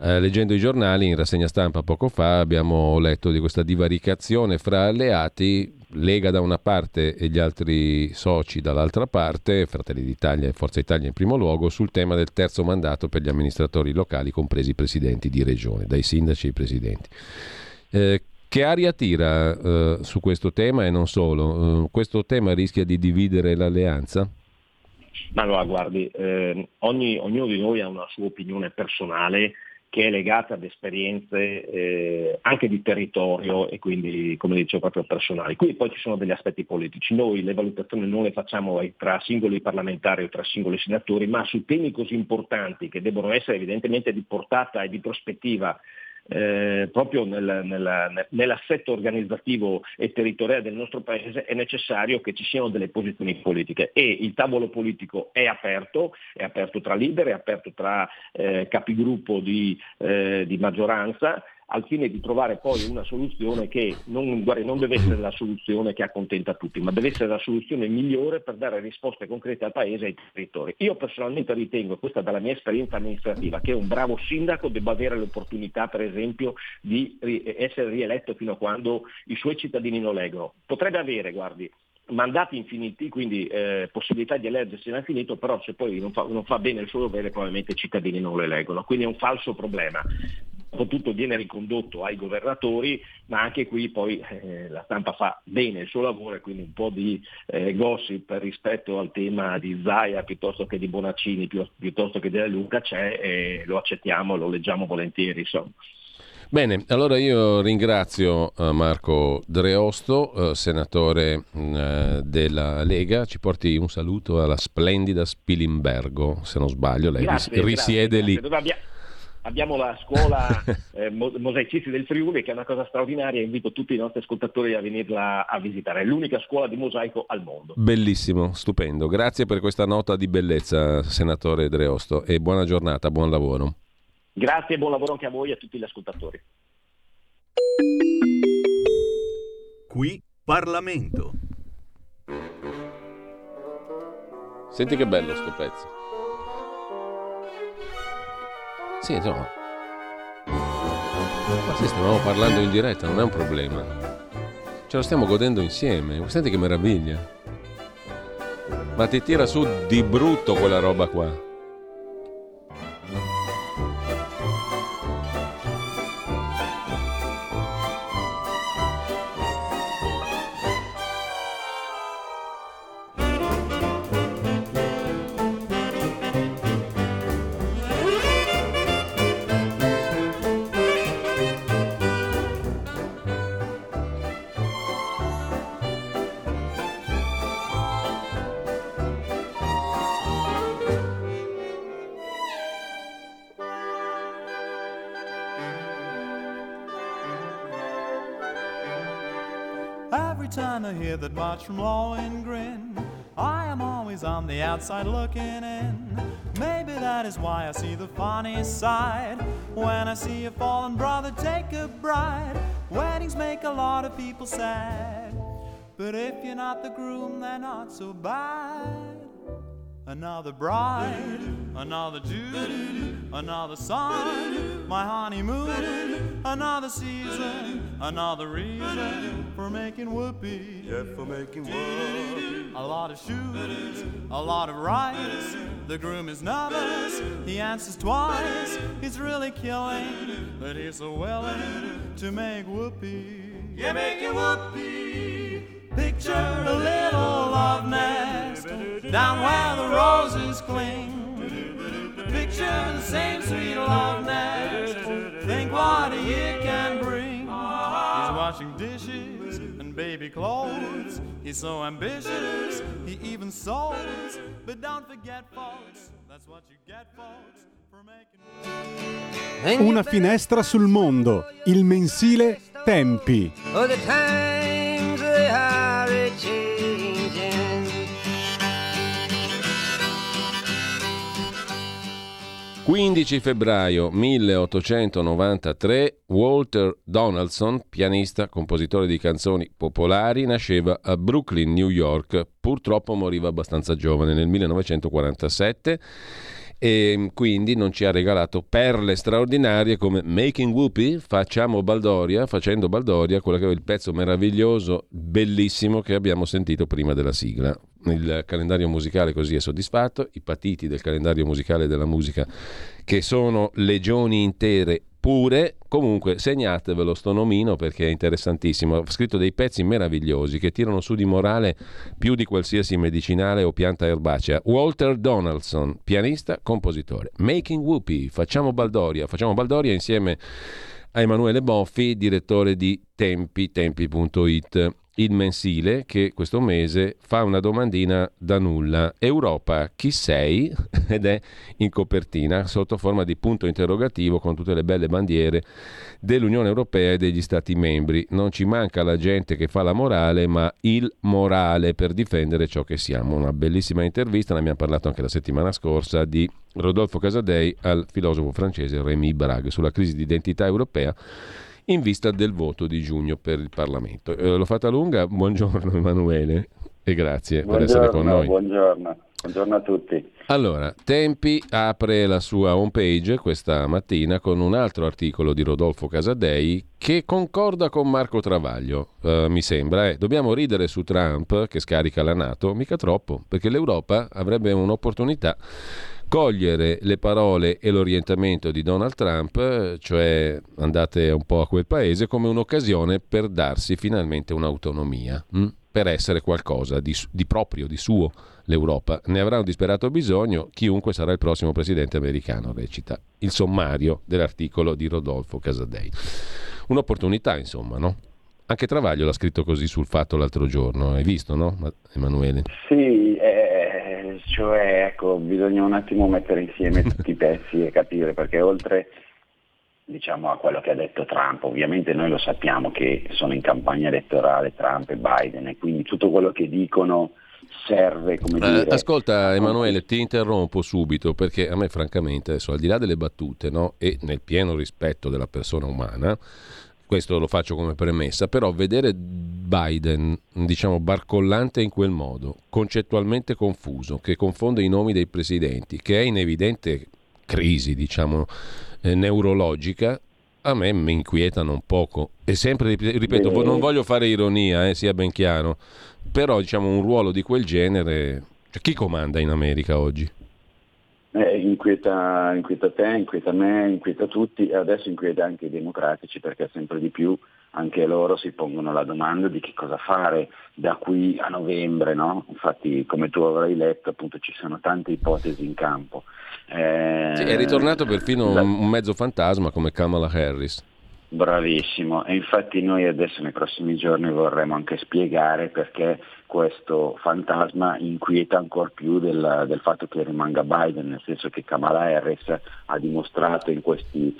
eh, leggendo i giornali in rassegna stampa poco fa abbiamo letto di questa divaricazione fra alleati, Lega da una parte e gli altri soci dall'altra parte, Fratelli d'Italia e Forza Italia in primo luogo, sul tema del terzo mandato per gli amministratori locali, compresi i presidenti di regione, dai sindaci ai presidenti. Eh, che aria tira uh, su questo tema e non solo? Uh, questo tema rischia di dividere l'alleanza? Ma allora, guardi, eh, ogni, ognuno di noi ha una sua opinione personale che è legata ad esperienze eh, anche di territorio e quindi, come dicevo, proprio personali. Qui poi ci sono degli aspetti politici. Noi le valutazioni non le facciamo tra singoli parlamentari o tra singoli senatori, ma su temi così importanti che devono essere evidentemente di portata e di prospettiva eh, proprio nel, nel, nell'assetto organizzativo e territoriale del nostro Paese è necessario che ci siano delle posizioni politiche. E il tavolo politico è aperto, è aperto tra leader, è aperto tra eh, capigruppo di, eh, di maggioranza al fine di trovare poi una soluzione che non, non, deve essere la soluzione che accontenta tutti, ma deve essere la soluzione migliore per dare risposte concrete al Paese e ai territori. Io personalmente ritengo, questa dalla mia esperienza amministrativa, che un bravo sindaco debba avere l'opportunità per esempio di essere rieletto fino a quando i suoi cittadini lo leggono. Potrebbe avere, guardi, mandati infiniti, quindi eh, possibilità di eleggersi all'infinito, però se poi non fa, non fa, bene il suo dovere probabilmente i cittadini non lo eleggono, quindi è un falso problema. Tutto viene ricondotto ai governatori, ma anche qui poi eh, la stampa fa bene il suo lavoro e quindi un po' di eh, gossip rispetto al tema di Zaia piuttosto che di Bonaccini, pi- piuttosto che della Luca c'è e lo accettiamo, lo leggiamo volentieri. Insomma. Bene, allora io ringrazio uh, Marco Dreosto, uh, senatore uh, della Lega. Ci porti un saluto alla splendida Spilimbergo, se non sbaglio, lei grazie, risiede grazie, lì. Grazie. Abbiamo la scuola eh, Mosaicisti del Friuli che è una cosa straordinaria, invito tutti i nostri ascoltatori a venirla a visitare, è l'unica scuola di mosaico al mondo. Bellissimo, stupendo, grazie per questa nota di bellezza senatore Dreosto e buona giornata, buon lavoro. Grazie e buon lavoro anche a voi e a tutti gli ascoltatori. Qui Parlamento. Senti che bello sto pezzo. Sì, insomma. Ma sì, stavamo parlando in diretta, non è un problema. Ce lo stiamo godendo insieme. Senti che meraviglia. Ma ti tira su di brutto quella roba qua. Looking in. Maybe that is why I see the funny side. When I see a fallen brother take a bride, weddings make a lot of people sad. But if you're not the groom, they're not so bad. Another bride, another Jew, another son, my honeymoon, another season, another reason for making whoopee. Yeah, for making whoopee. A lot of shoes, a lot of rice. The groom is nervous, he answers twice. He's really killing, but he's so willing to make whoopee. Yeah, making whoopee. Picture a little love nest down where the roses cling. Picture the same sweet love nest. Think what a year can bring. He's washing dishes and baby clothes. He's so ambitious, he even sews. But don't forget, folks, that's what you get, folks. Una finestra sul mondo, il mensile Tempi. Oh, 15 febbraio 1893 Walter Donaldson, pianista, compositore di canzoni popolari, nasceva a Brooklyn, New York. Purtroppo moriva abbastanza giovane nel 1947 e quindi non ci ha regalato perle straordinarie come Making Whoopi, facciamo Baldoria, facendo Baldoria, quello che è il pezzo meraviglioso, bellissimo che abbiamo sentito prima della sigla. Il calendario musicale così è soddisfatto, i patiti del calendario musicale della musica che sono legioni intere Oppure, comunque, segnatevelo sto nomino perché è interessantissimo. Ha scritto dei pezzi meravigliosi che tirano su di morale più di qualsiasi medicinale o pianta erbacea. Walter Donaldson, pianista, compositore. Making Whoopi, facciamo Baldoria. Facciamo Baldoria insieme a Emanuele Boffi, direttore di Tempi, tempi.it il mensile che questo mese fa una domandina da nulla. Europa, chi sei? ed è in copertina sotto forma di punto interrogativo con tutte le belle bandiere dell'Unione Europea e degli Stati membri. Non ci manca la gente che fa la morale, ma il morale per difendere ciò che siamo. Una bellissima intervista, ne abbiamo parlato anche la settimana scorsa, di Rodolfo Casadei al filosofo francese Rémy Bragg sulla crisi di identità europea in vista del voto di giugno per il Parlamento. Eh, l'ho fatta lunga, buongiorno Emanuele e grazie buongiorno, per essere con noi. Buongiorno. buongiorno a tutti. Allora, Tempi apre la sua homepage questa mattina con un altro articolo di Rodolfo Casadei che concorda con Marco Travaglio, uh, mi sembra. Eh. Dobbiamo ridere su Trump che scarica la Nato, mica troppo, perché l'Europa avrebbe un'opportunità cogliere le parole e l'orientamento di Donald Trump, cioè andate un po' a quel paese, come un'occasione per darsi finalmente un'autonomia, mh? Hm? per essere qualcosa di, di, proprio, di suo l'Europa. Ne avrà un disperato bisogno chiunque sarà il prossimo presidente americano, recita il sommario dell'articolo di Rodolfo Casadei. Un'opportunità, insomma, no? Anche Travaglio l'ha scritto così sul fatto l'altro giorno, hai visto, no, Emanuele? Sì, cioè ecco, bisogna un attimo mettere insieme tutti i pezzi e capire, perché oltre diciamo, a quello che ha detto Trump, ovviamente noi lo sappiamo che sono in campagna elettorale Trump e Biden e quindi tutto quello che dicono serve come eh, dire... Ascolta Emanuele, ti interrompo subito perché a me francamente adesso al di là delle battute no, e nel pieno rispetto della persona umana, questo lo faccio come premessa, però vedere Biden, diciamo, barcollante in quel modo, concettualmente confuso, che confonde i nomi dei presidenti, che è in evidente crisi, diciamo, eh, neurologica, a me mi inquietano un poco. E sempre, ripeto, Beh. non voglio fare ironia, eh, sia ben chiaro, però diciamo un ruolo di quel genere, cioè, chi comanda in America oggi? Eh, inquieta, inquieta, te, inquieta me, inquieta tutti e adesso inquieta anche i democratici perché sempre di più anche loro si pongono la domanda di che cosa fare da qui a novembre. No? Infatti come tu avrai letto appunto ci sono tante ipotesi in campo. Eh, sì, è ritornato perfino la... un mezzo fantasma come Kamala Harris. Bravissimo, e infatti noi adesso nei prossimi giorni vorremmo anche spiegare perché questo fantasma inquieta ancora più del, del, fatto che rimanga Biden, nel senso che Kamala Harris ha dimostrato in questi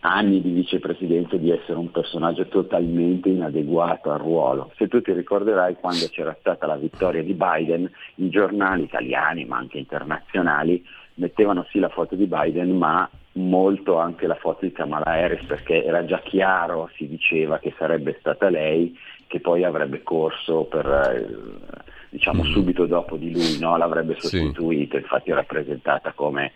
anni di vicepresidenza di essere un personaggio totalmente inadeguato al ruolo. Se tu ti ricorderai quando c'era stata la vittoria di Biden, i giornali italiani ma anche internazionali mettevano sì la foto di Biden ma molto anche la foto di Kamala Harris perché era già chiaro, si diceva che sarebbe stata lei che poi avrebbe corso per, eh, diciamo mm. subito dopo di lui, no? l'avrebbe sostituito, sì. infatti è rappresentata come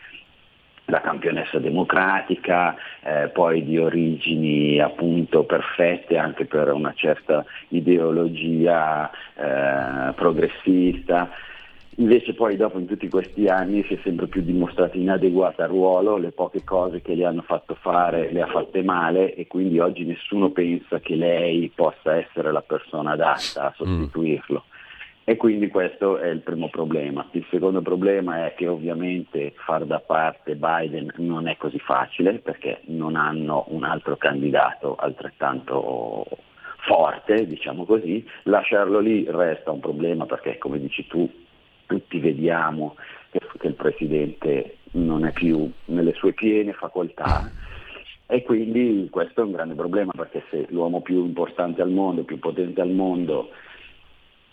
la campionessa democratica, eh, poi di origini appunto perfette anche per una certa ideologia eh, progressista. Invece poi dopo in tutti questi anni si è sempre più dimostrata inadeguata al ruolo, le poche cose che le hanno fatto fare le ha fatte male e quindi oggi nessuno pensa che lei possa essere la persona adatta a sostituirlo. Mm. E quindi questo è il primo problema. Il secondo problema è che ovviamente far da parte Biden non è così facile perché non hanno un altro candidato altrettanto forte, diciamo così. Lasciarlo lì resta un problema perché come dici tu tutti vediamo che, che il Presidente non è più nelle sue piene facoltà e quindi questo è un grande problema perché se l'uomo più importante al mondo, più potente al mondo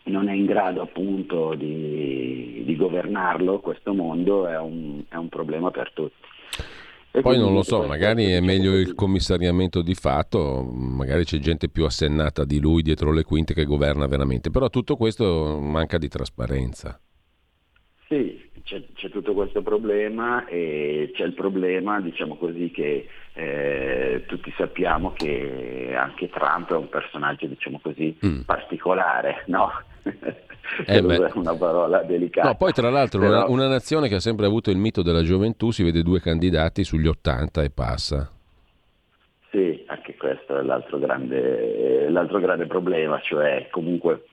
non è in grado appunto di, di governarlo, questo mondo è un, è un problema per tutti. E Poi non lo so, magari è meglio il commissariamento di fatto, magari c'è gente più assennata di lui dietro le quinte che governa veramente, però tutto questo manca di trasparenza. Sì, c'è, c'è, tutto questo problema e c'è il problema, diciamo così, che eh, tutti sappiamo che anche Trump è un personaggio, diciamo così, mm. particolare, no? Eh è una parola delicata. No, poi tra l'altro Però... una, una, nazione che ha sempre avuto il mito della gioventù si vede due candidati sugli 80 e passa. Sì, anche questo è l'altro grande, l'altro grande problema, cioè comunque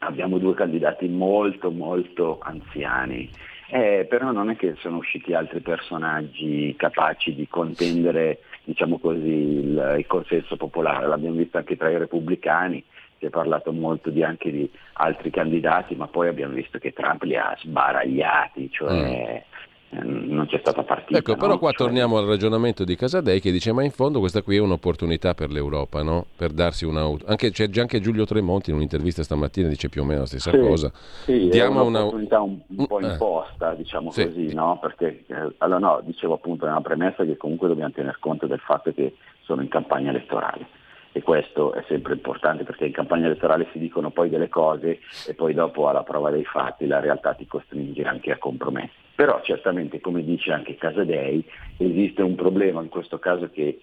abbiamo due candidati molto molto anziani, eh, però non è che sono usciti altri personaggi capaci di contendere diciamo così, il, il, consenso popolare, l'abbiamo visto anche tra i repubblicani, si è parlato molto di, anche di altri candidati, ma poi abbiamo visto che Trump li ha sbaragliati, cioè mm. Non c'è stata partita. Ecco, no? però qua cioè... torniamo al ragionamento di Casadei che dice ma in fondo questa qui è un'opportunità per l'Europa, no? Per darsi una... Anche, c'è già anche Giulio Tremonti in un'intervista stamattina dice più o meno la stessa sì, cosa. Sì, Diamo è un'opportunità una... un, po' eh. imposta, diciamo sì, così, sì. no? Perché, eh, allora no, dicevo appunto nella premessa che comunque dobbiamo tener conto del fatto che sono in campagna elettorale e questo è sempre importante perché in campagna elettorale si dicono poi delle cose e poi dopo alla prova dei fatti la realtà ti costringe anche a compromessi. Però certamente, come dice anche Casadei, esiste un problema in questo caso che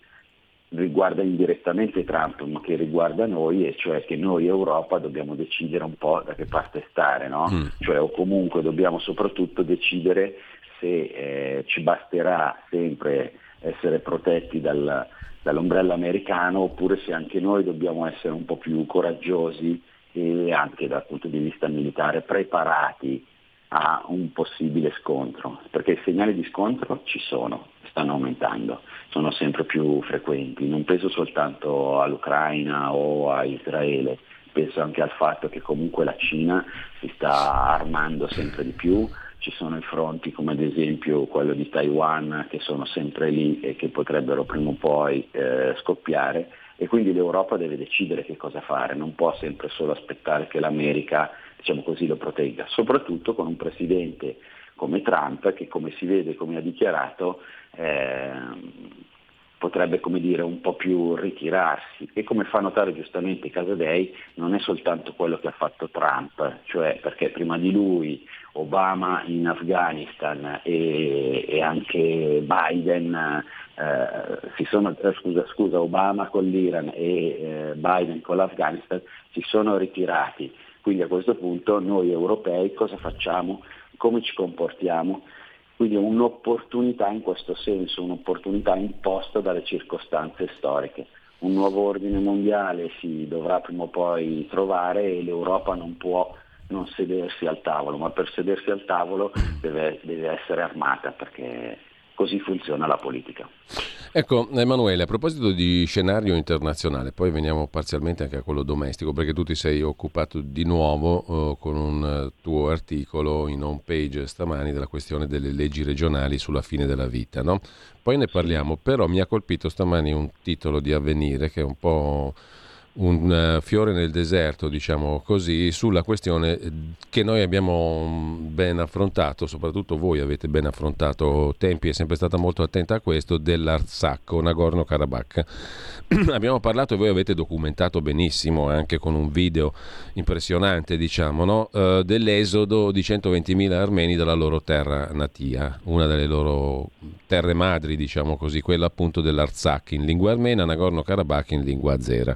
riguarda indirettamente Trump, ma che riguarda noi, e cioè che noi Europa dobbiamo decidere un po' da che parte stare, no? mm. Cioè o comunque dobbiamo soprattutto decidere se eh, ci basterà sempre essere protetti dal, dall'ombrello americano oppure se anche noi dobbiamo essere un po' più coraggiosi e anche dal punto di vista militare preparati a un possibile scontro, perché i segnali di scontro ci sono, stanno aumentando, sono sempre più frequenti, non penso soltanto all'Ucraina o a Israele, penso anche al fatto che comunque la Cina si sta armando sempre di più, ci sono i fronti come ad esempio quello di Taiwan che sono sempre lì e che potrebbero prima o poi eh, scoppiare. E quindi l'Europa deve decidere che cosa fare, non può sempre solo aspettare che l'America diciamo così, lo protegga, soprattutto con un presidente come Trump che come si vede, come ha dichiarato, eh, potrebbe come dire, un po' più ritirarsi e come fa notare giustamente Casadei non è soltanto quello che ha fatto Trump, cioè perché prima di lui Obama in Afghanistan e, e anche Biden eh, sono, eh, scusa, scusa, Obama con l'Iran e eh, Biden con l'Afghanistan si sono ritirati. Quindi a questo punto noi europei cosa facciamo? Come ci comportiamo? Quindi è un'opportunità in questo senso, un'opportunità imposta dalle circostanze storiche. Un nuovo ordine mondiale si dovrà prima o poi trovare e l'Europa non può non sedersi al tavolo, ma per sedersi al tavolo deve, deve essere armata perché così funziona la politica. Ecco, Emanuele, a proposito di scenario internazionale, poi veniamo parzialmente anche a quello domestico, perché tu ti sei occupato di nuovo uh, con un tuo articolo in home page stamani della questione delle leggi regionali sulla fine della vita, no? Poi ne parliamo, però mi ha colpito stamani un titolo di avvenire che è un po' un uh, fiore nel deserto, diciamo così, sulla questione che noi abbiamo ben affrontato, soprattutto voi avete ben affrontato, Tempi è sempre stata molto attenta a questo, dell'Arsacco, Nagorno-Karabakh. abbiamo parlato e voi avete documentato benissimo, anche con un video impressionante, diciamo, no? uh, dell'esodo di 120.000 armeni dalla loro terra natia, una delle loro terre madri, diciamo così, quella appunto dell'Artsakh in lingua armena, Nagorno-Karabakh in lingua azera.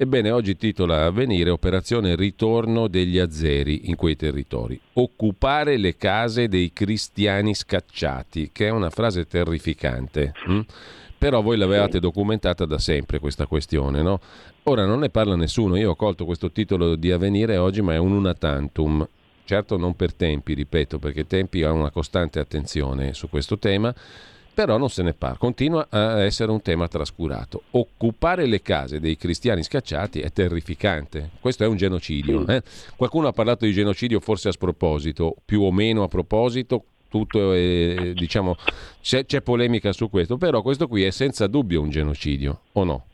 Ebbene, oggi titola Avvenire Operazione Ritorno degli Azeri in quei territori. Occupare le case dei cristiani scacciati, che è una frase terrificante. Hm? Però voi l'avevate documentata da sempre questa questione, no? Ora non ne parla nessuno, io ho colto questo titolo di Avvenire oggi, ma è un una tantum. Certo non per tempi, ripeto, perché tempi ha una costante attenzione su questo tema però non se ne parla, continua a essere un tema trascurato. Occupare le case dei cristiani scacciati è terrificante, questo è un genocidio. Eh? Qualcuno ha parlato di genocidio forse a sproposito, più o meno a proposito, tutto è, diciamo, c'è, c'è polemica su questo, però questo qui è senza dubbio un genocidio, o no?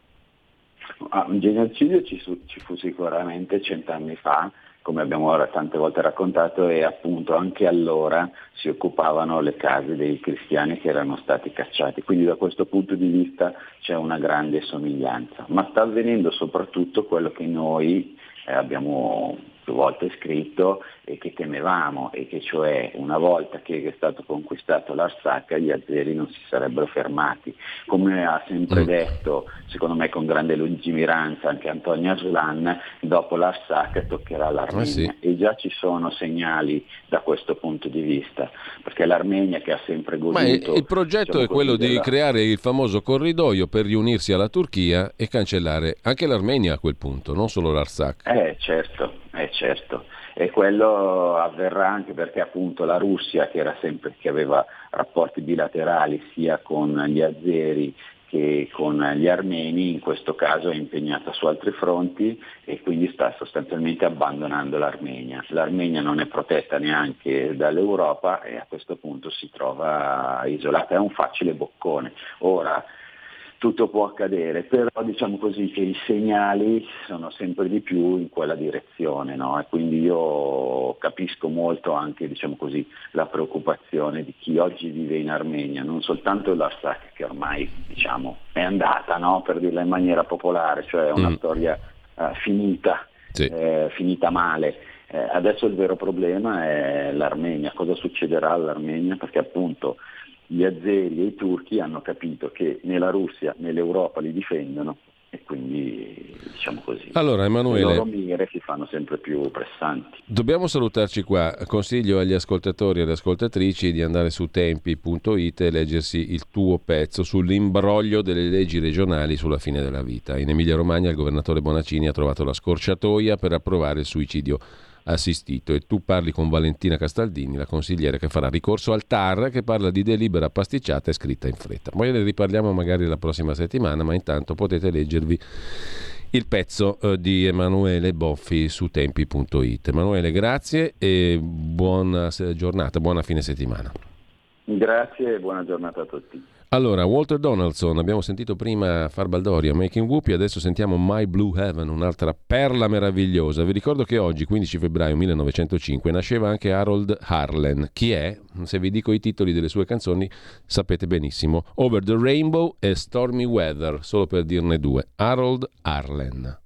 Ah, un genocidio ci, ci fu sicuramente cent'anni fa, come abbiamo ora tante volte raccontato, e appunto anche allora si occupavano le case dei cristiani che erano stati cacciati. Quindi da questo punto di vista c'è una grande somiglianza. Ma sta avvenendo soprattutto quello che noi eh, abbiamo più volte scritto e che temevamo, e che cioè una volta che è stato conquistato l'Arsacca gli azeri non si sarebbero fermati. Come ha sempre mm. detto, secondo me con grande lungimiranza, anche Antonio Aslan, dopo l'Arsacca toccherà l'Armenia. Ah, sì. E già ci sono segnali da questo punto di vista, perché l'Armenia che ha sempre goduto... Ma il, progetto diciamo è quello di della... creare il famoso corridoio per riunirsi alla Turchia e cancellare anche l'Armenia a quel punto, non solo l'Arsacca. Eh certo, Eh certo, e quello avverrà anche perché appunto la Russia che, sempre, che aveva rapporti bilaterali sia con gli azeri che con gli armeni in questo caso è impegnata su altri fronti e quindi sta sostanzialmente abbandonando l'Armenia. L'Armenia non è protetta neanche dall'Europa e a questo punto si trova isolata, è un facile boccone. Ora, tutto può accadere, però diciamo così che i segnali sono sempre di più in quella direzione no? e quindi io capisco molto anche diciamo così, la preoccupazione di chi oggi vive in Armenia, non soltanto l'Artsakh che ormai diciamo, è andata, no? per dirla in maniera popolare, cioè una mm. storia uh, finita, sì. eh, finita male. Eh, adesso il vero problema è l'Armenia, cosa succederà all'Armenia? Perché appunto gli azeri e i turchi hanno capito che né la Russia né l'Europa li difendono e quindi diciamo così allora, Emanuele, le loro mire si fanno sempre più pressanti. Dobbiamo salutarci qua, consiglio agli ascoltatori e alle ascoltatrici di andare su tempi.it e leggersi il tuo pezzo sull'imbroglio delle leggi regionali sulla fine della vita. In Emilia Romagna il governatore Bonaccini ha trovato la scorciatoia per approvare il suicidio assistito e tu parli con Valentina Castaldini, la consigliera che farà ricorso al TAR che parla di delibera pasticciata e scritta in fretta. Poi ne riparliamo magari la prossima settimana, ma intanto potete leggervi il pezzo eh, di Emanuele Boffi su tempi.it. Emanuele, grazie e buona giornata, buona fine settimana. Grazie e buona giornata a tutti. Allora, Walter Donaldson, abbiamo sentito prima Far Baldoria, Making Whoopi, adesso sentiamo My Blue Heaven, un'altra perla meravigliosa. Vi ricordo che oggi, 15 febbraio 1905, nasceva anche Harold Harlan. Chi è? Se vi dico i titoli delle sue canzoni sapete benissimo. Over the Rainbow e Stormy Weather, solo per dirne due. Harold Harlan.